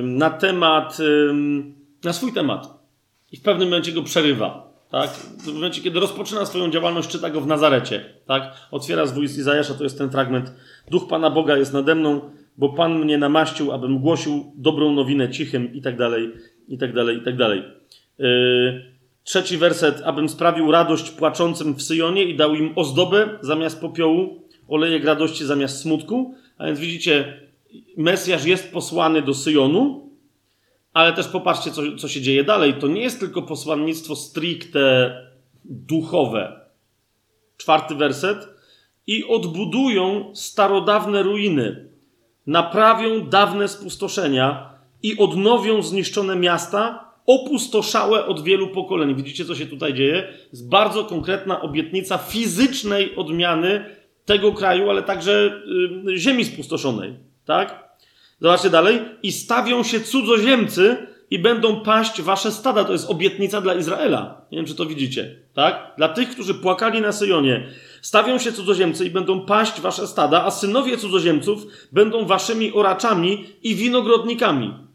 na temat, na swój temat. I w pewnym momencie go przerywa. Tak? W momencie, kiedy rozpoczyna swoją działalność, czyta go w Nazarecie. Tak? Otwiera zwój z Izajasza, to jest ten fragment. Duch Pana Boga jest nade mną, bo Pan mnie namaścił, abym głosił dobrą nowinę cichym i tak dalej i tak dalej, i tak dalej. Yy, trzeci werset, abym sprawił radość płaczącym w Syjonie i dał im ozdobę zamiast popiołu, olejek radości zamiast smutku. A więc widzicie, Mesjasz jest posłany do Syjonu, ale też popatrzcie, co, co się dzieje dalej. To nie jest tylko posłannictwo stricte duchowe. Czwarty werset. I odbudują starodawne ruiny, naprawią dawne spustoszenia, i odnowią zniszczone miasta, opustoszałe od wielu pokoleń. Widzicie, co się tutaj dzieje? Jest bardzo konkretna obietnica fizycznej odmiany tego kraju, ale także y, ziemi spustoszonej. Tak? Zobaczcie dalej. I stawią się cudzoziemcy i będą paść wasze stada. To jest obietnica dla Izraela. Nie wiem, czy to widzicie. Tak? Dla tych, którzy płakali na Syjonie. Stawią się cudzoziemcy i będą paść wasze stada, a synowie cudzoziemców będą waszymi oraczami i winogrodnikami.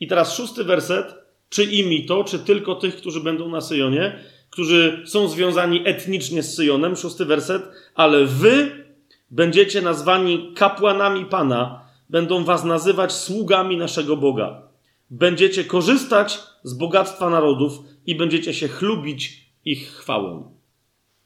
I teraz szósty werset. Czy imi to, czy tylko tych, którzy będą na Syjonie, którzy są związani etnicznie z Syjonem? Szósty werset. Ale wy będziecie nazwani kapłanami Pana, będą was nazywać sługami naszego Boga. Będziecie korzystać z bogactwa narodów i będziecie się chlubić ich chwałą.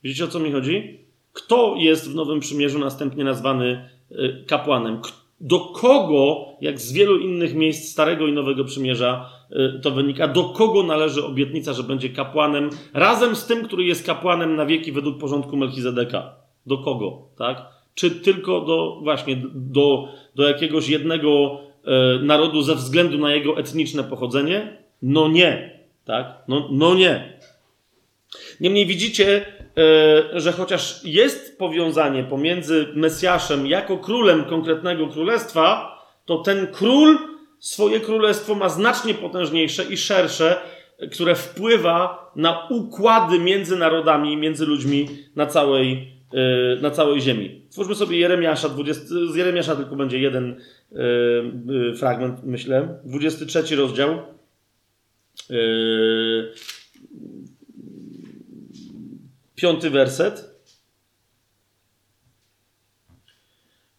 Widzicie o co mi chodzi? Kto jest w Nowym Przymierzu następnie nazwany y, kapłanem? Do kogo, jak z wielu innych miejsc Starego i Nowego Przymierza y, to wynika, do kogo należy obietnica, że będzie kapłanem, razem z tym, który jest kapłanem na wieki według porządku Melchizedeka. Do kogo, tak? Czy tylko do, właśnie, do, do jakiegoś jednego e, narodu ze względu na jego etniczne pochodzenie? No nie, tak? No, no nie. Niemniej widzicie, że chociaż jest powiązanie pomiędzy Mesjaszem jako królem konkretnego królestwa, to ten król swoje królestwo ma znacznie potężniejsze i szersze, które wpływa na układy między narodami, między ludźmi na całej, e, na całej ziemi. Stwórzmy sobie Jeremiasza, 20, z Jeremiasza tylko będzie jeden e, fragment, myślę. 23 rozdział. Piąty werset.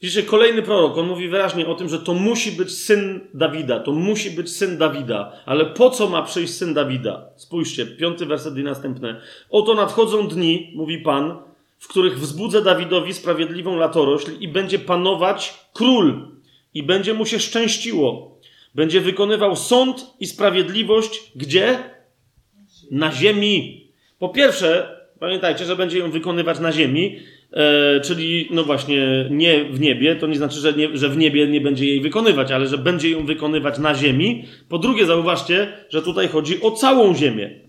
Widzicie, kolejny prorok, on mówi wyraźnie o tym, że to musi być syn Dawida, to musi być syn Dawida. Ale po co ma przyjść syn Dawida? Spójrzcie, piąty werset i następne. Oto nadchodzą dni, mówi Pan, w których wzbudzę Dawidowi sprawiedliwą latorośl i będzie panować król i będzie mu się szczęściło. Będzie wykonywał sąd i sprawiedliwość gdzie? Na ziemi. Po pierwsze, Pamiętajcie, że będzie ją wykonywać na ziemi, e, czyli no właśnie nie w niebie, to nie znaczy, że, nie, że w niebie nie będzie jej wykonywać, ale że będzie ją wykonywać na ziemi. Po drugie, zauważcie, że tutaj chodzi o całą ziemię.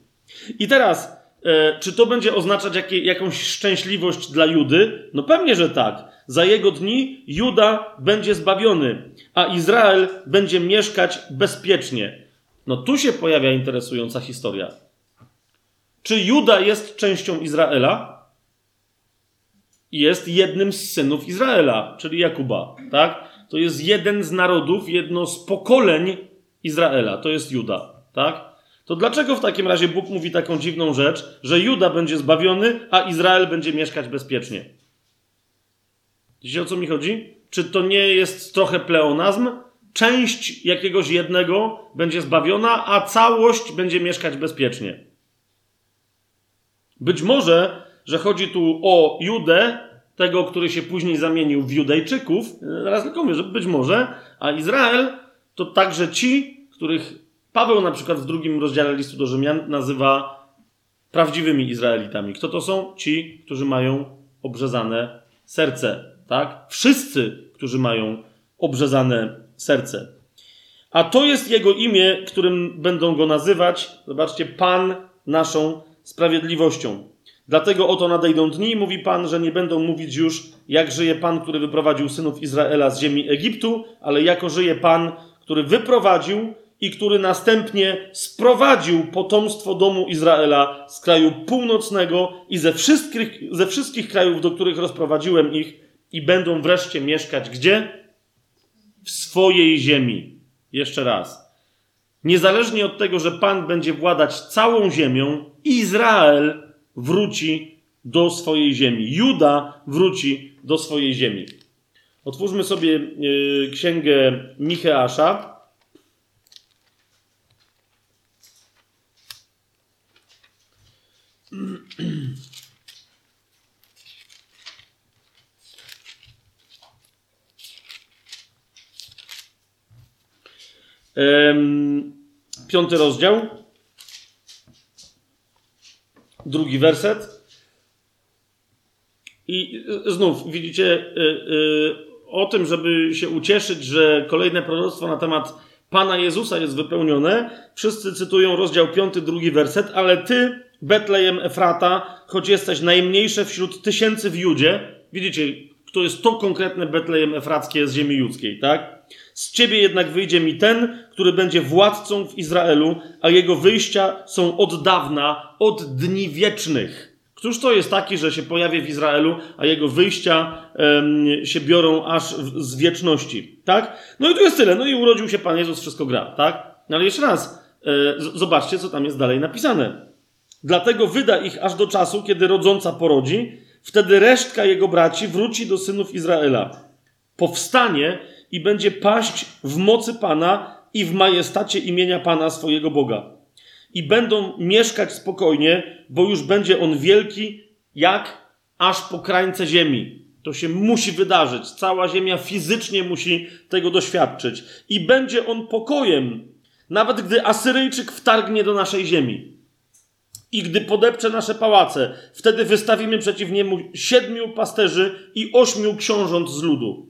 I teraz, e, czy to będzie oznaczać jakie, jakąś szczęśliwość dla Judy? No pewnie, że tak. Za jego dni Juda będzie zbawiony, a Izrael będzie mieszkać bezpiecznie. No tu się pojawia interesująca historia. Czy Juda jest częścią Izraela? Jest jednym z synów Izraela, czyli Jakuba, tak? To jest jeden z narodów, jedno z pokoleń Izraela, to jest Juda, tak? To dlaczego w takim razie Bóg mówi taką dziwną rzecz, że Juda będzie zbawiony, a Izrael będzie mieszkać bezpiecznie? Wiecie o co mi chodzi? Czy to nie jest trochę pleonazm? Część jakiegoś jednego będzie zbawiona, a całość będzie mieszkać bezpiecznie. Być może, że chodzi tu o Judę, tego, który się później zamienił w Judejczyków, raz tylko mówię, że być może, a Izrael to także ci, których Paweł na przykład w drugim rozdziale listu do Rzymian nazywa prawdziwymi Izraelitami. Kto to są? Ci, którzy mają obrzezane serce, tak? Wszyscy, którzy mają obrzezane serce. A to jest jego imię, którym będą go nazywać, zobaczcie, Pan naszą sprawiedliwością. Dlatego oto nadejdą dni, mówi Pan, że nie będą mówić już, jak żyje Pan, który wyprowadził synów Izraela z ziemi Egiptu, ale jako żyje Pan, który wyprowadził i który następnie sprowadził potomstwo domu Izraela z kraju północnego i ze wszystkich, ze wszystkich krajów, do których rozprowadziłem ich, i będą wreszcie mieszkać gdzie? W swojej ziemi. Jeszcze raz. Niezależnie od tego, że Pan będzie władać całą ziemią, Izrael wróci do swojej ziemi. Juda wróci do swojej ziemi. Otwórzmy sobie yy, księgę Micheasza. Piąty rozdział. Drugi werset. I znów widzicie y, y, o tym, żeby się ucieszyć, że kolejne proroctwo na temat Pana Jezusa jest wypełnione. Wszyscy cytują rozdział 5, drugi werset, ale ty, Betlejem Efrata, choć jesteś najmniejsze wśród tysięcy w Judzie, widzicie, to jest to konkretne Betlejem Efrackie z ziemi judzkiej, tak? Z ciebie jednak wyjdzie mi ten, który będzie władcą w Izraelu, a jego wyjścia są od dawna, od dni wiecznych. Któż to jest taki, że się pojawi w Izraelu, a jego wyjścia um, się biorą aż w, z wieczności, tak? No i tu jest tyle. No i urodził się Pan Jezus, wszystko gra, tak? No ale jeszcze raz, e, zobaczcie, co tam jest dalej napisane. Dlatego wyda ich aż do czasu, kiedy rodząca porodzi, wtedy resztka jego braci wróci do synów Izraela. Powstanie i będzie paść w mocy Pana i w majestacie imienia Pana swojego Boga. I będą mieszkać spokojnie, bo już będzie on wielki, jak aż po krańce ziemi. To się musi wydarzyć. Cała ziemia fizycznie musi tego doświadczyć. I będzie on pokojem, nawet gdy Asyryjczyk wtargnie do naszej ziemi. I gdy podepcze nasze pałace, wtedy wystawimy przeciw niemu siedmiu pasterzy i ośmiu książąt z ludu.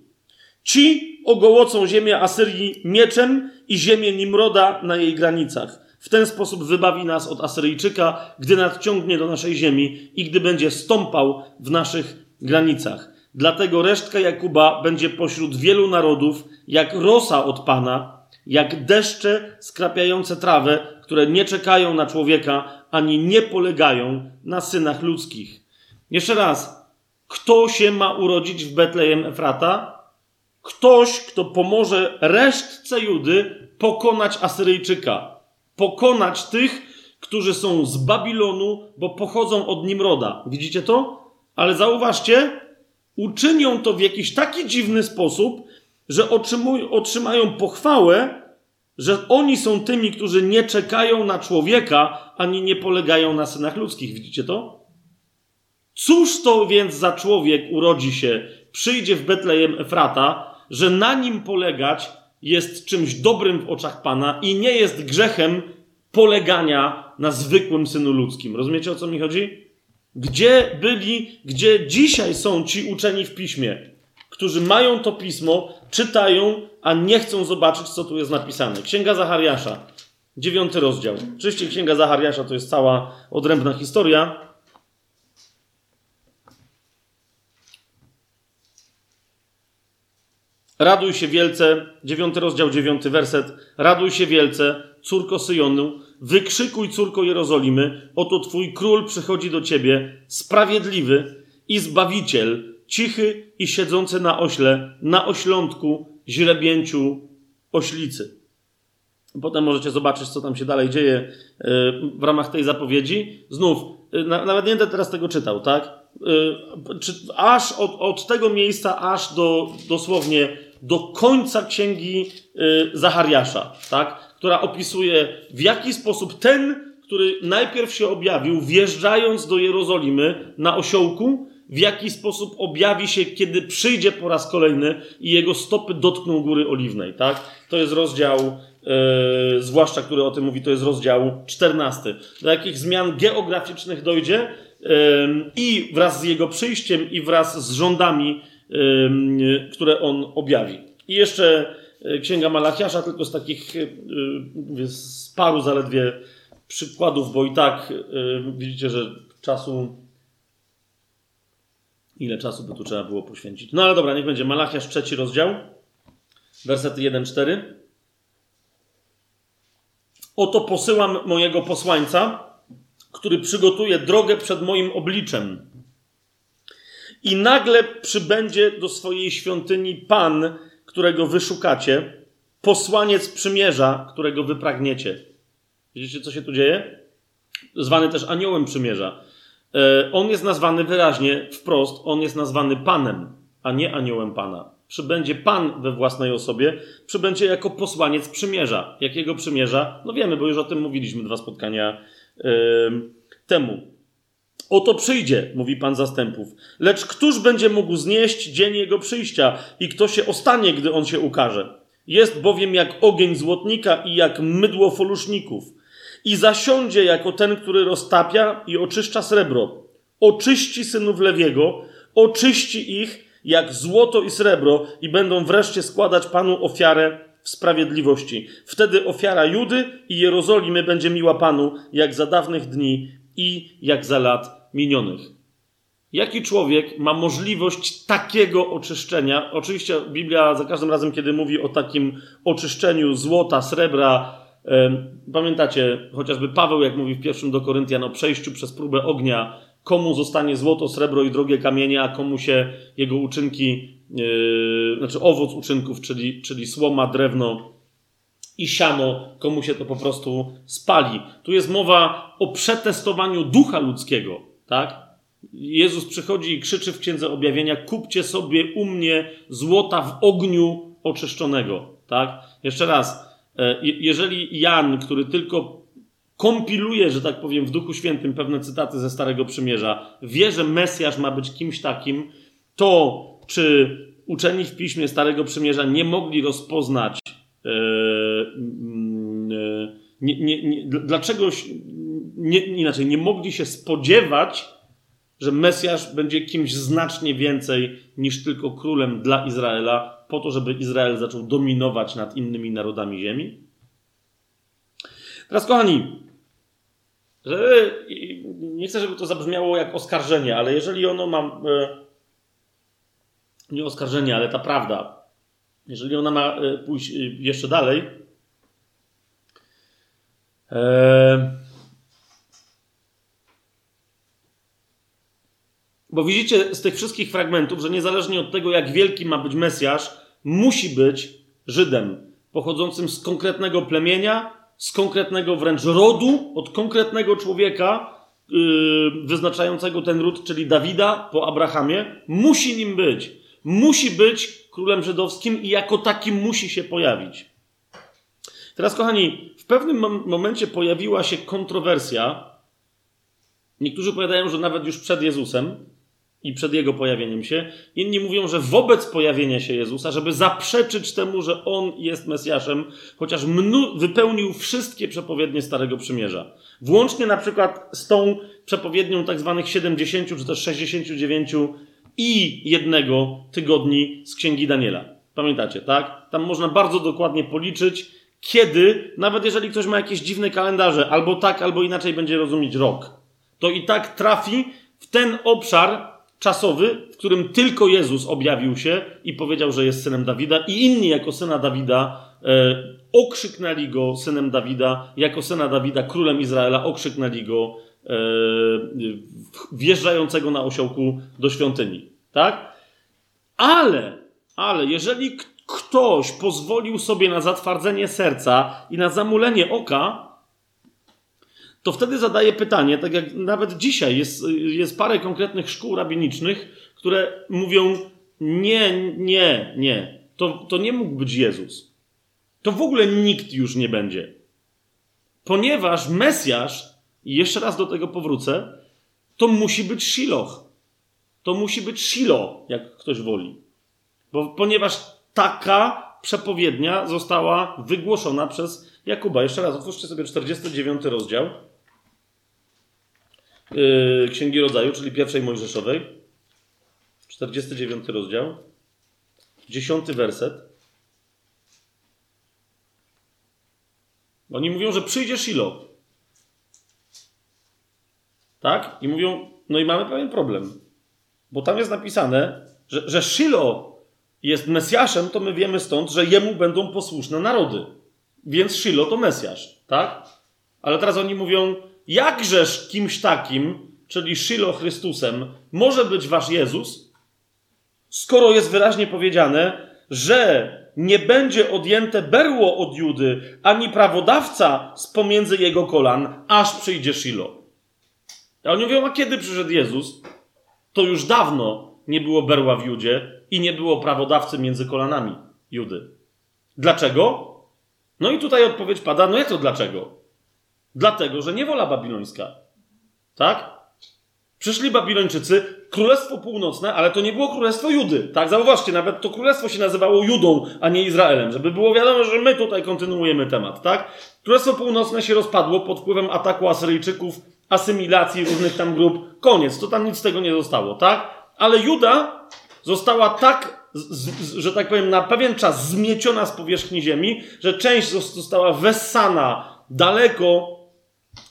Ci ogołocą ziemię Asyrii mieczem i ziemię Nimroda na jej granicach. W ten sposób wybawi nas od Asyryjczyka, gdy nadciągnie do naszej ziemi i gdy będzie stąpał w naszych granicach. Dlatego resztka Jakuba będzie pośród wielu narodów, jak rosa od Pana, jak deszcze skrapiające trawę, które nie czekają na człowieka, ani nie polegają na synach ludzkich. Jeszcze raz, kto się ma urodzić w Betlejem Efrata? Ktoś, kto pomoże resztce Judy pokonać Asyryjczyka. Pokonać tych, którzy są z Babilonu, bo pochodzą od Nimroda. Widzicie to? Ale zauważcie, uczynią to w jakiś taki dziwny sposób, że otrzymają pochwałę, że oni są tymi, którzy nie czekają na człowieka, ani nie polegają na synach ludzkich. Widzicie to? Cóż to więc za człowiek urodzi się, przyjdzie w Betlejem Efrata, że na nim polegać jest czymś dobrym w oczach Pana i nie jest grzechem polegania na zwykłym synu ludzkim. Rozumiecie o co mi chodzi? Gdzie byli, gdzie dzisiaj są ci uczeni w piśmie, którzy mają to pismo, czytają, a nie chcą zobaczyć, co tu jest napisane. Księga Zachariasza, dziewiąty rozdział. Oczywiście Księga Zachariasza to jest cała odrębna historia, Raduj się wielce, dziewiąty rozdział, dziewiąty werset. Raduj się wielce, córko Syjonu, wykrzykuj córko Jerozolimy, oto twój król przychodzi do ciebie, sprawiedliwy i zbawiciel, cichy i siedzący na ośle, na oślątku, źrebięciu oślicy. Potem możecie zobaczyć, co tam się dalej dzieje e, w ramach tej zapowiedzi. Znów, e, nawet nie będę teraz tego czytał, tak? E, aż od, od tego miejsca, aż do dosłownie do końca księgi Zachariasza, tak? Która opisuje, w jaki sposób ten, który najpierw się objawił, wjeżdżając do Jerozolimy na osiołku, w jaki sposób objawi się, kiedy przyjdzie po raz kolejny i jego stopy dotkną góry oliwnej, tak? To jest rozdział Yy, zwłaszcza który o tym mówi, to jest rozdział 14. Do jakich zmian geograficznych dojdzie yy, i wraz z jego przyjściem, i wraz z rządami, yy, które on objawi. I jeszcze Księga Malachiasza, tylko z takich z paru zaledwie przykładów, bo i tak widzicie, że czasu. Ile czasu by tu trzeba było poświęcić? No ale dobra, niech będzie. Malachiasz, trzeci rozdział, wersety 1-4. Oto posyłam mojego posłańca, który przygotuje drogę przed moim obliczem. I nagle przybędzie do swojej świątyni Pan, którego wyszukacie, posłaniec przymierza, którego wypragniecie. Widzicie, co się tu dzieje? Zwany też aniołem przymierza. E, on jest nazwany wyraźnie, wprost, on jest nazwany Panem, a nie aniołem Pana przybędzie Pan we własnej osobie, przybędzie jako posłaniec przymierza. Jakiego przymierza? No wiemy, bo już o tym mówiliśmy dwa spotkania yy, temu. Oto przyjdzie, mówi Pan zastępów. Lecz któż będzie mógł znieść dzień jego przyjścia i kto się ostanie, gdy on się ukaże? Jest bowiem jak ogień złotnika i jak mydło foluszników. I zasiądzie jako ten, który roztapia i oczyszcza srebro. Oczyści synów Lewiego, oczyści ich jak złoto i srebro i będą wreszcie składać Panu ofiarę w sprawiedliwości. Wtedy ofiara Judy i Jerozolimy będzie miła Panu, jak za dawnych dni i jak za lat minionych. Jaki człowiek ma możliwość takiego oczyszczenia? Oczywiście Biblia za każdym razem, kiedy mówi o takim oczyszczeniu złota, srebra, pamiętacie chociażby Paweł, jak mówi w pierwszym do Koryntian o przejściu przez próbę ognia, komu zostanie złoto, srebro i drogie kamienie, a komu się jego uczynki, yy, znaczy owoc uczynków, czyli, czyli słoma, drewno i siano, komu się to po prostu spali. Tu jest mowa o przetestowaniu ducha ludzkiego, tak? Jezus przychodzi i krzyczy w Księdze Objawienia: Kupcie sobie u mnie złota w ogniu oczyszczonego, tak? Jeszcze raz, jeżeli Jan, który tylko kompiluje, że tak powiem, w Duchu Świętym pewne cytaty ze Starego Przymierza, wie, że Mesjasz ma być kimś takim, to czy uczeni w piśmie Starego Przymierza nie mogli rozpoznać, e, mm, e, nie, nie, nie, dlaczego nie, inaczej, nie mogli się spodziewać, że Mesjasz będzie kimś znacznie więcej niż tylko królem dla Izraela, po to, żeby Izrael zaczął dominować nad innymi narodami ziemi? Teraz, kochani, że nie chcę, żeby to zabrzmiało jak oskarżenie, ale jeżeli ono ma. E, nie oskarżenie, ale ta prawda. Jeżeli ona ma e, pójść e, jeszcze dalej. Bo widzicie z tych wszystkich fragmentów, że niezależnie od tego, jak wielki ma być Mesjasz, musi być Żydem, pochodzącym z konkretnego plemienia, z konkretnego wręcz rodu, od konkretnego człowieka yy, wyznaczającego ten ród, czyli Dawida po Abrahamie, musi nim być. Musi być królem żydowskim i jako takim musi się pojawić. Teraz, kochani, w pewnym momencie pojawiła się kontrowersja. Niektórzy powiadają, że nawet już przed Jezusem, i przed jego pojawieniem się. Inni mówią, że wobec pojawienia się Jezusa, żeby zaprzeczyć temu, że on jest Mesjaszem, chociaż mnu- wypełnił wszystkie przepowiednie Starego Przymierza. Włącznie na przykład z tą przepowiednią tak zwanych 70 czy też 69 i jednego tygodni z Księgi Daniela. Pamiętacie, tak? Tam można bardzo dokładnie policzyć, kiedy, nawet jeżeli ktoś ma jakieś dziwne kalendarze, albo tak, albo inaczej będzie rozumieć rok, to i tak trafi w ten obszar, czasowy, w którym tylko Jezus objawił się i powiedział, że jest synem Dawida, i inni jako syna Dawida e, okrzyknęli go synem Dawida, jako syna Dawida królem Izraela, okrzyknęli go e, wjeżdżającego na osiołku do świątyni. Tak? Ale, ale jeżeli ktoś pozwolił sobie na zatwardzenie serca i na zamulenie oka, to wtedy zadaje pytanie, tak jak nawet dzisiaj jest, jest parę konkretnych szkół rabinicznych, które mówią: Nie, nie, nie, to, to nie mógł być Jezus. To w ogóle nikt już nie będzie. Ponieważ Mesjasz, jeszcze raz do tego powrócę, to musi być Shiloh. To musi być Shiloh, jak ktoś woli. Bo, ponieważ taka przepowiednia została wygłoszona przez Jakuba. Jeszcze raz, otwórzcie sobie 49 rozdział yy, Księgi Rodzaju, czyli pierwszej Mojżeszowej. 49 rozdział. 10 werset. Oni mówią, że przyjdzie Shiloh. Tak? I mówią, no i mamy pewien problem. Bo tam jest napisane, że, że Shiloh jest Mesjaszem, to my wiemy stąd, że jemu będą posłuszne narody. Więc Shiloh to Mesjasz, tak? Ale teraz oni mówią, jakżeż kimś takim, czyli Shiloh Chrystusem, może być wasz Jezus, skoro jest wyraźnie powiedziane, że nie będzie odjęte berło od Judy, ani prawodawca z pomiędzy jego kolan, aż przyjdzie Shiloh. A oni mówią, a kiedy przyszedł Jezus? To już dawno nie było berła w Judzie i nie było prawodawcy między kolanami Judy. Dlaczego? No i tutaj odpowiedź pada, no jak to dlaczego? Dlatego, że niewola babilońska. Tak? Przyszli Babilończycy, Królestwo Północne, ale to nie było Królestwo Judy. Tak, zauważcie, nawet to królestwo się nazywało Judą, a nie Izraelem, żeby było wiadomo, że my tutaj kontynuujemy temat, tak? Królestwo Północne się rozpadło pod wpływem ataku Asyryjczyków, asymilacji różnych tam grup. Koniec, to tam nic z tego nie zostało, tak? Ale Juda została tak, że tak powiem, na pewien czas zmieciona z powierzchni ziemi, że część została wessana daleko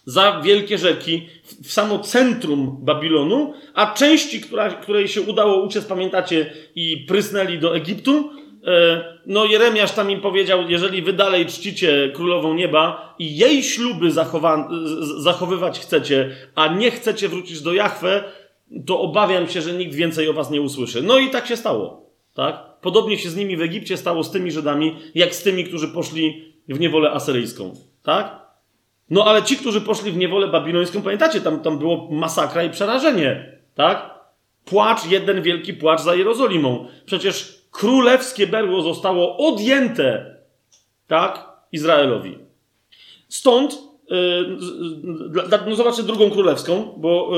za wielkie rzeki, w samo centrum Babilonu, a części, która, której się udało uciec, pamiętacie, i prysnęli do Egiptu, e, no Jeremiasz tam im powiedział, jeżeli wy dalej czcicie królową nieba i jej śluby zachowa- zachowywać chcecie, a nie chcecie wrócić do Jahwe, to obawiam się, że nikt więcej o was nie usłyszy. No i tak się stało. Tak? Podobnie się z nimi w Egipcie stało z tymi Żydami, jak z tymi, którzy poszli w niewolę asyryjską. Tak? No ale ci, którzy poszli w niewolę babilońską, pamiętacie, tam, tam było masakra i przerażenie. Tak? Płacz, jeden wielki płacz za Jerozolimą. Przecież królewskie berło zostało odjęte, tak? Izraelowi. Stąd no zobaczcie drugą królewską, bo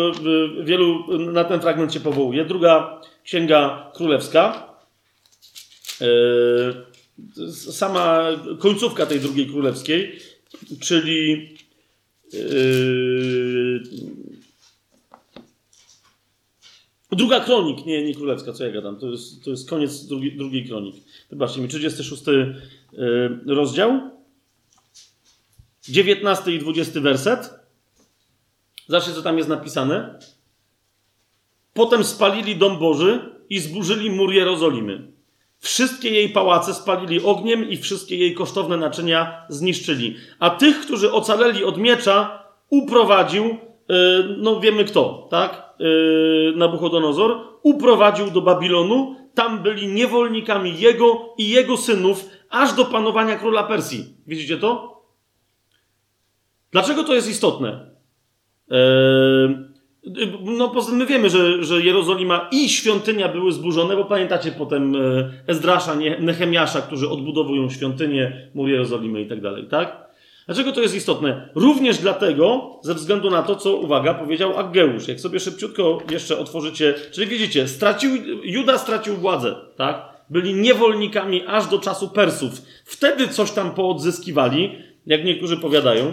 wielu na ten fragment się powołuje. Druga księga królewska. Sama końcówka tej drugiej królewskiej, czyli Druga kronik, nie, nie królewska, co ja gadam, to jest, to jest koniec drugi, drugiej kronik. Wybaczcie mi, 36 rozdział. 19 i 20 werset. Zobaczcie, co tam jest napisane. Potem spalili dom Boży i zburzyli mur Jerozolimy. Wszystkie jej pałace spalili ogniem i wszystkie jej kosztowne naczynia zniszczyli. A tych, którzy ocaleli od miecza, uprowadził, yy, no wiemy kto, tak? Yy, Nabuchodonozor, uprowadził do Babilonu. Tam byli niewolnikami jego i jego synów, aż do panowania króla Persji. Widzicie to? Dlaczego to jest istotne? Eee, no, poza tym my wiemy, że, że Jerozolima i świątynia były zburzone, bo pamiętacie potem e, Ezdrasza, Nehemiasza, którzy odbudowują świątynię, mur Jerozolimy i tak dalej, tak? Dlaczego to jest istotne? Również dlatego, ze względu na to, co, uwaga, powiedział Aggeusz. Jak sobie szybciutko jeszcze otworzycie, czyli widzicie, stracił, Juda stracił władzę, tak? Byli niewolnikami aż do czasu Persów. Wtedy coś tam poodzyskiwali, jak niektórzy powiadają.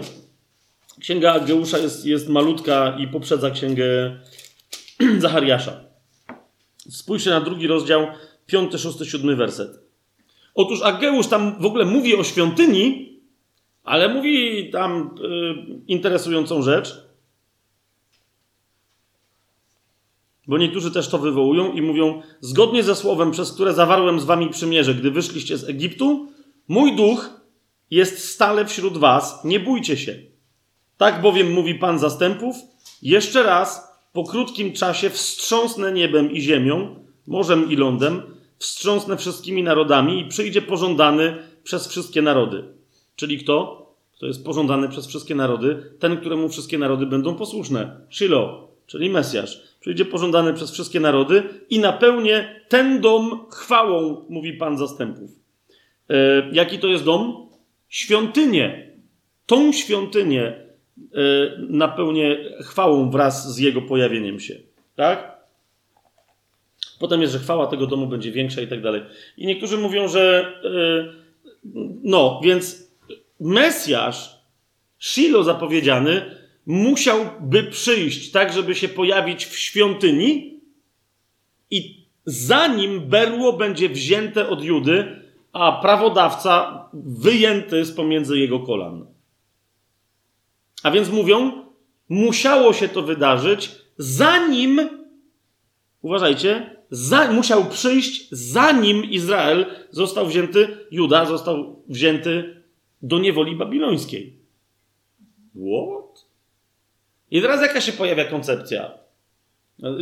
Księga Ageusza jest, jest malutka i poprzedza księgę Zachariasza. Spójrzcie na drugi rozdział, 5, 6, 7 werset. Otóż Ageusz tam w ogóle mówi o świątyni, ale mówi tam y, interesującą rzecz. Bo niektórzy też to wywołują i mówią: Zgodnie ze słowem, przez które zawarłem z wami przymierze, gdy wyszliście z Egiptu, mój duch jest stale wśród was, nie bójcie się. Tak bowiem mówi Pan zastępów, jeszcze raz po krótkim czasie wstrząsnę niebem i ziemią, morzem i lądem, wstrząsnę wszystkimi narodami i przyjdzie pożądany przez wszystkie narody. Czyli kto? Kto jest pożądany przez wszystkie narody? Ten, któremu wszystkie narody będą posłuszne. Shiloh, czyli Mesjasz. Przyjdzie pożądany przez wszystkie narody i napełnię ten dom chwałą, mówi Pan zastępów. E, jaki to jest dom? Świątynię. Tą świątynię napełnię chwałą wraz z jego pojawieniem się. Tak? Potem jest, że chwała tego domu będzie większa i tak dalej. I niektórzy mówią, że e, no, więc Mesjasz, Shilo zapowiedziany, musiałby przyjść tak, żeby się pojawić w świątyni i zanim berło będzie wzięte od Judy, a prawodawca wyjęty z pomiędzy jego kolan. A więc mówią, musiało się to wydarzyć, zanim, uważajcie, za, musiał przyjść, zanim Izrael został wzięty, Juda został wzięty do niewoli babilońskiej. What? I teraz jaka się pojawia koncepcja?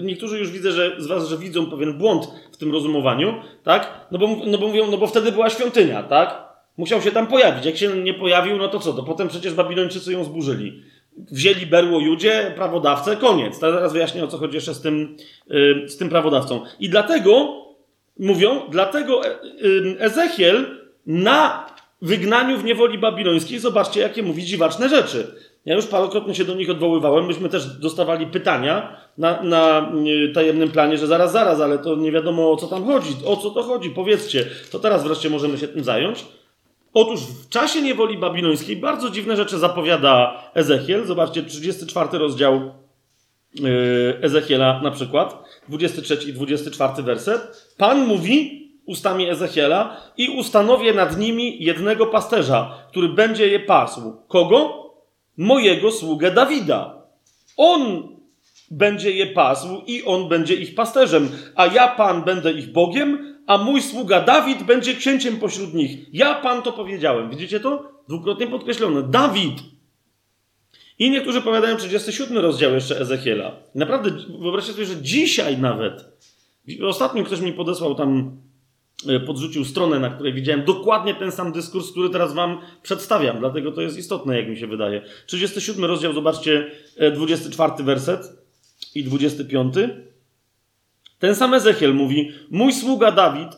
Niektórzy już widzę, że z was, że widzą pewien błąd w tym rozumowaniu, tak? No bo, no bo mówią, no bo wtedy była świątynia, tak? Musiał się tam pojawić. Jak się nie pojawił, no to co? To potem przecież Babilończycy ją zburzyli. Wzięli berło Judzie, prawodawcę, koniec. Teraz wyjaśnię o co chodzi jeszcze z tym, yy, z tym prawodawcą. I dlatego, mówią, dlatego e, yy, Ezechiel na wygnaniu w niewoli babilońskiej, zobaczcie, jakie mówi dziwaczne rzeczy. Ja już parokrotnie się do nich odwoływałem. Myśmy też dostawali pytania na, na y, tajemnym planie, że zaraz, zaraz, ale to nie wiadomo o co tam chodzi. O co to chodzi? Powiedzcie. To teraz wreszcie możemy się tym zająć. Otóż w czasie niewoli babilońskiej bardzo dziwne rzeczy zapowiada Ezechiel. Zobaczcie, 34 rozdział y, Ezechiela na przykład, 23 i 24 werset. Pan mówi ustami Ezechiela i ustanowię nad nimi jednego pasterza, który będzie je pasł. Kogo? mojego sługę Dawida. On będzie je pasł i on będzie ich pasterzem, a ja, Pan, będę ich Bogiem, a mój sługa Dawid będzie księciem pośród nich. Ja, Pan, to powiedziałem. Widzicie to? Dwukrotnie podkreślone. Dawid. I niektórzy powiadają 37 rozdział jeszcze Ezechiela. Naprawdę, wyobraźcie sobie, że dzisiaj nawet, ostatnio ktoś mi podesłał tam E, podrzucił stronę, na której widziałem dokładnie ten sam dyskurs, który teraz wam przedstawiam. Dlatego to jest istotne, jak mi się wydaje. 37 rozdział, zobaczcie, 24 e, werset i 25. Ten sam Ezechiel mówi: Mój sługa Dawid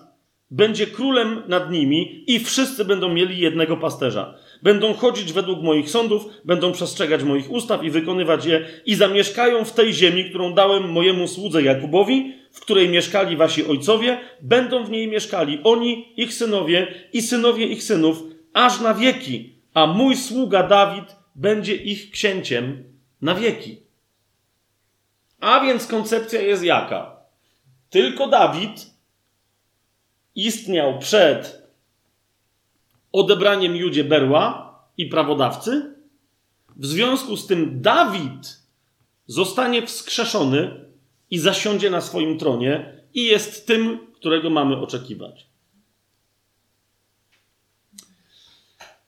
będzie królem nad nimi i wszyscy będą mieli jednego pasterza. Będą chodzić według moich sądów, będą przestrzegać moich ustaw i wykonywać je i zamieszkają w tej ziemi, którą dałem mojemu słudze Jakubowi, w której mieszkali wasi ojcowie, będą w niej mieszkali oni, ich synowie i synowie ich synów, aż na wieki, a mój sługa Dawid będzie ich księciem na wieki. A więc koncepcja jest jaka? Tylko Dawid istniał przed odebraniem Judzie berła i prawodawcy. W związku z tym Dawid zostanie wskrzeszony i zasiądzie na swoim tronie i jest tym, którego mamy oczekiwać.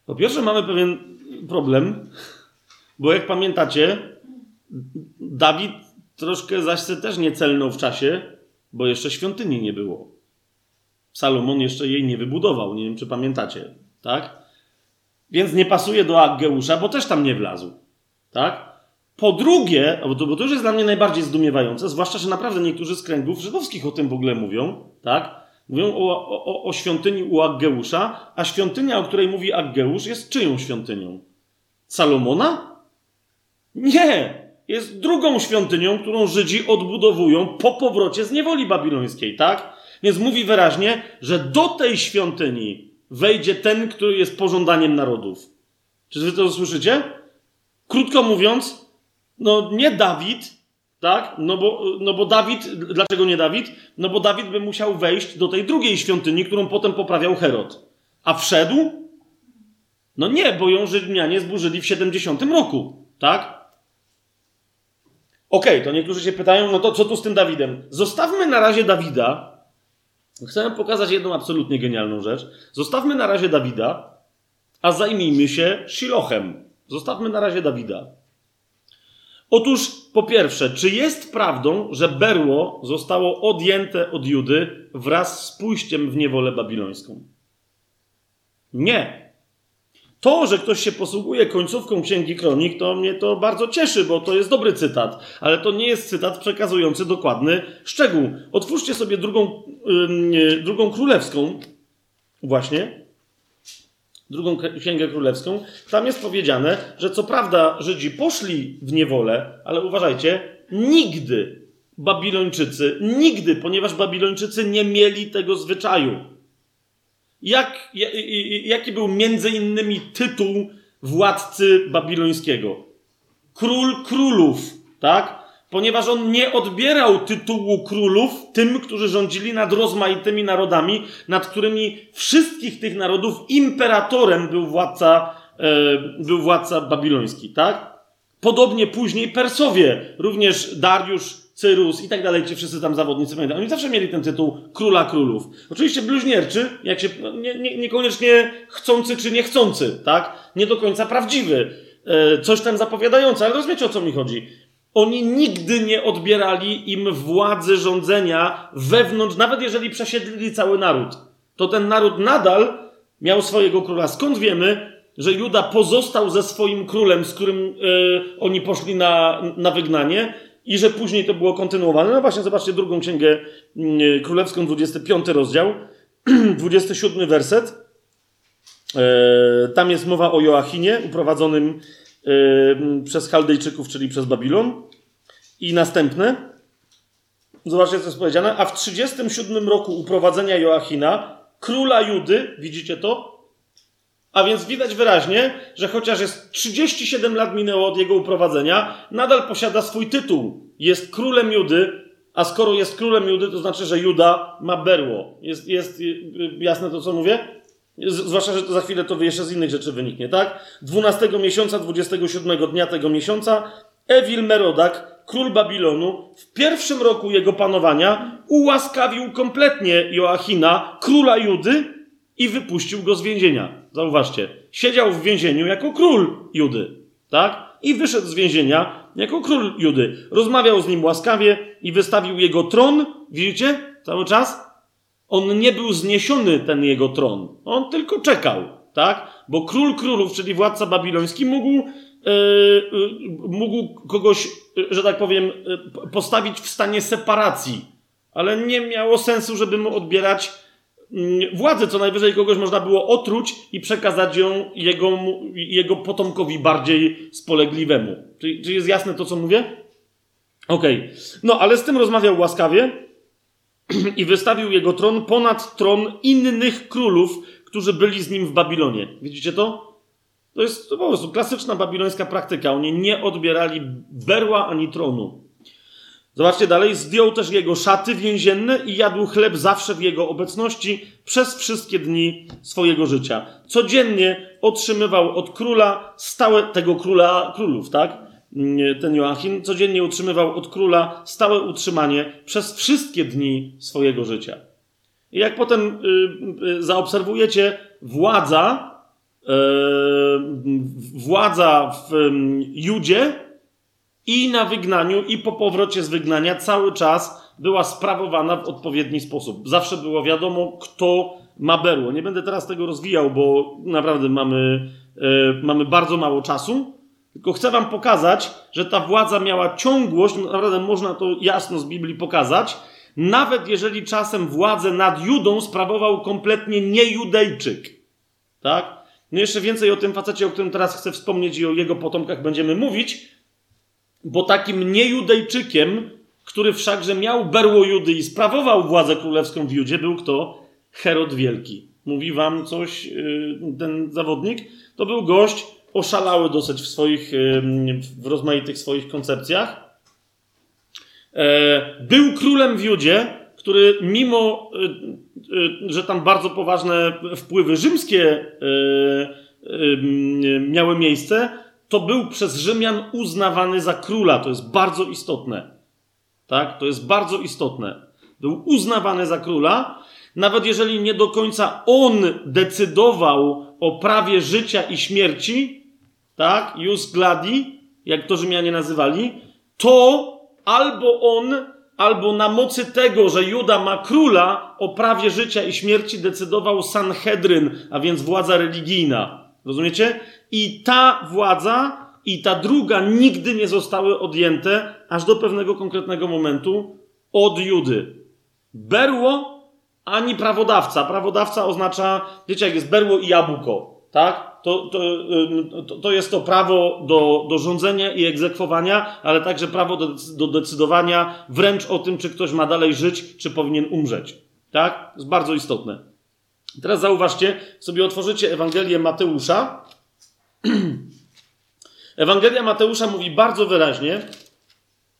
Po pierwsze, mamy pewien problem, bo jak pamiętacie, Dawid troszkę zaś też nie celnął w czasie, bo jeszcze świątyni nie było. Salomon jeszcze jej nie wybudował, nie wiem czy pamiętacie, tak? Więc nie pasuje do Aggeusza, bo też tam nie wlazł, tak? Po drugie, bo to, bo to już jest dla mnie najbardziej zdumiewające, zwłaszcza, że naprawdę niektórzy z kręgów żydowskich o tym w ogóle mówią, tak? Mówią o, o, o świątyni u Aggeusza, a świątynia, o której mówi Aggeusz, jest czyją świątynią? Salomona? Nie! Jest drugą świątynią, którą Żydzi odbudowują po powrocie z niewoli babilońskiej, tak? Więc mówi wyraźnie, że do tej świątyni wejdzie ten, który jest pożądaniem narodów. Czy wy to słyszycie? Krótko mówiąc, no nie Dawid, tak? No bo, no bo Dawid, dlaczego nie Dawid? No bo Dawid by musiał wejść do tej drugiej świątyni, którą potem poprawiał Herod. A wszedł? No nie, bo ją Rzymianie zburzyli w 70 roku, tak? Okej, okay, to niektórzy się pytają, no to co tu z tym Dawidem? Zostawmy na razie Dawida. Chcę pokazać jedną absolutnie genialną rzecz. Zostawmy na razie Dawida, a zajmijmy się Shilochem. Zostawmy na razie Dawida. Otóż, po pierwsze, czy jest prawdą, że berło zostało odjęte od Judy wraz z pójściem w niewolę babilońską? Nie. To, że ktoś się posługuje końcówką Księgi Kronik, to mnie to bardzo cieszy, bo to jest dobry cytat, ale to nie jest cytat przekazujący dokładny szczegół. Otwórzcie sobie drugą, yy, drugą królewską, właśnie, drugą Księgę Królewską. Tam jest powiedziane, że co prawda Żydzi poszli w niewolę, ale uważajcie, nigdy Babilończycy, nigdy, ponieważ Babilończycy nie mieli tego zwyczaju. Jak, jaki był między innymi tytuł władcy babilońskiego? Król królów, tak? Ponieważ on nie odbierał tytułu królów tym, którzy rządzili nad rozmaitymi narodami, nad którymi wszystkich tych narodów imperatorem był władca, e, był władca babiloński, tak? Podobnie później Persowie, również Dariusz, Cyrus i tak dalej, ci wszyscy tam zawodnicy, oni zawsze mieli ten tytuł króla królów. Oczywiście bluźnierczy, jak się, no, nie, nie, niekoniecznie chcący czy niechcący, tak? Nie do końca prawdziwy, e, coś tam zapowiadający, ale rozumiecie o co mi chodzi. Oni nigdy nie odbierali im władzy rządzenia wewnątrz, nawet jeżeli przesiedlili cały naród. To ten naród nadal miał swojego króla. Skąd wiemy, że Juda pozostał ze swoim królem, z którym y, oni poszli na, na wygnanie? I że później to było kontynuowane. No właśnie, zobaczcie drugą księgę mm, królewską, 25 rozdział, 27 werset. E, tam jest mowa o Joachinie, uprowadzonym e, przez Chaldejczyków, czyli przez Babilon. I następne. Zobaczcie, co jest powiedziane. A w 37 roku uprowadzenia Joachina, króla Judy, widzicie to? A więc widać wyraźnie, że chociaż jest 37 lat minęło od jego uprowadzenia, nadal posiada swój tytuł. Jest królem Judy, a skoro jest królem Judy, to znaczy, że Juda ma berło. Jest, jest jasne to, co mówię? Zwłaszcza, że to za chwilę to jeszcze z innych rzeczy wyniknie, tak? 12 miesiąca, 27 dnia tego miesiąca, Ewil Merodak, król Babilonu, w pierwszym roku jego panowania ułaskawił kompletnie Joachina, króla Judy, i wypuścił go z więzienia. Zauważcie, siedział w więzieniu jako król Judy, tak? I wyszedł z więzienia jako król Judy. Rozmawiał z nim łaskawie i wystawił jego tron. Widzicie? Cały czas? On nie był zniesiony, ten jego tron. On tylko czekał, tak? Bo król królów, czyli władca babiloński, mógł, yy, yy, mógł kogoś, że tak powiem, postawić w stanie separacji. Ale nie miało sensu, żeby mu odbierać władzę, co najwyżej kogoś można było otruć i przekazać ją jego, jego potomkowi bardziej spolegliwemu. Czy, czy jest jasne to, co mówię? Okej. Okay. No, ale z tym rozmawiał łaskawie i wystawił jego tron ponad tron innych królów, którzy byli z nim w Babilonie. Widzicie to? To jest to po prostu klasyczna babilońska praktyka. Oni nie odbierali berła ani tronu. Zobaczcie dalej, zdjął też jego szaty więzienne i jadł chleb zawsze w jego obecności przez wszystkie dni swojego życia. Codziennie otrzymywał od króla stałe, tego króla królów, tak? Ten Joachim codziennie utrzymywał od króla stałe utrzymanie przez wszystkie dni swojego życia. I jak potem y, y, zaobserwujecie, władza, y, władza w y, Judzie i na wygnaniu, i po powrocie z wygnania cały czas była sprawowana w odpowiedni sposób. Zawsze było wiadomo, kto ma berło. Nie będę teraz tego rozwijał, bo naprawdę mamy, e, mamy bardzo mało czasu. Tylko chcę Wam pokazać, że ta władza miała ciągłość, naprawdę można to jasno z Biblii pokazać, nawet jeżeli czasem władzę nad Judą sprawował kompletnie niejudejczyk. Tak? No jeszcze więcej o tym facecie, o którym teraz chcę wspomnieć i o jego potomkach będziemy mówić, bo takim niejudejczykiem, który wszakże miał berło Judy i sprawował władzę królewską w Judzie, był kto? Herod Wielki. Mówi wam coś y, ten zawodnik? To był gość oszalały dosyć w swoich, y, w rozmaitych swoich koncepcjach. E, był królem w Judzie, który mimo, y, że tam bardzo poważne wpływy rzymskie miały miejsce, to był przez Rzymian uznawany za króla. To jest bardzo istotne. Tak? To jest bardzo istotne. Był uznawany za króla, nawet jeżeli nie do końca on decydował o prawie życia i śmierci, tak, jus gladi, jak to Rzymianie nazywali, to albo on, albo na mocy tego, że Juda ma króla, o prawie życia i śmierci decydował Sanhedryn, a więc władza religijna. Rozumiecie? I ta władza i ta druga nigdy nie zostały odjęte aż do pewnego konkretnego momentu od Judy. Berło ani prawodawca. Prawodawca oznacza, wiecie, jak jest berło i jabłko, tak? To, to, to, to jest to prawo do, do rządzenia i egzekwowania, ale także prawo do, do decydowania wręcz o tym, czy ktoś ma dalej żyć, czy powinien umrzeć. Tak? To jest bardzo istotne. Teraz zauważcie, sobie otworzycie Ewangelię Mateusza. Ewangelia Mateusza mówi bardzo wyraźnie,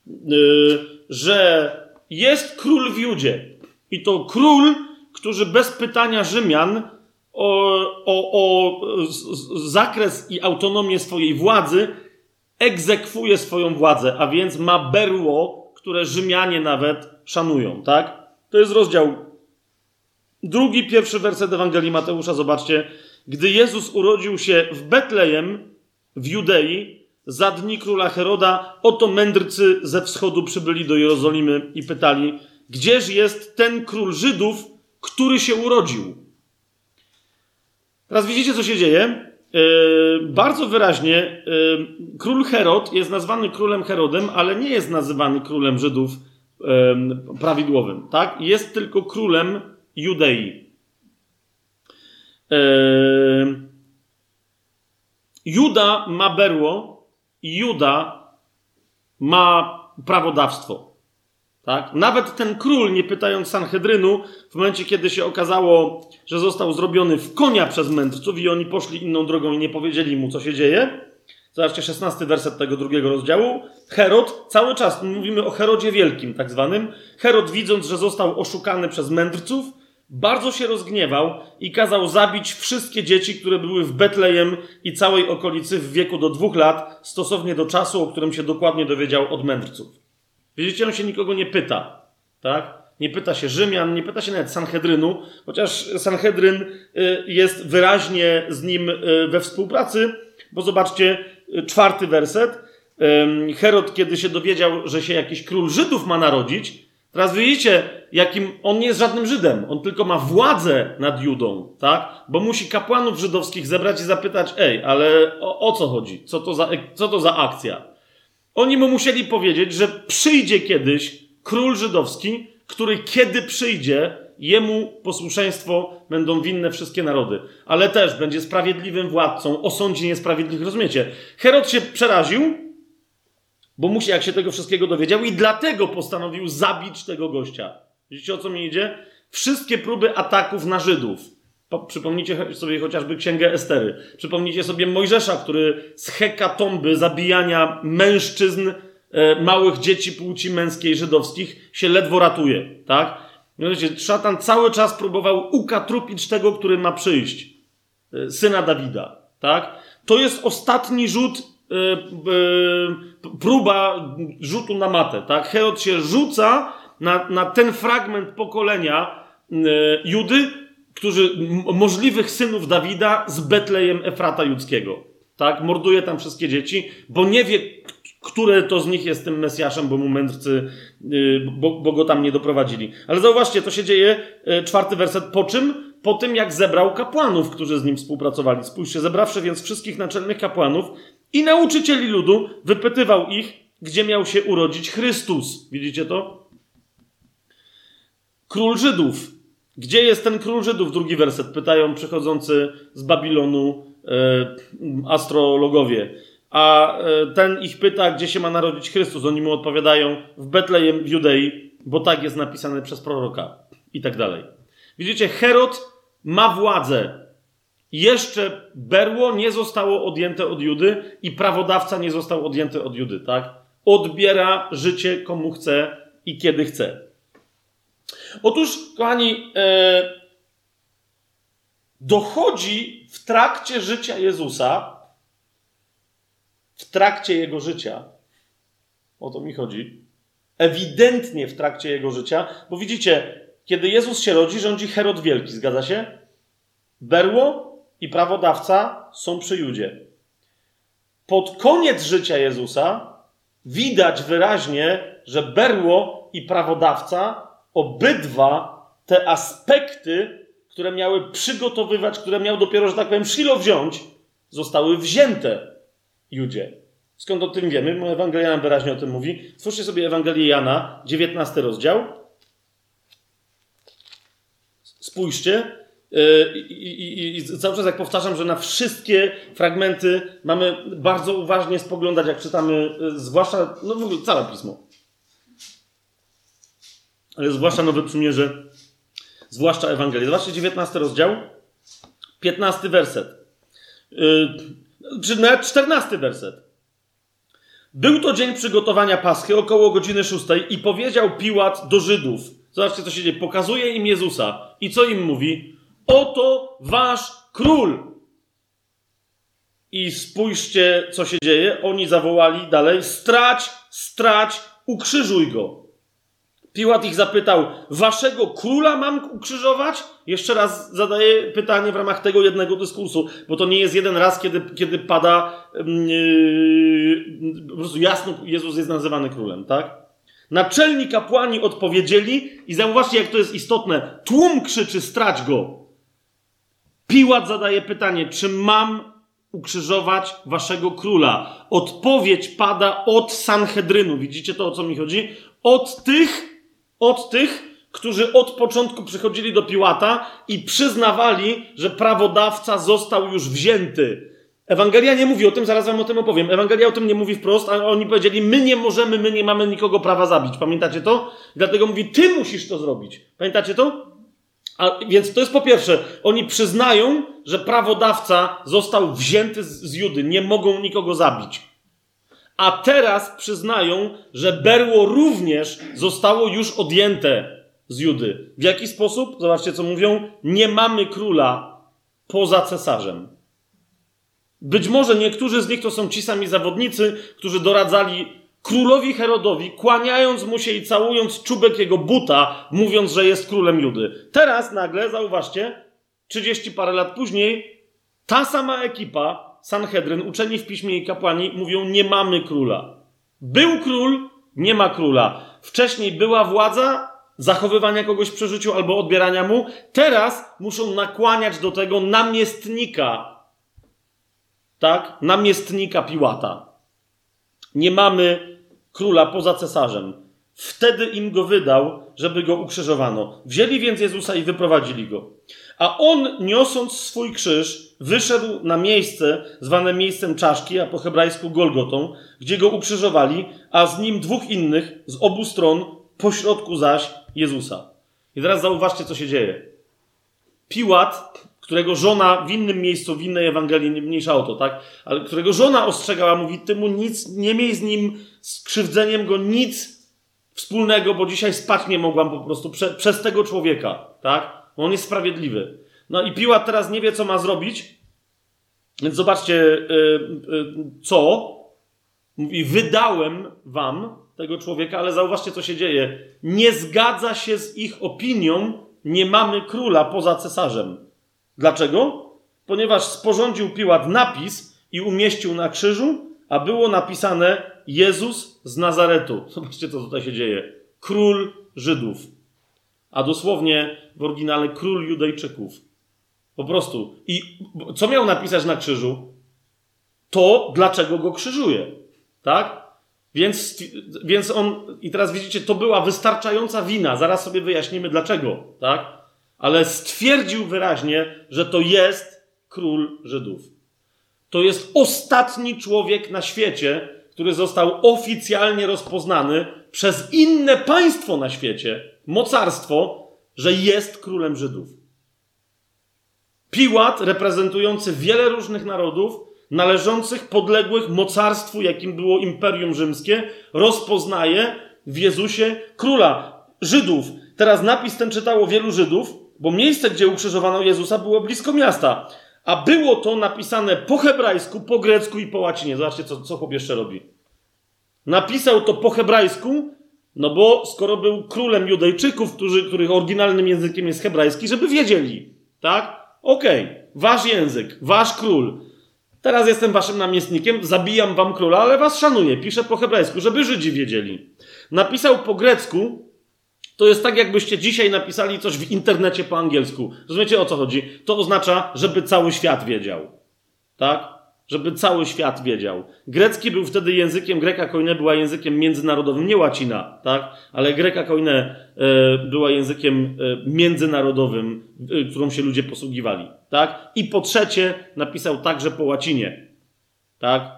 yy, że jest król w Judzie. I to król, który bez pytania Rzymian o, o, o zakres i autonomię swojej władzy egzekwuje swoją władzę, a więc ma berło, które Rzymianie nawet szanują, tak? To jest rozdział drugi, pierwszy werset Ewangelii Mateusza, zobaczcie. Gdy Jezus urodził się w Betlejem, w Judei, za dni króla Heroda, oto mędrcy ze wschodu przybyli do Jerozolimy i pytali, gdzież jest ten król Żydów, który się urodził? Teraz widzicie, co się dzieje. Yy, bardzo wyraźnie yy, król Herod jest nazwany królem Herodem, ale nie jest nazywany królem Żydów yy, prawidłowym. Tak? Jest tylko królem Judei. Juda ma berło i Juda ma prawodawstwo. Tak? Nawet ten król, nie pytając Sanhedrynu, w momencie, kiedy się okazało, że został zrobiony w konia przez mędrców i oni poszli inną drogą i nie powiedzieli mu, co się dzieje. Zobaczcie, 16 werset tego drugiego rozdziału. Herod, cały czas mówimy o Herodzie Wielkim, tak zwanym. Herod, widząc, że został oszukany przez mędrców, bardzo się rozgniewał i kazał zabić wszystkie dzieci, które były w Betlejem i całej okolicy w wieku do dwóch lat, stosownie do czasu, o którym się dokładnie dowiedział od mędrców. Widzicie, on się nikogo nie pyta, tak? Nie pyta się Rzymian, nie pyta się nawet Sanhedrynu, chociaż Sanhedryn y, jest wyraźnie z nim y, we współpracy, bo zobaczcie, y, czwarty werset. Herod, kiedy się dowiedział, że się jakiś król Żydów ma narodzić, teraz widzicie, jakim on nie jest żadnym Żydem, on tylko ma władzę nad Judą, tak? Bo musi kapłanów żydowskich zebrać i zapytać, ej, ale o, o co chodzi? Co to, za, co to za akcja? Oni mu musieli powiedzieć, że przyjdzie kiedyś król żydowski, który kiedy przyjdzie, jemu posłuszeństwo będą winne wszystkie narody, ale też będzie sprawiedliwym władcą, osądzi niesprawiedliwych. Rozumiecie? Herod się przeraził, bo musi, jak się tego wszystkiego dowiedział, i dlatego postanowił zabić tego gościa. Widzicie o co mi idzie? Wszystkie próby ataków na Żydów Przypomnijcie sobie chociażby księgę Estery. Przypomnijcie sobie Mojżesza, który z hekatomby zabijania mężczyzn, e, małych dzieci płci męskiej żydowskich się ledwo ratuje, tak? Mianowicie szatan cały czas próbował ukatrupić tego, który ma przyjść. E, syna Dawida, tak? To jest ostatni rzut, e, próba rzutu na matę, tak? Herod się rzuca na, na ten fragment pokolenia Judy, którzy, możliwych synów Dawida z Betlejem Efrata Judzkiego. Tak? Morduje tam wszystkie dzieci, bo nie wie, które to z nich jest tym Mesjaszem, bo mu mędrcy, y, bo, bo go tam nie doprowadzili. Ale zauważcie, to się dzieje, y, czwarty werset, po czym? Po tym, jak zebrał kapłanów, którzy z nim współpracowali. Spójrzcie, zebrawszy więc wszystkich naczelnych kapłanów i nauczycieli ludu, wypytywał ich, gdzie miał się urodzić Chrystus. Widzicie to? Król Żydów, gdzie jest ten król Żydów? Drugi werset. Pytają przychodzący z Babilonu e, astrologowie. A e, ten ich pyta, gdzie się ma narodzić Chrystus. Oni mu odpowiadają w Betlejem w Judei, bo tak jest napisane przez proroka. I tak dalej. Widzicie, Herod ma władzę. Jeszcze berło nie zostało odjęte od Judy i prawodawca nie został odjęty od Judy, tak? Odbiera życie komu chce i kiedy chce. Otóż, kochani, e, dochodzi w trakcie życia Jezusa, w trakcie jego życia, o to mi chodzi, ewidentnie w trakcie jego życia, bo widzicie, kiedy Jezus się rodzi, rządzi Herod Wielki, zgadza się? Berło i prawodawca są przy Judzie. pod koniec życia Jezusa widać wyraźnie, że berło i prawodawca obydwa te aspekty, które miały przygotowywać, które miał dopiero, że tak powiem, Shilo wziąć, zostały wzięte Judzie. Skąd o tym wiemy? Ewangelia nam wyraźnie o tym mówi. Stwórzcie sobie Ewangelię Jana, 19 rozdział. Spójrzcie. Yy, I, i, I, cały czas jak powtarzam, że na wszystkie fragmenty mamy bardzo uważnie spoglądać, jak czytamy, yy, zwłaszcza, no w ogóle całe pismo. Ale zwłaszcza Nowe Przymierze, zwłaszcza Ewangelię. Zobaczcie 19 rozdział, 15 werset. Yy, czy nawet 14 werset. Był to dzień przygotowania Paschy, około godziny 6 i powiedział Piłat do Żydów. Zobaczcie, co się dzieje. Pokazuje im Jezusa. I co im mówi? Oto wasz król. I spójrzcie, co się dzieje. Oni zawołali dalej: strać, strać, ukrzyżuj go. Piłat ich zapytał: Waszego króla mam ukrzyżować? Jeszcze raz zadaję pytanie w ramach tego jednego dyskursu, bo to nie jest jeden raz, kiedy, kiedy pada yy, po prostu jasno Jezus jest nazywany królem, tak? Naczelni kapłani odpowiedzieli i zauważcie, jak to jest istotne. Tłum krzyczy: Strać go! Piłat zadaje pytanie: Czy mam ukrzyżować waszego króla? Odpowiedź pada od Sanhedrynu. Widzicie to, o co mi chodzi? Od tych, od tych, którzy od początku przychodzili do Piłata i przyznawali, że prawodawca został już wzięty. Ewangelia nie mówi o tym, zaraz wam o tym opowiem. Ewangelia o tym nie mówi wprost, ale oni powiedzieli: My nie możemy, my nie mamy nikogo prawa zabić. Pamiętacie to? Dlatego mówi: Ty musisz to zrobić. Pamiętacie to? A, więc to jest po pierwsze, oni przyznają, że prawodawca został wzięty z, z Judy, nie mogą nikogo zabić. A teraz przyznają, że berło również zostało już odjęte z Judy. W jaki sposób? Zobaczcie, co mówią. Nie mamy króla poza cesarzem. Być może niektórzy z nich to są ci sami zawodnicy, którzy doradzali królowi Herodowi, kłaniając mu się i całując czubek jego buta, mówiąc, że jest królem Judy. Teraz nagle, zauważcie, 30 parę lat później, ta sama ekipa, Sanhedryn, uczeni w piśmie i kapłani, mówią: Nie mamy króla. Był król, nie ma króla. Wcześniej była władza, zachowywania kogoś przy życiu albo odbierania mu. Teraz muszą nakłaniać do tego namiestnika. Tak? Namiestnika Piłata. Nie mamy króla poza cesarzem. Wtedy im go wydał, żeby go ukrzyżowano. Wzięli więc Jezusa i wyprowadzili go. A on, niosąc swój krzyż, wyszedł na miejsce zwane miejscem czaszki, a po hebrajsku Golgotą, gdzie go ukrzyżowali, a z nim dwóch innych z obu stron, pośrodku zaś Jezusa. I teraz zauważcie, co się dzieje. Piłat, którego żona w innym miejscu, w innej Ewangelii, mniejsza o to, tak? Ale którego żona ostrzegała, mówi, ty mu nic, nie miej z nim, z krzywdzeniem go nic wspólnego, bo dzisiaj spać nie mogłam po prostu prze, przez tego człowieka, tak? On jest sprawiedliwy. No i Piłat teraz nie wie, co ma zrobić, więc zobaczcie, yy, yy, co. Mówi, wydałem wam tego człowieka, ale zauważcie, co się dzieje. Nie zgadza się z ich opinią, nie mamy króla poza cesarzem. Dlaczego? Ponieważ sporządził Piłat napis i umieścił na krzyżu, a było napisane Jezus z Nazaretu. Zobaczcie, co tutaj się dzieje. Król Żydów. A dosłownie w oryginale król Judejczyków. Po prostu. I co miał napisać na krzyżu? To, dlaczego go krzyżuje. Tak? Więc, więc on, i teraz widzicie, to była wystarczająca wina. Zaraz sobie wyjaśnimy dlaczego, tak? Ale stwierdził wyraźnie, że to jest król Żydów. To jest ostatni człowiek na świecie, który został oficjalnie rozpoznany przez inne państwo na świecie, mocarstwo, że jest królem Żydów. Piłat, reprezentujący wiele różnych narodów, należących, podległych mocarstwu, jakim było Imperium Rzymskie, rozpoznaje w Jezusie króla Żydów. Teraz napis ten czytało wielu Żydów, bo miejsce, gdzie ukrzyżowano Jezusa, było blisko miasta. A było to napisane po hebrajsku, po grecku i po łacinie. Zobaczcie, co, co chłop jeszcze robi. Napisał to po hebrajsku, no bo skoro był królem Judejczyków, którzy, których oryginalnym językiem jest hebrajski, żeby wiedzieli, tak? Okej, okay, wasz język, wasz król. Teraz jestem waszym namiestnikiem, zabijam wam króla, ale was szanuję. Piszę po hebrajsku, żeby Żydzi wiedzieli. Napisał po grecku, to jest tak, jakbyście dzisiaj napisali coś w internecie po angielsku. Rozumiecie o co chodzi? To oznacza, żeby cały świat wiedział. Tak? Żeby cały świat wiedział. Grecki był wtedy językiem, greka koine była językiem międzynarodowym, nie łacina, tak? Ale greka koine e, była językiem e, międzynarodowym, e, którą się ludzie posługiwali, tak? I po trzecie napisał także po łacinie, tak?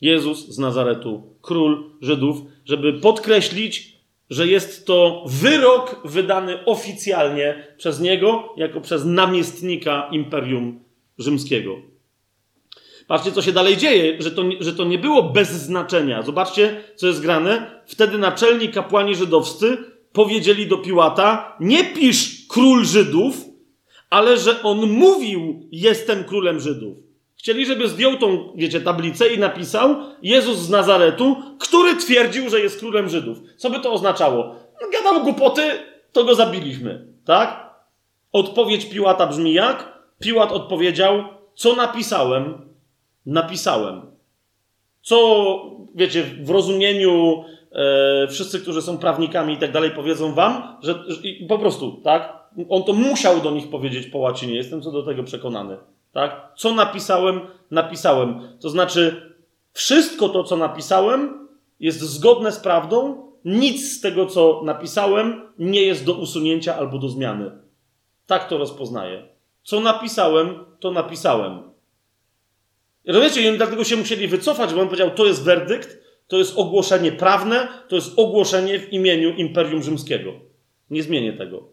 Jezus z Nazaretu, król Żydów, żeby podkreślić, że jest to wyrok wydany oficjalnie przez niego, jako przez namiestnika Imperium Rzymskiego. Patrzcie, co się dalej dzieje, że to, że to nie było bez znaczenia. Zobaczcie, co jest grane. Wtedy naczelni kapłani żydowscy powiedzieli do Piłata: Nie pisz król Żydów, ale że on mówił: Jestem królem Żydów. Chcieli, żeby zdjął tą, wiecie, tablicę i napisał Jezus z Nazaretu, który twierdził, że jest królem Żydów. Co by to oznaczało? No, gadał głupoty, to go zabiliśmy, tak? Odpowiedź Piłata brzmi jak? Piłat odpowiedział, co napisałem, napisałem. Co, wiecie, w rozumieniu e, wszyscy, którzy są prawnikami i tak dalej, powiedzą wam, że, że po prostu, tak? On to musiał do nich powiedzieć po łacinie. Jestem co do tego przekonany. Tak? Co napisałem, napisałem. To znaczy, wszystko to, co napisałem, jest zgodne z prawdą. Nic z tego, co napisałem, nie jest do usunięcia albo do zmiany. Tak to rozpoznaję. Co napisałem, to napisałem. Rozumiecie? I dlatego się musieli wycofać, bo on powiedział, to jest werdykt, to jest ogłoszenie prawne, to jest ogłoszenie w imieniu Imperium Rzymskiego. Nie zmienię tego.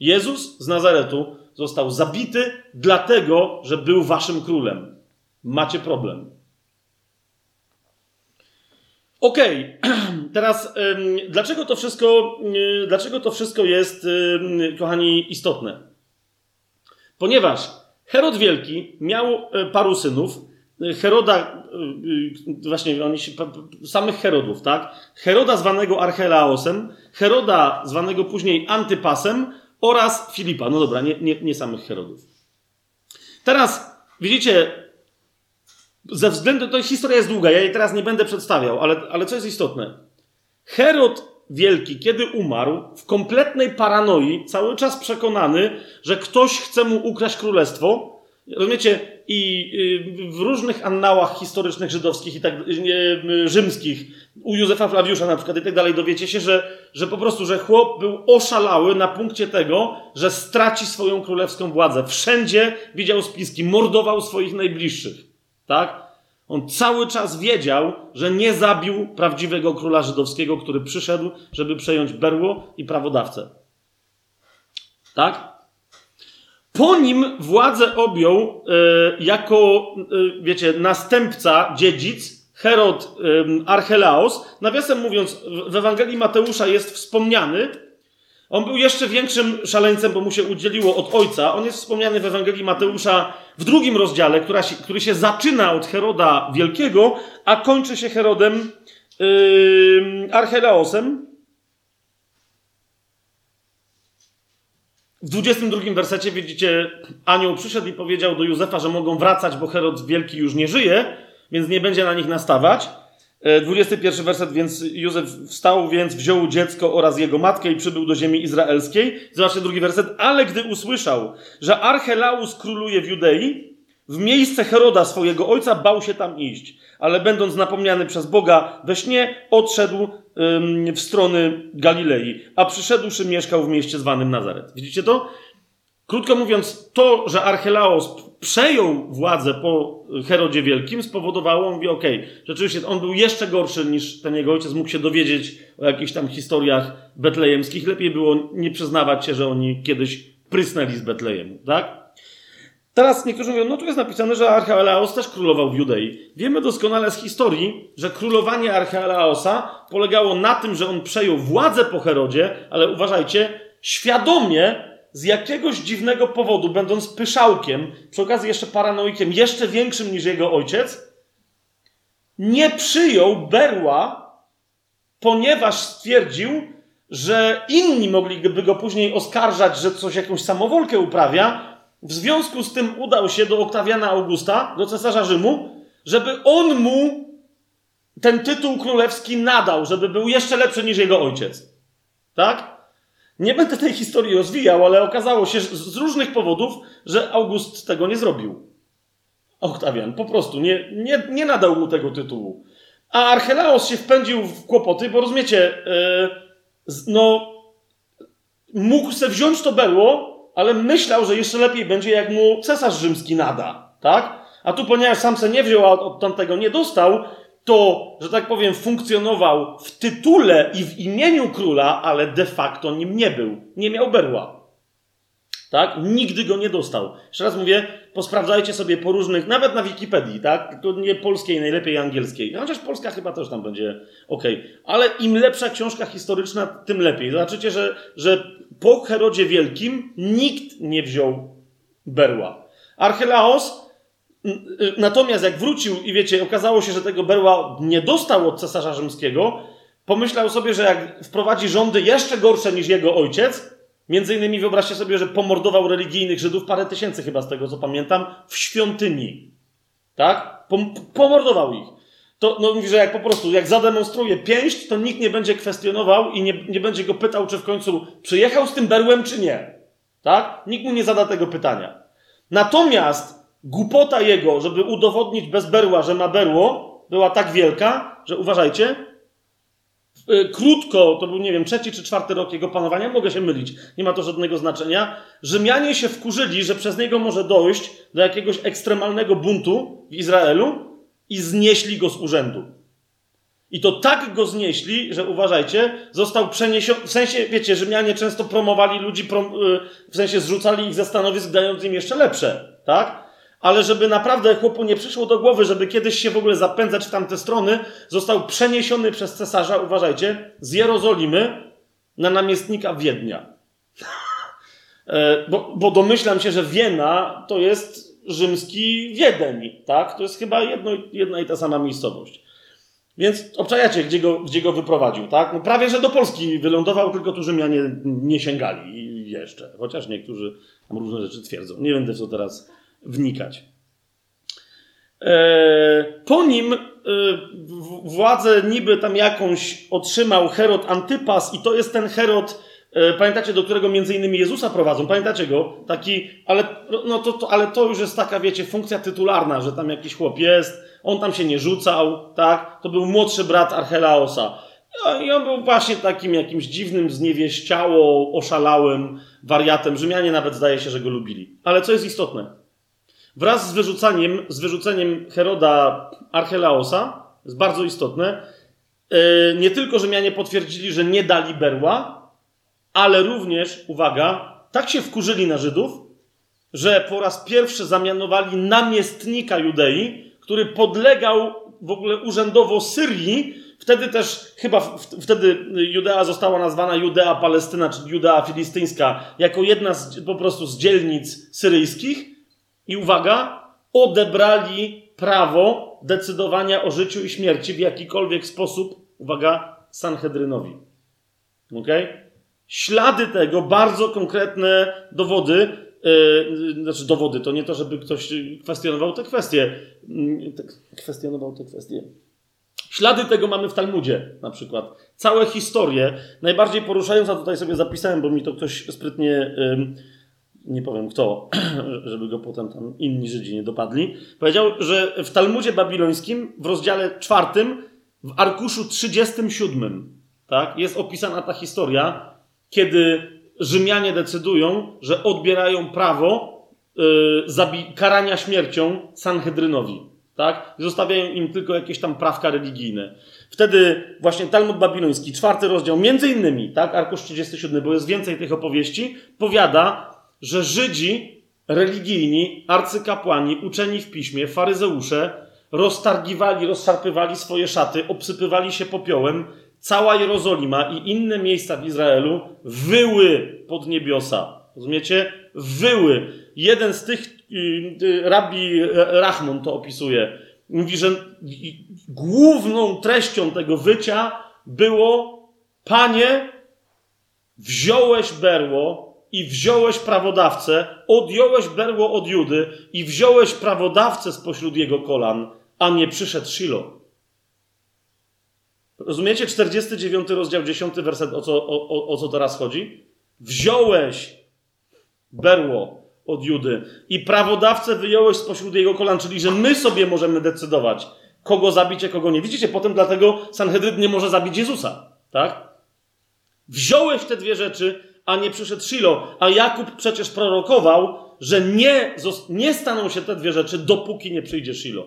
Jezus z Nazaretu został zabity dlatego, że był waszym królem. Macie problem. Okej, okay. teraz dlaczego to wszystko, dlaczego to wszystko jest, kochani, istotne? Ponieważ Herod Wielki miał e, paru synów. Heroda, e, właśnie oni się, samych Herodów, tak? Heroda zwanego Archelaosem, Heroda zwanego później Antypasem oraz Filipa. No dobra, nie, nie, nie samych Herodów. Teraz widzicie, ze względu, to historia jest długa, ja jej teraz nie będę przedstawiał, ale, ale co jest istotne? Herod Wielki, kiedy umarł, w kompletnej paranoi, cały czas przekonany, że ktoś chce mu ukraść królestwo. Rozumiecie? I y, w różnych annałach historycznych żydowskich i tak rzymskich, u Józefa Flawiusza na przykład i tak dalej, dowiecie się, że, że po prostu, że chłop był oszalały na punkcie tego, że straci swoją królewską władzę. Wszędzie widział spiski, mordował swoich najbliższych. Tak? On cały czas wiedział, że nie zabił prawdziwego króla żydowskiego, który przyszedł, żeby przejąć berło i prawodawcę. Tak? Po nim władzę objął e, jako, e, wiecie, następca, dziedzic, Herod Archelaos. Nawiasem mówiąc, w Ewangelii Mateusza jest wspomniany. On był jeszcze większym szaleńcem, bo mu się udzieliło od ojca. On jest wspomniany w Ewangelii Mateusza w drugim rozdziale, która się, który się zaczyna od Heroda Wielkiego, a kończy się Herodem Archelaosem. W 22 wersecie widzicie, anioł przyszedł i powiedział do Józefa, że mogą wracać, bo Herod Wielki już nie żyje, więc nie będzie na nich nastawać. 21 e, werset, więc Józef wstał, więc wziął dziecko oraz jego matkę i przybył do ziemi izraelskiej. Zobaczcie drugi werset. Ale gdy usłyszał, że Archelaus króluje w Judei, w miejsce Heroda swojego ojca bał się tam iść, ale będąc napomniany przez Boga we śnie, odszedł w strony Galilei, a przyszedłszy mieszkał w mieście zwanym Nazaret. Widzicie to? Krótko mówiąc, to, że Archelaos przejął władzę po Herodzie Wielkim, spowodowało, mówi, okej, rzeczywiście on był jeszcze gorszy niż ten jego ojciec, mógł się dowiedzieć o jakichś tam historiach betlejemskich. Lepiej było nie przyznawać się, że oni kiedyś prysnęli z Betlejemu, tak? Teraz niektórzy mówią, no tu jest napisane, że Archelaos też królował w Judei. Wiemy doskonale z historii, że królowanie Archelaosa polegało na tym, że on przejął władzę po Herodzie, ale uważajcie, świadomie z jakiegoś dziwnego powodu, będąc pyszałkiem, przy okazji jeszcze paranoikiem, jeszcze większym niż jego ojciec, nie przyjął berła, ponieważ stwierdził, że inni mogliby go później oskarżać, że coś jakąś samowolkę uprawia, w związku z tym udał się do Oktawiana Augusta, do cesarza Rzymu, żeby on mu ten tytuł królewski nadał, żeby był jeszcze lepszy niż jego ojciec. Tak? Nie będę tej historii rozwijał, ale okazało się z różnych powodów, że August tego nie zrobił. Oktawian po prostu nie, nie, nie nadał mu tego tytułu. A Archelaos się wpędził w kłopoty, bo rozumiecie, yy, no, mógł se wziąć to berło, ale myślał, że jeszcze lepiej będzie, jak mu cesarz rzymski nada, tak? A tu, ponieważ sam se nie wziął, a od tamtego nie dostał, to, że tak powiem, funkcjonował w tytule i w imieniu króla, ale de facto nim nie był. Nie miał berła. Tak? Nigdy go nie dostał. Jeszcze raz mówię, posprawdzajcie sobie po różnych, nawet na Wikipedii, tak? Nie polskiej, najlepiej angielskiej. Chociaż polska chyba też tam będzie ok. Ale im lepsza książka historyczna, tym lepiej. Zobaczycie, że, że po Herodzie Wielkim nikt nie wziął berła. Archelaos Natomiast jak wrócił i wiecie, okazało się, że tego berła nie dostał od cesarza rzymskiego, pomyślał sobie, że jak wprowadzi rządy jeszcze gorsze niż jego ojciec, między innymi wyobraźcie sobie, że pomordował religijnych Żydów, parę tysięcy chyba z tego co pamiętam, w świątyni. Tak? Pom pomordował ich. To no, mówi, że jak po prostu, jak zademonstruje pięść, to nikt nie będzie kwestionował i nie, nie będzie go pytał, czy w końcu przyjechał z tym berłem, czy nie. Tak? Nikt mu nie zada tego pytania. Natomiast Głupota jego, żeby udowodnić bez berła, że ma berło, była tak wielka, że uważajcie, y, krótko, to był, nie wiem, trzeci czy czwarty rok jego panowania, mogę się mylić, nie ma to żadnego znaczenia. Rzymianie się wkurzyli, że przez niego może dojść do jakiegoś ekstremalnego buntu w Izraelu i znieśli go z urzędu. I to tak go znieśli, że uważajcie, został przeniesiony. W sensie, wiecie, Rzymianie często promowali ludzi, prom, y, w sensie zrzucali ich ze stanowisk, dając im jeszcze lepsze, tak? ale żeby naprawdę chłopu nie przyszło do głowy, żeby kiedyś się w ogóle zapędzać w tamte strony, został przeniesiony przez cesarza, uważajcie, z Jerozolimy na namiestnika Wiednia. E, bo, bo domyślam się, że Wiena to jest rzymski Wiedeń, tak? To jest chyba jedno, jedna i ta sama miejscowość. Więc obczajacie, gdzie go, gdzie go wyprowadził, tak? No prawie, że do Polski wylądował, tylko tu Rzymianie nie sięgali jeszcze. Chociaż niektórzy tam różne rzeczy twierdzą. Nie będę w to teraz wnikać. E, po nim e, władzę niby tam jakąś otrzymał Herod Antypas i to jest ten Herod, pamiętacie, do którego między innymi Jezusa prowadzą, pamiętacie go? Taki, ale, no to, to, ale to już jest taka, wiecie, funkcja tytularna, że tam jakiś chłop jest, on tam się nie rzucał, tak? To był młodszy brat Archelaosa. I on był właśnie takim jakimś dziwnym, zniewieściało, oszalałym wariatem. Rzymianie nawet zdaje się, że go lubili. Ale co jest istotne? Wraz z wyrzucaniem, z wyrzuceniem Heroda Archelaosa, jest bardzo istotne, e, nie tylko Rzymianie potwierdzili, że nie dali berła, ale również, uwaga, tak się wkurzyli na Żydów, że po raz pierwszy zamianowali namiestnika Judei, który podlegał w ogóle urzędowo Syrii. Wtedy też, chyba wtedy Judea została nazwana Judea Palestyna, czy Judea Filistyńska, jako jedna z, po prostu z dzielnic syryjskich. I uwaga, odebrali prawo decydowania o życiu i śmierci w jakikolwiek sposób, uwaga, Sanhedrynowi. Ok? Ślady tego, bardzo konkretne dowody, yy, znaczy dowody, to nie to, żeby ktoś kwestionował te kwestie, yy, kwestionował te kwestie. Ślady tego mamy w Talmudzie na przykład. Całe historie, najbardziej poruszająca tutaj sobie zapisałem, bo mi to ktoś sprytnie yy, nie powiem kto, żeby go potem tam inni Żydzi nie dopadli, powiedział, że w Talmudzie babilońskim w rozdziale czwartym, w arkuszu 37, tak, jest opisana ta historia, kiedy Rzymianie decydują, że odbierają prawo yy, karania śmiercią Sanhedrynowi. Tak? Zostawiają im tylko jakieś tam prawka religijne. Wtedy właśnie Talmud babiloński, czwarty rozdział, między innymi, tak, arkusz 37, bo jest więcej tych opowieści, powiada, że Żydzi religijni, arcykapłani, uczeni w piśmie, faryzeusze roztargiwali, rozszarpywali swoje szaty, obsypywali się popiołem. Cała Jerozolima i inne miejsca w Izraelu wyły pod niebiosa. Rozumiecie? Wyły. Jeden z tych, y, y, rabbi Rachmon to opisuje. Mówi, że główną treścią tego wycia było: Panie, wziąłeś berło, i wziąłeś prawodawcę, odjąłeś berło od Judy i wziąłeś prawodawcę spośród jego kolan, a nie przyszedł Shilo. Rozumiecie? 49 rozdział, 10 werset, o co, o, o, o co teraz chodzi? Wziąłeś berło od Judy i prawodawcę wyjąłeś spośród jego kolan, czyli że my sobie możemy decydować, kogo zabić, a kogo nie. Widzicie, potem dlatego Sanhedryn nie może zabić Jezusa, tak? Wziąłeś te dwie rzeczy, a nie przyszedł Shilo, a Jakub przecież prorokował, że nie, nie staną się te dwie rzeczy, dopóki nie przyjdzie Shilo.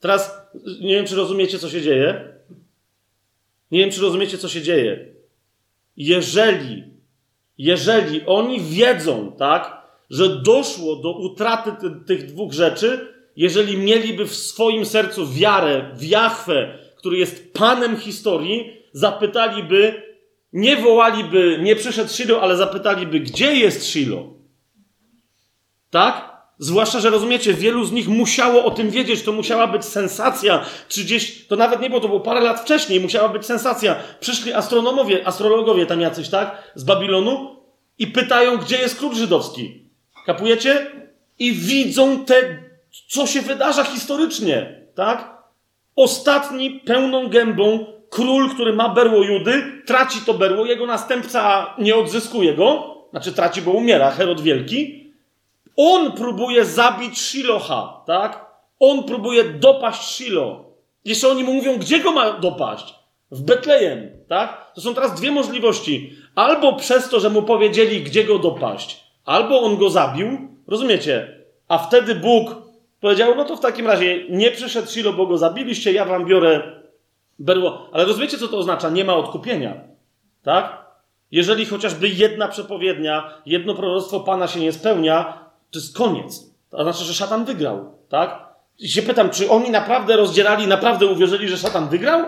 Teraz nie wiem, czy rozumiecie, co się dzieje. Nie wiem, czy rozumiecie, co się dzieje. Jeżeli, jeżeli oni wiedzą, tak, że doszło do utraty ty, tych dwóch rzeczy, jeżeli mieliby w swoim sercu wiarę w Jahwe, który jest Panem historii, zapytaliby, nie wołaliby, nie przyszedł Shilo, ale zapytaliby, gdzie jest Shilo? Tak? Zwłaszcza, że rozumiecie, wielu z nich musiało o tym wiedzieć, to musiała być sensacja. 30, to nawet nie było, to było parę lat wcześniej, musiała być sensacja. Przyszli astronomowie, astrologowie tam jacyś, tak, z Babilonu i pytają, gdzie jest klub żydowski. Kapujecie? I widzą te, co się wydarza historycznie, tak? Ostatni pełną gębą król, który ma berło Judy, traci to berło, jego następca nie odzyskuje go, znaczy traci, bo umiera, Herod Wielki, on próbuje zabić Shiloha, tak? On próbuje dopaść Shilo. Jeszcze oni mu mówią, gdzie go ma dopaść? W Betlejem, tak? To są teraz dwie możliwości. Albo przez to, że mu powiedzieli, gdzie go dopaść, albo on go zabił, rozumiecie? A wtedy Bóg powiedział, no to w takim razie nie przyszedł Shilo, bo go zabiliście, ja wam biorę berło. Ale rozumiecie, co to oznacza? Nie ma odkupienia, tak? Jeżeli chociażby jedna przepowiednia, jedno proroctwo Pana się nie spełnia, to jest koniec. To znaczy, że szatan wygrał, tak? I się pytam, czy oni naprawdę rozdzierali, naprawdę uwierzyli, że szatan wygrał?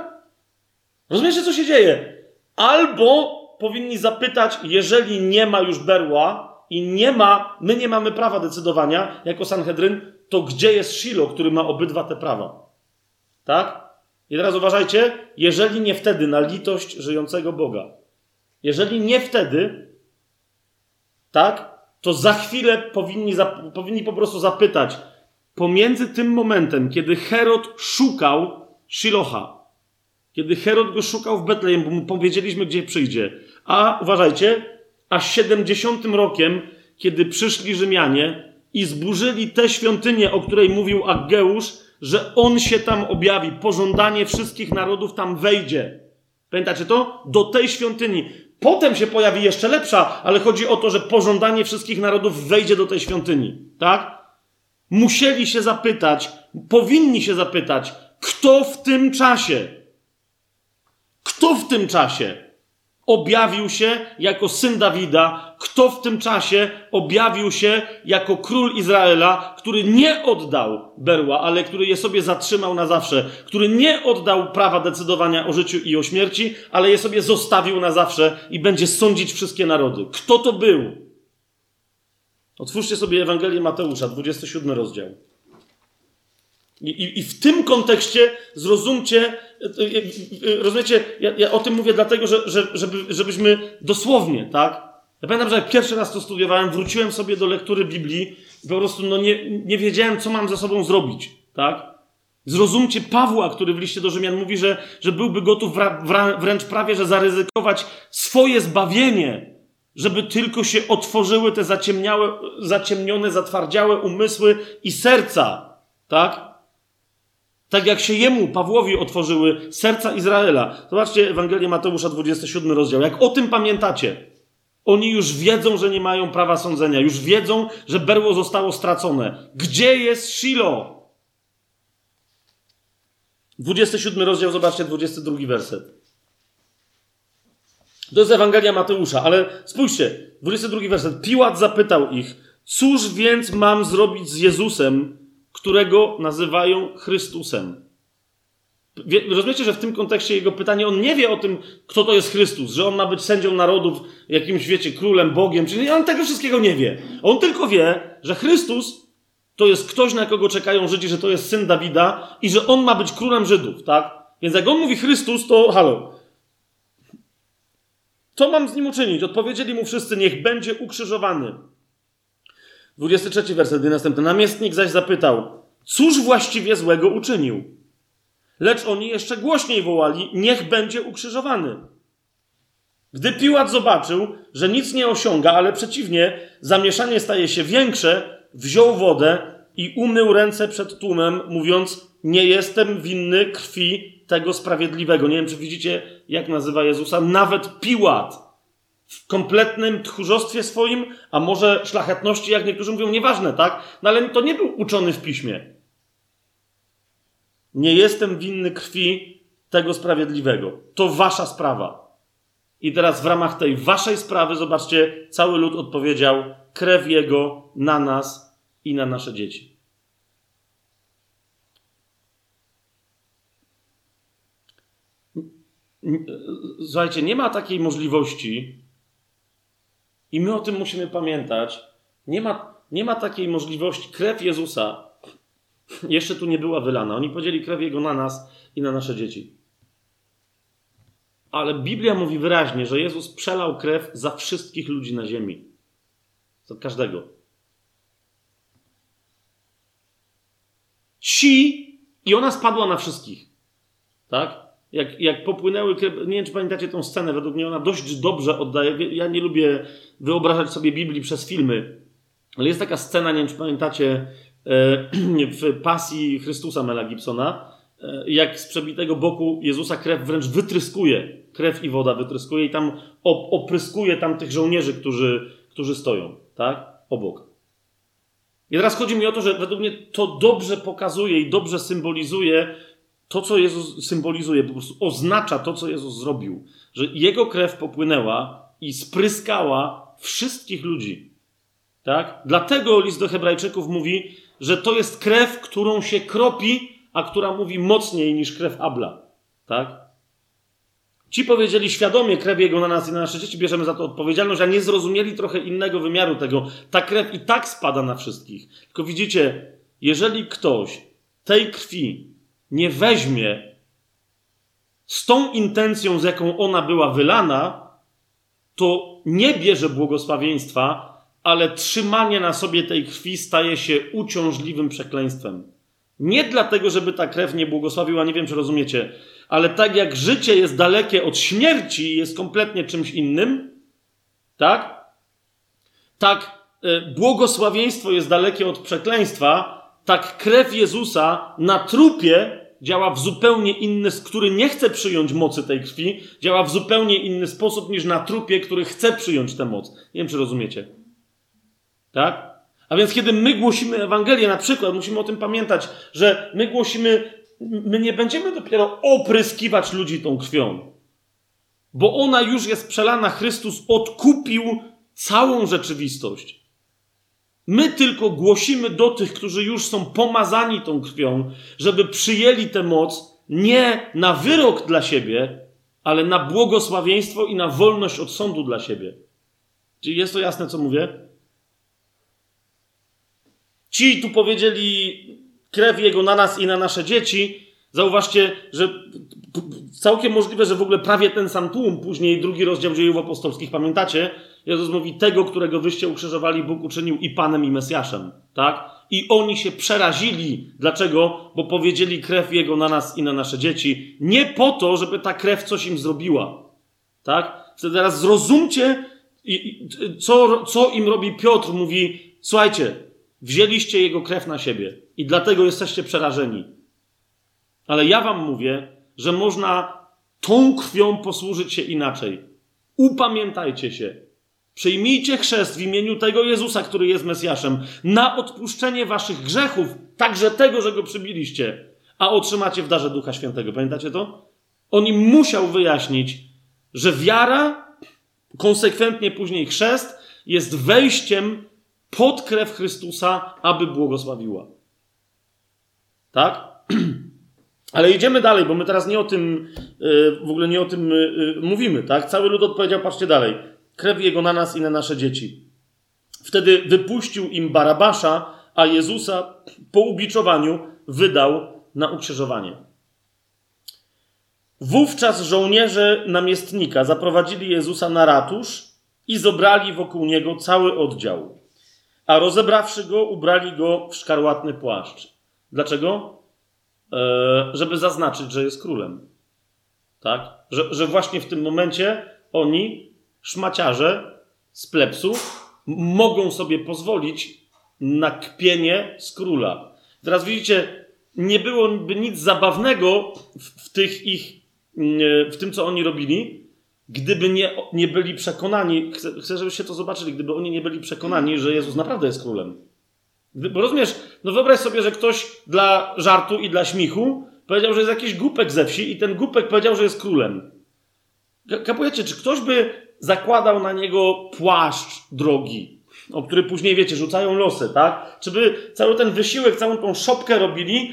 Rozumiecie, co się dzieje? Albo powinni zapytać, jeżeli nie ma już berła i nie ma, my nie mamy prawa decydowania jako Sanhedryn, to gdzie jest Shilo, który ma obydwa te prawa? Tak? I teraz uważajcie, jeżeli nie wtedy na litość żyjącego Boga, jeżeli nie wtedy, tak, to za chwilę powinni, powinni po prostu zapytać, pomiędzy tym momentem, kiedy Herod szukał Shiloha, kiedy Herod go szukał w Betlejem, bo mu powiedzieliśmy, gdzie przyjdzie, a uważajcie, a 70 rokiem, kiedy przyszli Rzymianie i zburzyli tę świątynię, o której mówił Aggeusz, że on się tam objawi, pożądanie wszystkich narodów tam wejdzie. Pamiętacie to? Do tej świątyni. Potem się pojawi jeszcze lepsza, ale chodzi o to, że pożądanie wszystkich narodów wejdzie do tej świątyni. Tak? Musieli się zapytać, powinni się zapytać, kto w tym czasie, kto w tym czasie objawił się jako syn Dawida, kto w tym czasie objawił się jako król Izraela, który nie oddał berła, ale który je sobie zatrzymał na zawsze, który nie oddał prawa decydowania o życiu i o śmierci, ale je sobie zostawił na zawsze i będzie sądzić wszystkie narody. Kto to był? Otwórzcie sobie Ewangelię Mateusza, 27 rozdział. I, i, w tym kontekście zrozumcie, e, e, e, rozumiecie, ja, ja, o tym mówię dlatego, że, że, żeby, żebyśmy dosłownie, tak? Ja pamiętam, że jak pierwszy raz to studiowałem, wróciłem sobie do lektury Biblii i po prostu no, nie, nie wiedziałem, co mam ze sobą zrobić, tak? Zrozumcie Pawła, który w liście do Rzymian mówi, że, że byłby gotów wręcz prawie, że zaryzykować swoje zbawienie, żeby tylko się otworzyły te zaciemniałe, zaciemnione, zatwardziałe umysły i serca, tak? Tak jak się jemu, Pawłowi, otworzyły serca Izraela. Zobaczcie Ewangelię Mateusza, 27 rozdział. Jak o tym pamiętacie, oni już wiedzą, że nie mają prawa sądzenia, już wiedzą, że berło zostało stracone. Gdzie jest Shilo? 27 rozdział, zobaczcie, 22 werset. To jest Ewangelia Mateusza, ale spójrzcie, 22 werset. Piłat zapytał ich, cóż więc mam zrobić z Jezusem, którego nazywają Chrystusem. Rozumiecie, że w tym kontekście jego pytanie, on nie wie o tym, kto to jest Chrystus, że on ma być sędzią narodów, jakimś, wiecie, królem, Bogiem, czyli on tego wszystkiego nie wie. On tylko wie, że Chrystus to jest ktoś, na kogo czekają Żydzi, że to jest syn Dawida i że on ma być królem Żydów, tak? Więc jak on mówi Chrystus, to halo. Co mam z nim uczynić? Odpowiedzieli mu wszyscy, niech będzie ukrzyżowany. 23 werset i następny. Namiestnik zaś zapytał, cóż właściwie złego uczynił? Lecz oni jeszcze głośniej wołali, niech będzie ukrzyżowany. Gdy Piłat zobaczył, że nic nie osiąga, ale przeciwnie, zamieszanie staje się większe, wziął wodę i umył ręce przed tłumem, mówiąc: Nie jestem winny krwi tego sprawiedliwego. Nie wiem, czy widzicie, jak nazywa Jezusa. Nawet Piłat w kompletnym tchórzostwie swoim, a może szlachetności, jak niektórzy mówią, nieważne, tak? No ale to nie był uczony w piśmie. Nie jestem winny krwi tego sprawiedliwego. To wasza sprawa. I teraz w ramach tej waszej sprawy, zobaczcie, cały lud odpowiedział: krew jego na nas i na nasze dzieci. Słuchajcie, nie ma takiej możliwości, i my o tym musimy pamiętać. Nie ma, nie ma takiej możliwości. Krew Jezusa jeszcze tu nie była wylana. Oni podzieli krew Jego na nas i na nasze dzieci. Ale Biblia mówi wyraźnie, że Jezus przelał krew za wszystkich ludzi na ziemi. Za każdego. Ci, i ona spadła na wszystkich. Tak? Jak, jak popłynęły nie wiem czy pamiętacie tą scenę, według mnie ona dość dobrze oddaje. Ja nie lubię wyobrażać sobie Biblii przez filmy, ale jest taka scena, nie wiem czy pamiętacie, e, w pasji Chrystusa Mela Gibsona, e, jak z przebitego boku Jezusa krew wręcz wytryskuje. Krew i woda wytryskuje i tam opryskuje tam tych żołnierzy, którzy, którzy stoją, tak? Obok. I teraz chodzi mi o to, że według mnie to dobrze pokazuje i dobrze symbolizuje to, co Jezus symbolizuje, po prostu oznacza to, co Jezus zrobił. Że Jego krew popłynęła i spryskała wszystkich ludzi. Tak? Dlatego list do Hebrajczyków mówi, że to jest krew, którą się kropi, a która mówi mocniej niż krew Abla. Tak? Ci powiedzieli świadomie krew jego na nas i na nasze dzieci, bierzemy za to odpowiedzialność, a nie zrozumieli trochę innego wymiaru tego. Ta krew i tak spada na wszystkich. Tylko widzicie, jeżeli ktoś tej krwi nie weźmie z tą intencją, z jaką ona była wylana, to nie bierze błogosławieństwa, ale trzymanie na sobie tej krwi staje się uciążliwym przekleństwem. Nie dlatego, żeby ta krew nie błogosławiła, nie wiem czy rozumiecie, ale tak jak życie jest dalekie od śmierci i jest kompletnie czymś innym, tak? Tak e, błogosławieństwo jest dalekie od przekleństwa, tak krew Jezusa na trupie działa w zupełnie inny, który nie chce przyjąć mocy tej krwi, działa w zupełnie inny sposób niż na trupie, który chce przyjąć tę moc. Nie wiem, czy rozumiecie. Tak? A więc kiedy my głosimy Ewangelię, na przykład, musimy o tym pamiętać, że my głosimy, my nie będziemy dopiero opryskiwać ludzi tą krwią, bo ona już jest przelana. Chrystus odkupił całą rzeczywistość. My tylko głosimy do tych, którzy już są pomazani tą krwią, żeby przyjęli tę moc nie na wyrok dla siebie, ale na błogosławieństwo i na wolność od sądu dla siebie. Czy jest to jasne, co mówię? Ci tu powiedzieli krew jego na nas i na nasze dzieci. Zauważcie, że całkiem możliwe, że w ogóle prawie ten sam tłum, później drugi rozdział dziejów apostolskich, pamiętacie? Jezus mówi, tego, którego wyście ukrzyżowali, Bóg uczynił i Panem, i Mesjaszem. Tak? I oni się przerazili. Dlaczego? Bo powiedzieli krew Jego na nas i na nasze dzieci. Nie po to, żeby ta krew coś im zrobiła. Tak? Wtedy teraz zrozumcie, co, co im robi Piotr. Mówi, słuchajcie, wzięliście Jego krew na siebie i dlatego jesteście przerażeni. Ale ja wam mówię, że można tą krwią posłużyć się inaczej. Upamiętajcie się. Przyjmijcie chrzest w imieniu tego Jezusa, który jest Mesjaszem, na odpuszczenie waszych grzechów, także tego, że go przybiliście, a otrzymacie w darze Ducha Świętego. Pamiętacie to? On im musiał wyjaśnić, że wiara, konsekwentnie później chrzest, jest wejściem pod krew Chrystusa, aby błogosławiła. Tak? Ale idziemy dalej, bo my teraz nie o tym, y, w ogóle nie o tym y, y, mówimy, tak? Cały lud odpowiedział, patrzcie dalej krew Jego na nas i na nasze dzieci. Wtedy wypuścił im Barabasza, a Jezusa po ubiczowaniu wydał na ukrzyżowanie. Wówczas żołnierze namiestnika zaprowadzili Jezusa na ratusz i zobrali wokół niego cały oddział. A rozebrawszy go, ubrali go w szkarłatny płaszcz. Dlaczego? E, żeby zaznaczyć, że jest królem. Tak? Że, że właśnie w tym momencie oni, szmaciarze z plepsów, mogą sobie pozwolić na kpienie z króla. Teraz widzicie, nie byłoby nic zabawnego w, w tych ich, w tym, co oni robili, gdyby nie, nie byli przekonani, chcę, chcę, żebyście to zobaczyli, gdyby oni nie byli przekonani, że Jezus naprawdę jest królem. Bo rozumiesz, no wyobraź sobie, że ktoś dla żartu i dla śmichu powiedział, że jest jakiś głupek ze wsi i ten głupek powiedział, że jest królem. Kapujecie, czy ktoś by zakładał na niego płaszcz drogi, o który później, wiecie, rzucają losy, tak? Czy by cały ten wysiłek, całą tą szopkę robili,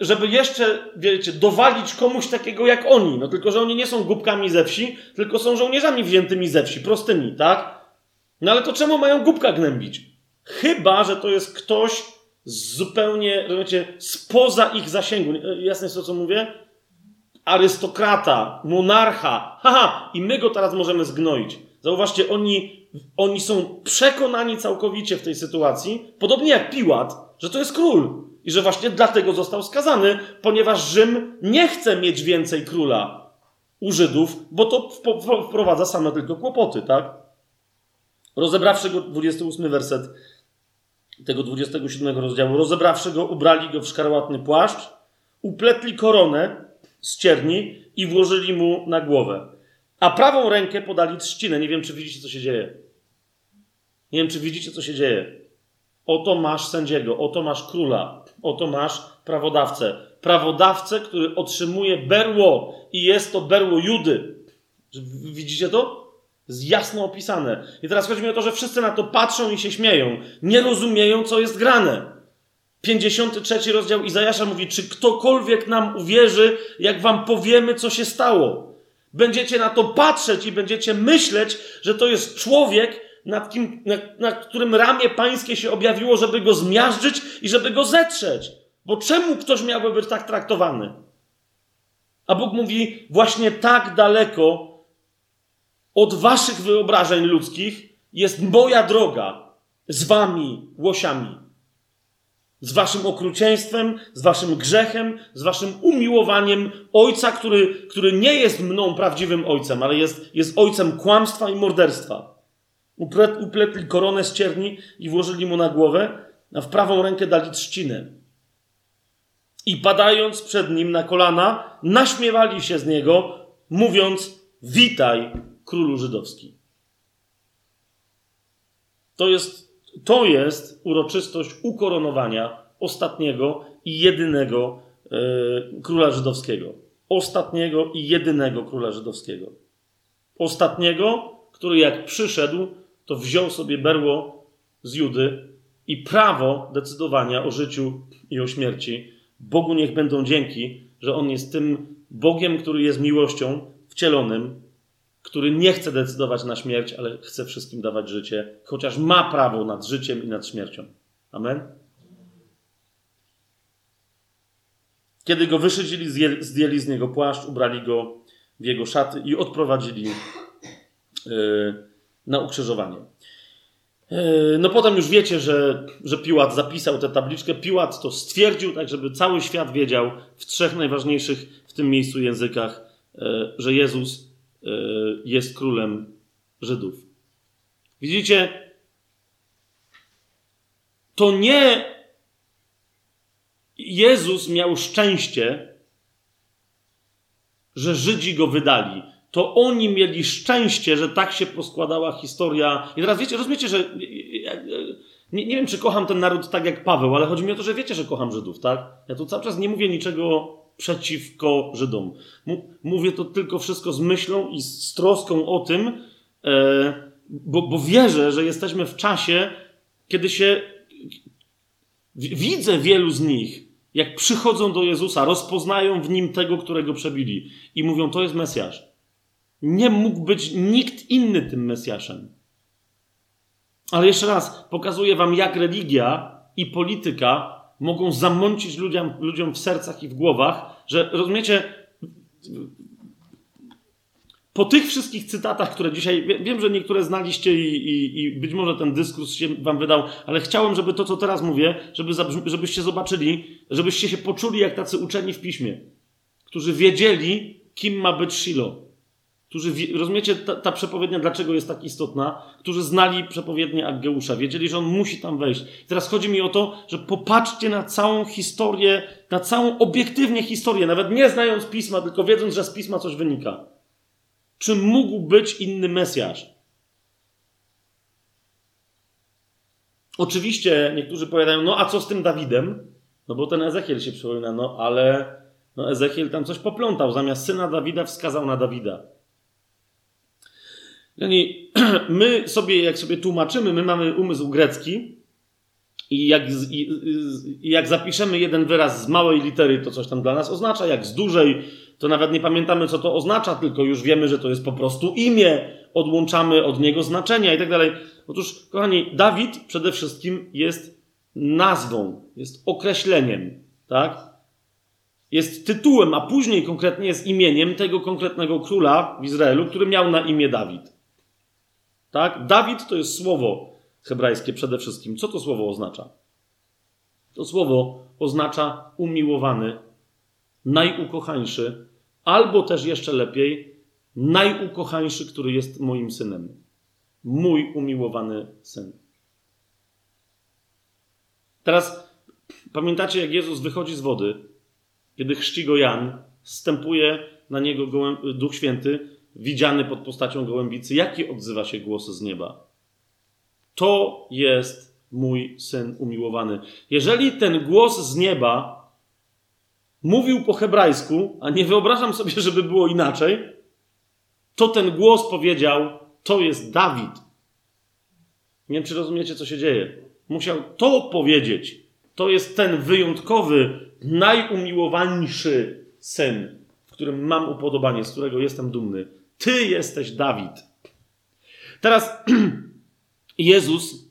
żeby jeszcze, wiecie, dowalić komuś takiego jak oni. No tylko, że oni nie są głupkami ze wsi, tylko są żołnierzami wziętymi ze wsi, prostymi, tak? No ale to czemu mają głupka gnębić? Chyba, że to jest ktoś zupełnie, wiecie, spoza ich zasięgu. Jasne jest to, co mówię? Arystokrata, monarcha. Haha, i my go teraz możemy zgnoić. Zauważcie, oni, oni są przekonani całkowicie w tej sytuacji, podobnie jak Piłat, że to jest król. I że właśnie dlatego został skazany, ponieważ Rzym nie chce mieć więcej króla u Żydów, bo to wprowadza same tylko kłopoty, tak? Rozebrawszy go, 28 werset tego 27 rozdziału, rozebrawszy go, ubrali go w szkarłatny płaszcz, upletli koronę z cierni i włożyli mu na głowę. A prawą rękę podali trzcinę. Nie wiem, czy widzicie, co się dzieje. Nie wiem, czy widzicie, co się dzieje. Oto masz sędziego, oto masz króla, oto masz prawodawcę. Prawodawcę, który otrzymuje berło i jest to berło Judy. Widzicie to? Jest jasno opisane. I teraz chodzi mi o to, że wszyscy na to patrzą i się śmieją. Nie rozumieją, co jest grane. 53 rozdział Izajasza mówi: Czy ktokolwiek nam uwierzy, jak wam powiemy, co się stało? Będziecie na to patrzeć i będziecie myśleć, że to jest człowiek, nad, kim, nad, którym ramię pańskie się objawiło, żeby go zmiażdżyć i żeby go zetrzeć. Bo czemu ktoś miałby być tak traktowany? A Bóg mówi: Właśnie tak daleko od waszych wyobrażeń ludzkich jest moja droga z wami, łosiami. Z waszym okrucieństwem, z waszym grzechem, z waszym umiłowaniem ojca, który, który nie jest mną prawdziwym ojcem, ale jest, jest ojcem kłamstwa i morderstwa. Upletli koronę z cierni i włożyli mu na głowę, a w prawą rękę dali trzcinę. I padając przed nim na kolana, naśmiewali się z niego, mówiąc: Witaj, królu żydowski. To jest, to jest uroczystość ukoronowania ostatniego i jedynego e, króla żydowskiego. Ostatniego i jedynego króla żydowskiego. Ostatniego, który jak przyszedł, to wziął sobie berło z Judy i prawo decydowania o życiu i o śmierci. Bogu niech będą dzięki, że On jest tym Bogiem, który jest miłością wcielonym, który nie chce decydować na śmierć, ale chce wszystkim dawać życie, chociaż ma prawo nad życiem i nad śmiercią. Amen? Kiedy go wyszydzili, zdjęli z niego płaszcz, ubrali go w jego szaty i odprowadzili yy, na ukrzyżowanie. Yy, no potem już wiecie, że, że Piłat zapisał tę tabliczkę. Piłat to stwierdził, tak żeby cały świat wiedział w trzech najważniejszych w tym miejscu językach, yy, że Jezus jest królem Żydów. Widzicie, to nie Jezus miał szczęście, że Żydzi go wydali to oni mieli szczęście, że tak się poskładała historia. I teraz wiecie, rozumiecie, że nie, nie, wiem, czy kocham ten naród tak jak Paweł, ale chodzi mi o to, że wiecie, że kocham Żydów, tak? Ja tu cały czas nie mówię niczego przeciwko Żydom. Mówię to tylko wszystko z myślą i z troską o tym, e, bo, bo wierzę, że jesteśmy w czasie, kiedy się widzę wielu z nich, jak przychodzą do Jezusa, rozpoznają w nim tego, którego przebili i mówią, to jest Mesjasz. Nie mógł być nikt inny tym Mesjaszem. Ale jeszcze raz, pokazuję wam, jak religia i polityka mogą zamącić ludziom, ludziom w sercach i w głowach, że rozumiecie, po tych wszystkich cytatach, które dzisiaj, wiem, że niektóre znaliście i, i, i, być może ten dyskurs się wam wydał, ale chciałem, żeby to, co teraz mówię, żeby, żebyście zobaczyli, żebyście się poczuli jak tacy uczeni w piśmie, którzy wiedzieli, kim ma być Shiloh. Którzy, rozumiecie, ta, ta przepowiednia dlaczego jest tak istotna? Którzy znali przepowiednię Aggeusza, wiedzieli, że on musi tam wejść. Teraz chodzi mi o to, że popatrzcie na całą historię, na całą obiektywnie historię, nawet nie znając pisma, tylko wiedząc, że z pisma coś wynika. Czy mógł być inny Mesjasz? Oczywiście niektórzy powiadają, no a co z tym Dawidem? No bo ten Ezechiel się przypomina, no ale no Ezechiel tam coś poplątał. Zamiast syna Dawida wskazał na Dawida. My sobie, jak sobie tłumaczymy, my mamy umysł grecki i jak, i, i jak zapiszemy jeden wyraz z małej litery, to coś tam dla nas oznacza, jak z dużej, to nawet nie pamiętamy, co to oznacza, tylko już wiemy, że to jest po prostu imię, odłączamy od niego znaczenia i tak dalej. Otóż, kochani, Dawid przede wszystkim jest nazwą, jest określeniem, tak? Jest tytułem, a później konkretnie jest imieniem tego konkretnego króla w Izraelu, który miał na imię Dawid. Tak? Dawid to jest słowo hebrajskie przede wszystkim. Co to słowo oznacza? To słowo oznacza umiłowany, najukochańszy, albo też jeszcze lepiej, najukochańszy, który jest moim synem. Mój umiłowany syn. Teraz pamiętacie, jak Jezus wychodzi z wody, kiedy chrzci go Jan, stępuje na niego Duch Święty, widziany pod postacią gołębicy. Jaki odzywa się głos z nieba? To jest mój syn umiłowany. Jeżeli ten głos z nieba mówił po hebrajsku, a nie wyobrażam sobie, żeby było inaczej, to ten głos powiedział: To jest Dawid. Nie wiem, czy rozumiecie, co się dzieje. Musiał to powiedzieć. To jest ten wyjątkowy, najumiłowańszy syn, w którym mam upodobanie, z którego jestem dumny. Ty jesteś Dawid. Teraz Jezus,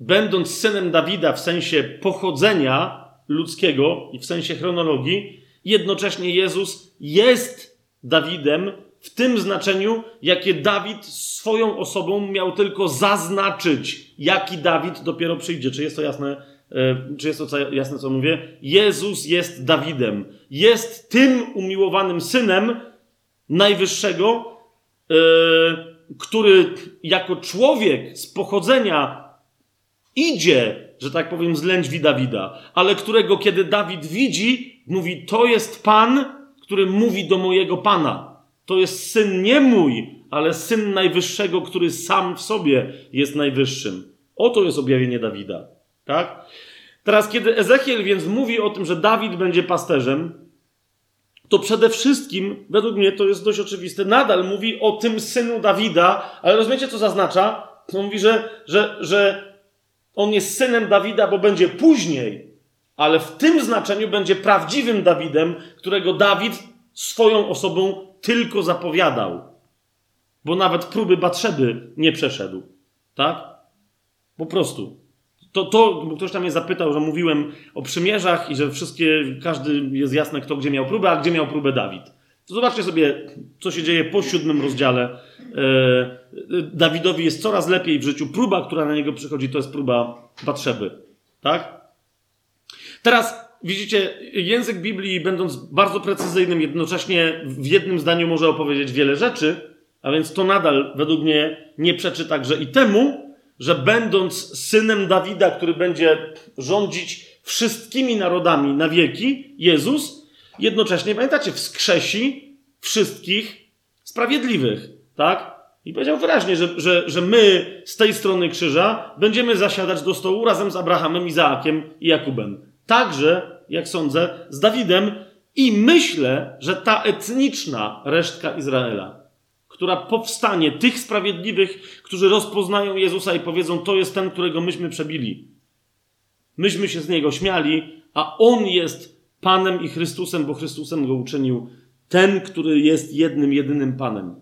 będąc synem Dawida w sensie pochodzenia ludzkiego i w sensie chronologii, jednocześnie Jezus jest Dawidem w tym znaczeniu, jakie Dawid swoją osobą miał tylko zaznaczyć, jaki Dawid dopiero przyjdzie. Czy jest to jasne? E, czy jest to jasne, co mówię? Jezus jest Dawidem. Jest tym umiłowanym synem Najwyższego, który jako człowiek z pochodzenia idzie, że tak powiem, z lędźwi Dawida, ale którego kiedy Dawid widzi, mówi: To jest Pan, który mówi do mojego Pana. To jest syn nie mój, ale syn najwyższego, który sam w sobie jest najwyższym. Oto jest objawienie Dawida. Tak? Teraz, kiedy Ezechiel więc mówi o tym, że Dawid będzie pasterzem, to przede wszystkim, według mnie to jest dość oczywiste, nadal mówi o tym synu Dawida, ale rozumiecie, co zaznacza? On mówi, że, że, że on jest synem Dawida, bo będzie później, ale w tym znaczeniu będzie prawdziwym Dawidem, którego Dawid swoją osobą tylko zapowiadał. Bo nawet próby Batrzeby nie przeszedł. Tak? Po prostu. To, to, bo ktoś tam mnie zapytał, że mówiłem o przymierzach i że wszystkie, każdy jest jasne, kto gdzie miał próbę, a gdzie miał próbę Dawid. To zobaczcie sobie, co się dzieje po siódmym rozdziale. E, Dawidowi jest coraz lepiej w życiu. Próba, która na niego przychodzi, to jest próba Batrzeby. Tak? Teraz widzicie, język Biblii, będąc bardzo precyzyjnym, jednocześnie w jednym zdaniu może opowiedzieć wiele rzeczy, a więc to nadal według mnie nie przeczy także i temu, że będąc synem Dawida, który będzie rządzić wszystkimi narodami na wieki, Jezus jednocześnie, pamiętacie, wskrzesi wszystkich sprawiedliwych, tak? I powiedział wyraźnie, że, że, że my z tej strony krzyża będziemy zasiadać do stołu razem z Abrahamem, Izaakiem i Jakubem. Także, jak sądzę, z Dawidem i myślę, że ta etniczna resztka Izraela, która powstanie, tych sprawiedliwych, którzy rozpoznają Jezusa i powiedzą: To jest ten, którego myśmy przebili. Myśmy się z niego śmiali, a on jest Panem i Chrystusem, bo Chrystusem go uczynił ten, który jest jednym, jedynym Panem.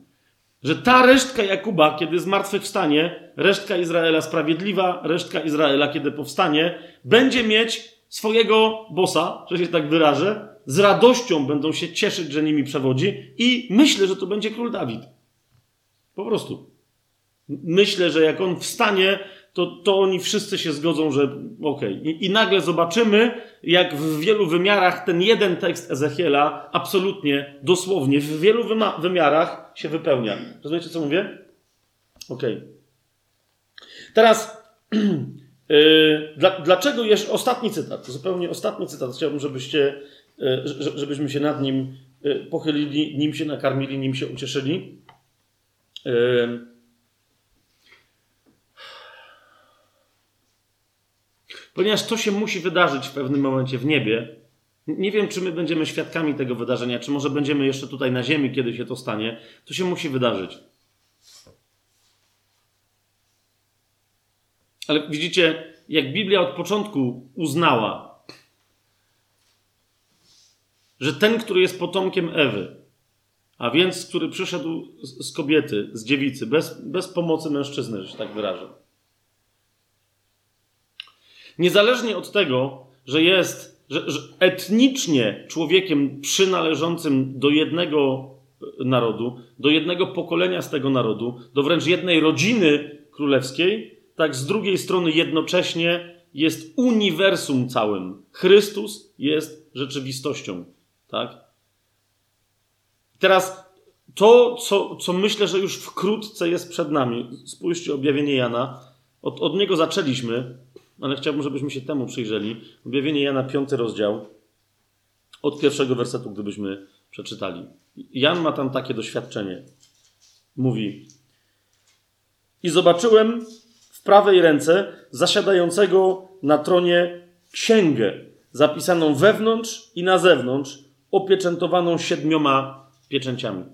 Że ta resztka Jakuba, kiedy zmartwychwstanie, resztka Izraela sprawiedliwa, resztka Izraela, kiedy powstanie, będzie mieć swojego bossa, że się tak wyrażę, z radością będą się cieszyć, że nimi przewodzi i myślę, że to będzie król Dawid. Po prostu. Myślę, że jak on wstanie, to, to oni wszyscy się zgodzą, że okej. Okay. I, I nagle zobaczymy, jak w wielu wymiarach ten jeden tekst Ezechiela absolutnie, dosłownie, w wielu wymiarach się wypełnia. Rozumiecie, co mówię? Okej. Okay. Teraz, yy, dla, dlaczego jeszcze ostatni cytat, zupełnie ostatni cytat, chciałbym, żebyście, yy, żebyśmy się nad nim yy, pochylili, nim się nakarmili, nim się ucieszyli. Ponieważ to się musi wydarzyć w pewnym momencie w niebie. Nie wiem, czy my będziemy świadkami tego wydarzenia, czy może będziemy jeszcze tutaj na ziemi, kiedy się to stanie. To się musi wydarzyć. Ale widzicie, jak Biblia od początku uznała, że ten, który jest potomkiem Ewy, a więc który przyszedł z kobiety, z dziewicy, bez, bez pomocy mężczyzny, że się tak wyrażę, Niezależnie od tego, że jest że, że etnicznie człowiekiem przynależącym do jednego e, narodu, do jednego pokolenia z tego narodu, do wręcz jednej rodziny królewskiej, tak z drugiej strony jednocześnie jest uniwersum całym. Chrystus jest rzeczywistością. Tak? Teraz to, co, co myślę, że już wkrótce jest przed nami. Spójrzcie, objawienie Jana. Od, od niego zaczęliśmy ale chciałbym, żebyśmy się temu przyjrzeli. Objawienie Jana, piąty rozdział, od pierwszego wersetu, gdybyśmy przeczytali. Jan ma tam takie doświadczenie. Mówi: I zobaczyłem w prawej ręce zasiadającego na tronie księgę, zapisaną wewnątrz i na zewnątrz, opieczętowaną siedmioma pieczęciami.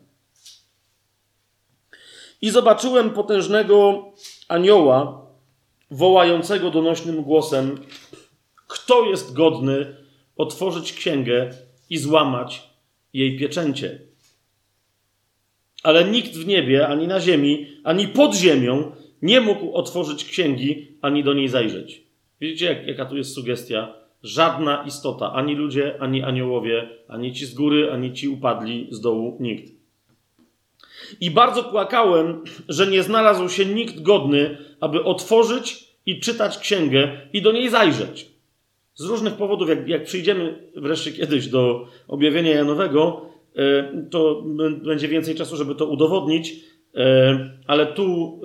I zobaczyłem potężnego anioła wołającego donośnym głosem: Kto jest godny otworzyć księgę i złamać jej pieczęcie? Ale nikt w niebie, ani na ziemi, ani pod ziemią nie mógł otworzyć księgi, ani do niej zajrzeć. Widzicie, jak, jaka tu jest sugestia? Żadna istota, ani ludzie, ani aniołowie, ani ci z góry, ani ci upadli z dołu, nikt. I bardzo płakałem, że nie znalazł się nikt godny, aby otworzyć i czytać księgę i do niej zajrzeć. Z różnych powodów, jak, jak przyjdziemy wreszcie kiedyś do objawienia Janowego, e, to będzie więcej czasu, żeby to udowodnić, e, ale tu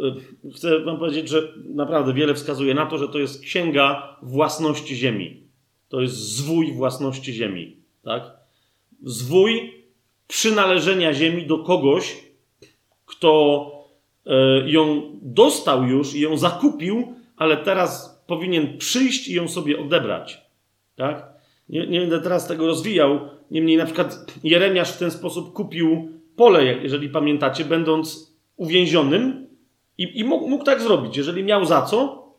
e, chcę Wam powiedzieć, że naprawdę wiele wskazuje na to, że to jest księga własności ziemi. To jest zwój własności ziemi. Tak? Zwój przynależenia ziemi do kogoś, kto ją dostał już i ją zakupił, ale teraz powinien przyjść i ją sobie odebrać. Tak? Nie, nie będę teraz tego rozwijał. Niemniej na przykład Jeremiasz w ten sposób kupił pole, jeżeli pamiętacie, będąc uwięzionym i, i mógł, mógł tak zrobić. Jeżeli miał za co,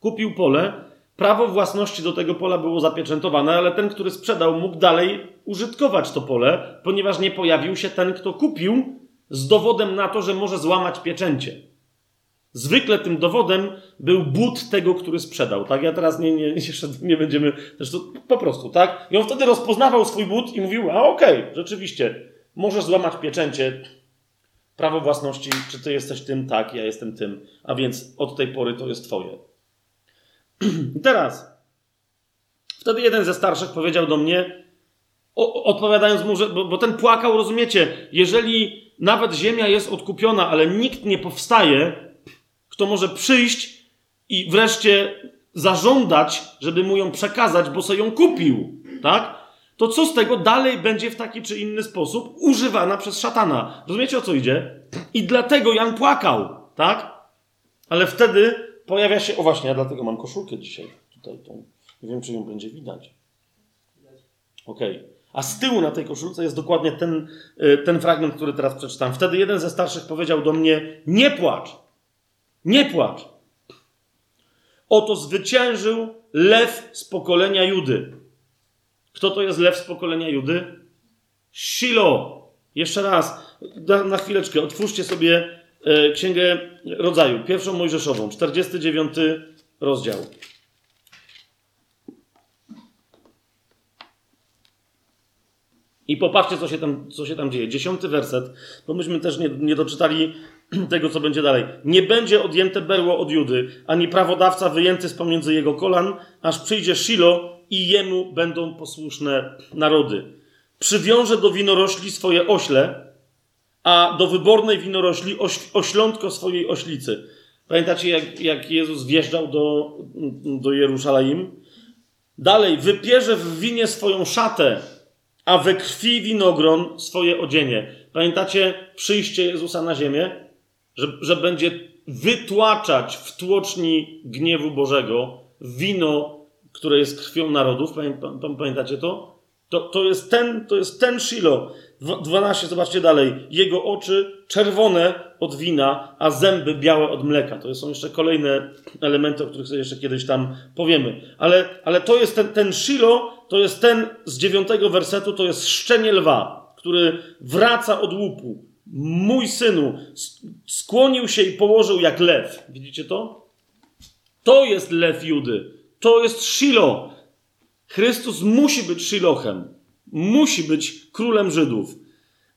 kupił pole, prawo własności do tego pola było zapieczętowane, ale ten, który sprzedał, mógł dalej użytkować to pole, ponieważ nie pojawił się ten, kto kupił, z dowodem na to, że może złamać pieczęcie. Zwykle tym dowodem był but tego, który sprzedał. Tak? Ja teraz nie, nie, nie będziemy. Zresztą po prostu, tak? I on wtedy rozpoznawał swój but i mówił: A okej, okay, rzeczywiście, możesz złamać pieczęcie, prawo własności, czy ty jesteś tym? Tak, ja jestem tym. A więc od tej pory to jest twoje. I teraz, wtedy jeden ze starszych powiedział do mnie, o, odpowiadając mu, że, bo, bo ten płakał, rozumiecie, jeżeli nawet ziemia jest odkupiona, ale nikt nie powstaje, kto może przyjść i wreszcie zażądać, żeby mu ją przekazać, bo sobie ją kupił, tak? To co z tego dalej będzie w taki czy inny sposób używana przez szatana? Rozumiecie o co idzie? I dlatego Jan płakał, tak? Ale wtedy pojawia się, o właśnie, ja dlatego mam koszulkę dzisiaj, tutaj tą, nie wiem czy ją będzie widać. Okej. Okay. A z tyłu na tej koszulce jest dokładnie ten, y, ten fragment, który teraz przeczytam. Wtedy jeden ze starszych powiedział do mnie: Nie płacz, nie płacz. Oto zwyciężył lew z pokolenia Judy. Kto to jest lew z pokolenia Judy? Shilo. Jeszcze raz, na, chwileczkę, otwórzcie sobie Księgę Rodzaju, pierwszą Mojżeszową, 49 rozdział. I popatrzcie, co się tam, co się tam dzieje. Dziesiąty werset, bo myśmy też nie, nie doczytali tego, co będzie dalej. Nie będzie odjęte berło od Judy, ani prawodawca wyjęty z pomiędzy jego kolan, aż przyjdzie Shilo i jemu będą posłuszne narody. Przywiąże do winorośli swoje ośle, a do wybornej winorośli oś, oślątko swojej oślicy. Pamiętacie, jak, jak Jezus wjeżdżał do, do Jerusalem? Dalej, wypierze w winie swoją szatę, a we krwi winogron swoje odzienie. Pamiętacie przyjście Jezusa na ziemię? Że, że będzie wytłaczać w tłoczni gniewu Bożego wino, które jest krwią narodów. Pamiętacie to? To, to, jest ten, to jest ten Shilo. 12, zobaczcie dalej. Jego oczy czerwone od wina, a zęby białe od mleka. To są jeszcze kolejne elementy, o których sobie jeszcze kiedyś tam powiemy. Ale, ale to jest ten, ten Shilo, to jest ten z dziewiątego wersetu, to jest szczenie lwa, który wraca od łupu. Mój synu skłonił się i położył jak lew. Widzicie to? To jest lew Judy. To jest Shilo. Chrystus musi być Shilochem. Musi być królem Żydów.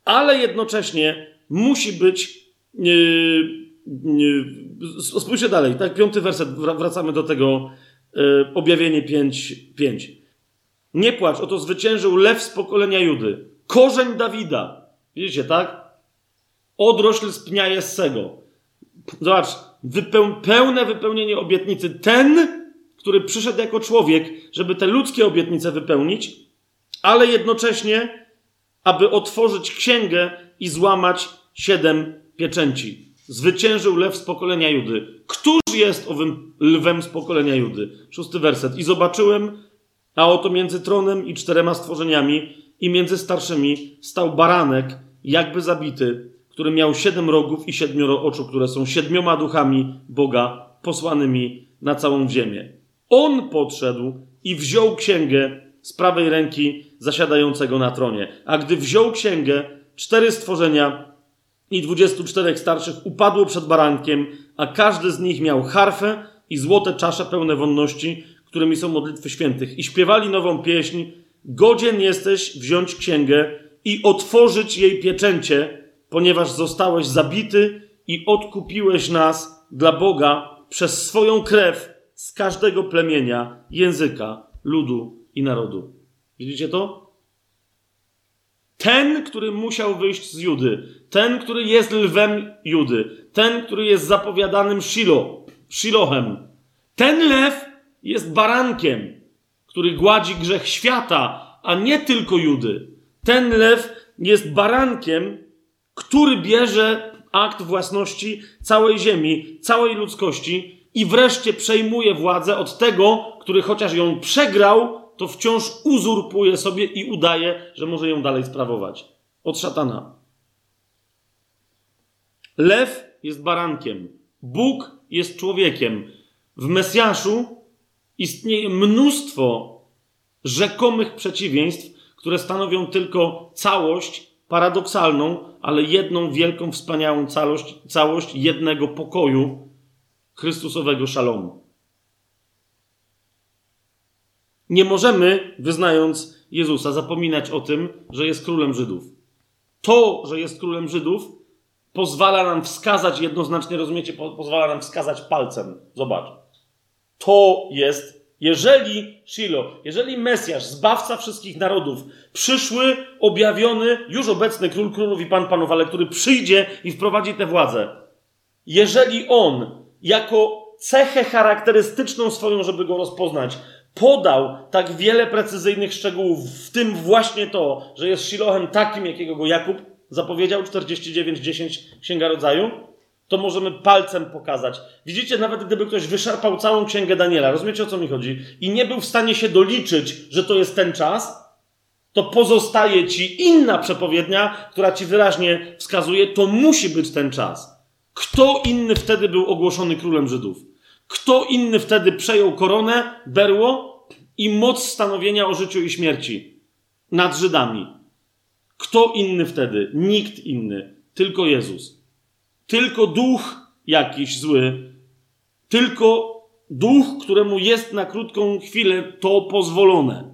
Ale jednocześnie musi być. Yy, yy, spójrzcie dalej, tak? Piąty werset, wracamy do tego. Yy, objawienie 5, 5. Nie płacz, oto zwyciężył lew z pokolenia Judy. Korzeń Dawida. Widzicie, tak? Odrośl z pnia Jessego. Zobacz, wypeł pełne wypełnienie obietnicy. Ten, który przyszedł jako człowiek, żeby te ludzkie obietnice wypełnić, ale jednocześnie, aby otworzyć księgę i złamać siedem pieczęci. Zwyciężył lew z pokolenia Judy. Któż jest owym lwem z pokolenia Judy? Szósty werset. I zobaczyłem, a oto między tronem i czterema stworzeniami i między starszymi stał baranek, jakby zabity, który miał siedem rogów i siedmioro oczu, które są siedmioma duchami Boga posłanymi na całą ziemię. On podszedł i wziął księgę z prawej ręki zasiadającego na tronie. A gdy wziął księgę, cztery stworzenia i dwudziestu czterech starszych upadło przed barankiem, a każdy z nich miał harfę i złote czasze pełne wonności, którymi są modlitwy świętych. I śpiewali nową pieśń. Godzien jesteś wziąć księgę i otworzyć jej pieczęcie, ponieważ zostałeś zabity i odkupiłeś nas dla Boga przez swoją krew z każdego plemienia, języka, ludu i narodu. Widzicie to? Ten, który musiał wyjść z Judy, ten, który jest lwem Judy, ten, który jest zapowiadanym Shilo, Shilohem, ten lew jest barankiem, który gładzi grzech świata, a nie tylko Judy. Ten lew jest barankiem, który bierze akt własności całej ziemi, całej ludzkości i wreszcie przejmuje władzę od tego, który chociaż ją przegrał, to wciąż uzurpuje sobie i udaje, że może ją dalej sprawować. Od szatana. Lew jest barankiem. Bóg jest człowiekiem. W Mesjaszu istnieje mnóstwo rzekomych przeciwieństw, które stanowią tylko całość paradoksalną, ale jedną wielką, wspaniałą całość, całość jednego pokoju Chrystusowego szalomu. Nie możemy, wyznając Jezusa, zapominać o tym, że jest królem Żydów. To, że jest królem Żydów, pozwala nam wskazać, jednoznacznie rozumiecie, pozwala nam wskazać palcem. Zobacz. To jest, jeżeli Shiloh, jeżeli Mesjasz, zbawca wszystkich narodów, przyszły, objawiony, już obecny król królów i pan panów, ale który przyjdzie i wprowadzi tę władzę. Jeżeli on, jako cechę charakterystyczną swoją, żeby go rozpoznać, podał tak wiele precyzyjnych szczegółów, w tym właśnie to, że jest Shilohem takim, jakiego go Jakub zapowiedział, 49-10 Księga Rodzaju, to możemy palcem pokazać. Widzicie, nawet gdyby ktoś wyszarpał całą Księgę Daniela, rozumiecie o co mi chodzi, i nie był w stanie się doliczyć, że to jest ten czas, to pozostaje ci inna przepowiednia, która ci wyraźnie wskazuje, to musi być ten czas. Kto inny wtedy był ogłoszony królem Żydów? Kto inny wtedy przejął koronę, berło i moc stanowienia o życiu i śmierci nad Żydami? Kto inny wtedy? Nikt inny, tylko Jezus. Tylko duch jakiś zły, tylko duch, któremu jest na krótką chwilę to pozwolone.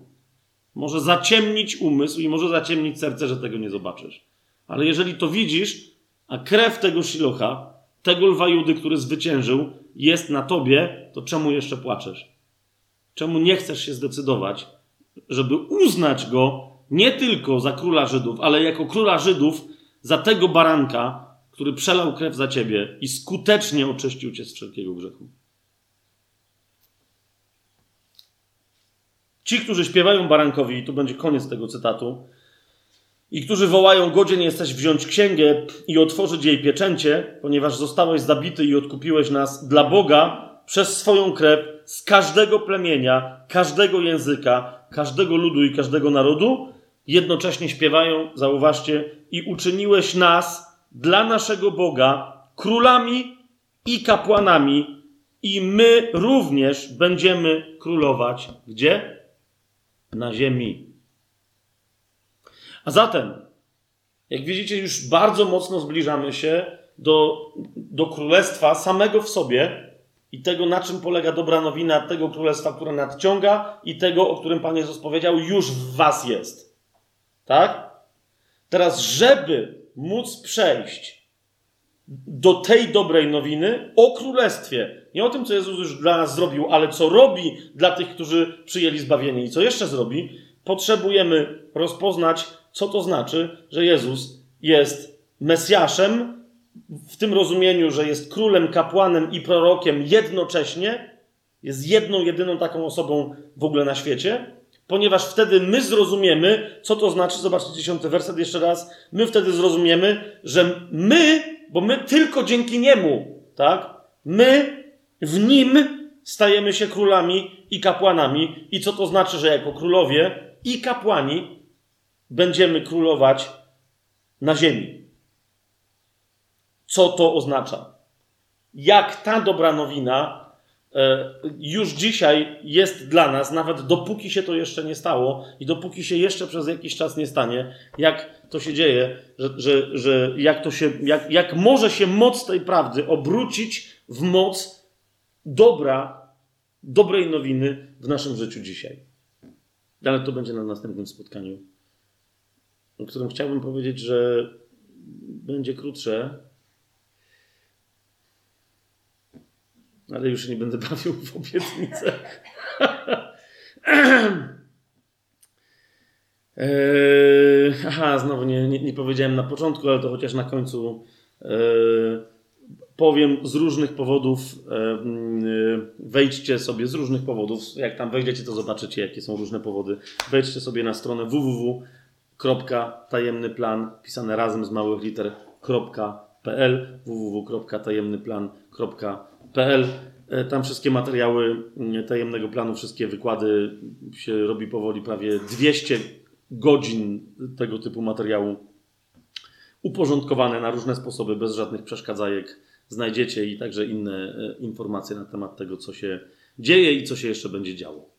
może zaciemnić umysł i może zaciemnić serce, że tego nie zobaczysz. Ale jeżeli to widzisz, a krew tego Shilocha, tego lwa Judy, który zwyciężył, jest na tobie, to czemu jeszcze płaczesz? Czemu nie chcesz się zdecydować, żeby uznać go nie tylko za króla Żydów, ale jako króla Żydów za tego baranka, który przelał krew za ciebie i skutecznie oczyścił cię z wszelkiego grzechu? Ci, którzy śpiewają barankowi, i tu będzie koniec tego cytatu, i którzy wołają: Godzien jesteś wziąć księgę i otworzyć jej pieczęcie, ponieważ zostałeś zabity i odkupiłeś nas dla Boga przez swoją krew z każdego plemienia, każdego języka, każdego ludu i każdego narodu, jednocześnie śpiewają, zauważcie, i uczyniłeś nas dla naszego Boga królami i kapłanami, i my również będziemy królować gdzie? Na ziemi. A zatem, jak widzicie, już bardzo mocno zbliżamy się do, do królestwa samego w sobie i tego, na czym polega dobra nowina, tego królestwa, które nadciąga i tego, o którym Pan Jezus powiedział, już w Was jest. Tak? Teraz, żeby móc przejść do tej dobrej nowiny o królestwie, nie o tym, co Jezus już dla nas zrobił, ale co robi dla tych, którzy przyjęli zbawienie i co jeszcze zrobi, potrzebujemy rozpoznać, co to znaczy, że Jezus jest Mesjaszem, w tym rozumieniu, że jest królem, kapłanem i prorokiem jednocześnie, jest jedną, jedyną taką osobą w ogóle na świecie, ponieważ wtedy my zrozumiemy, co to znaczy, zobaczcie dziesiąty werset jeszcze raz, my wtedy zrozumiemy, że my, bo my tylko dzięki Niemu, tak, my w Nim stajemy się królami i kapłanami. I co to znaczy, że jako królowie i kapłani będziemy królować na ziemi. Co to oznacza? Jak ta dobra nowina e, już dzisiaj jest dla nas, nawet dopóki się to jeszcze nie stało i dopóki się jeszcze przez jakiś czas nie stanie, jak to się dzieje, że, że, że jak, to się, jak, jak może się moc tej prawdy obrócić w moc dobra, dobrej nowiny w naszym życiu dzisiaj. Ale to będzie na następnym spotkaniu, o którym chciałbym powiedzieć, że będzie krótsze, ale już nie będę bawił w obietnicę. eee, aha, znowu nie, nie, nie, powiedziałem na początku, ale to chociaż na końcu eee, powiem z różnych powodów. Eee, wejdźcie sobie z różnych powodów. Jak tam wejdziecie, to zobaczycie, jakie są różne powody. Wejdźcie sobie na stronę www.tajemnyplan, pisane razem z małych liter.pl www.tajemnyplan.pl PL. E, tam wszystkie materiały mm, tajemnego planu, wszystkie wykłady się robi powoli prawie 200 godzin tego typu materiału uporządkowane na różne sposoby, bez żadnych przeszkadzajek. Znajdziecie i także inne e, informacje na temat tego, co się dzieje i co się jeszcze będzie działo.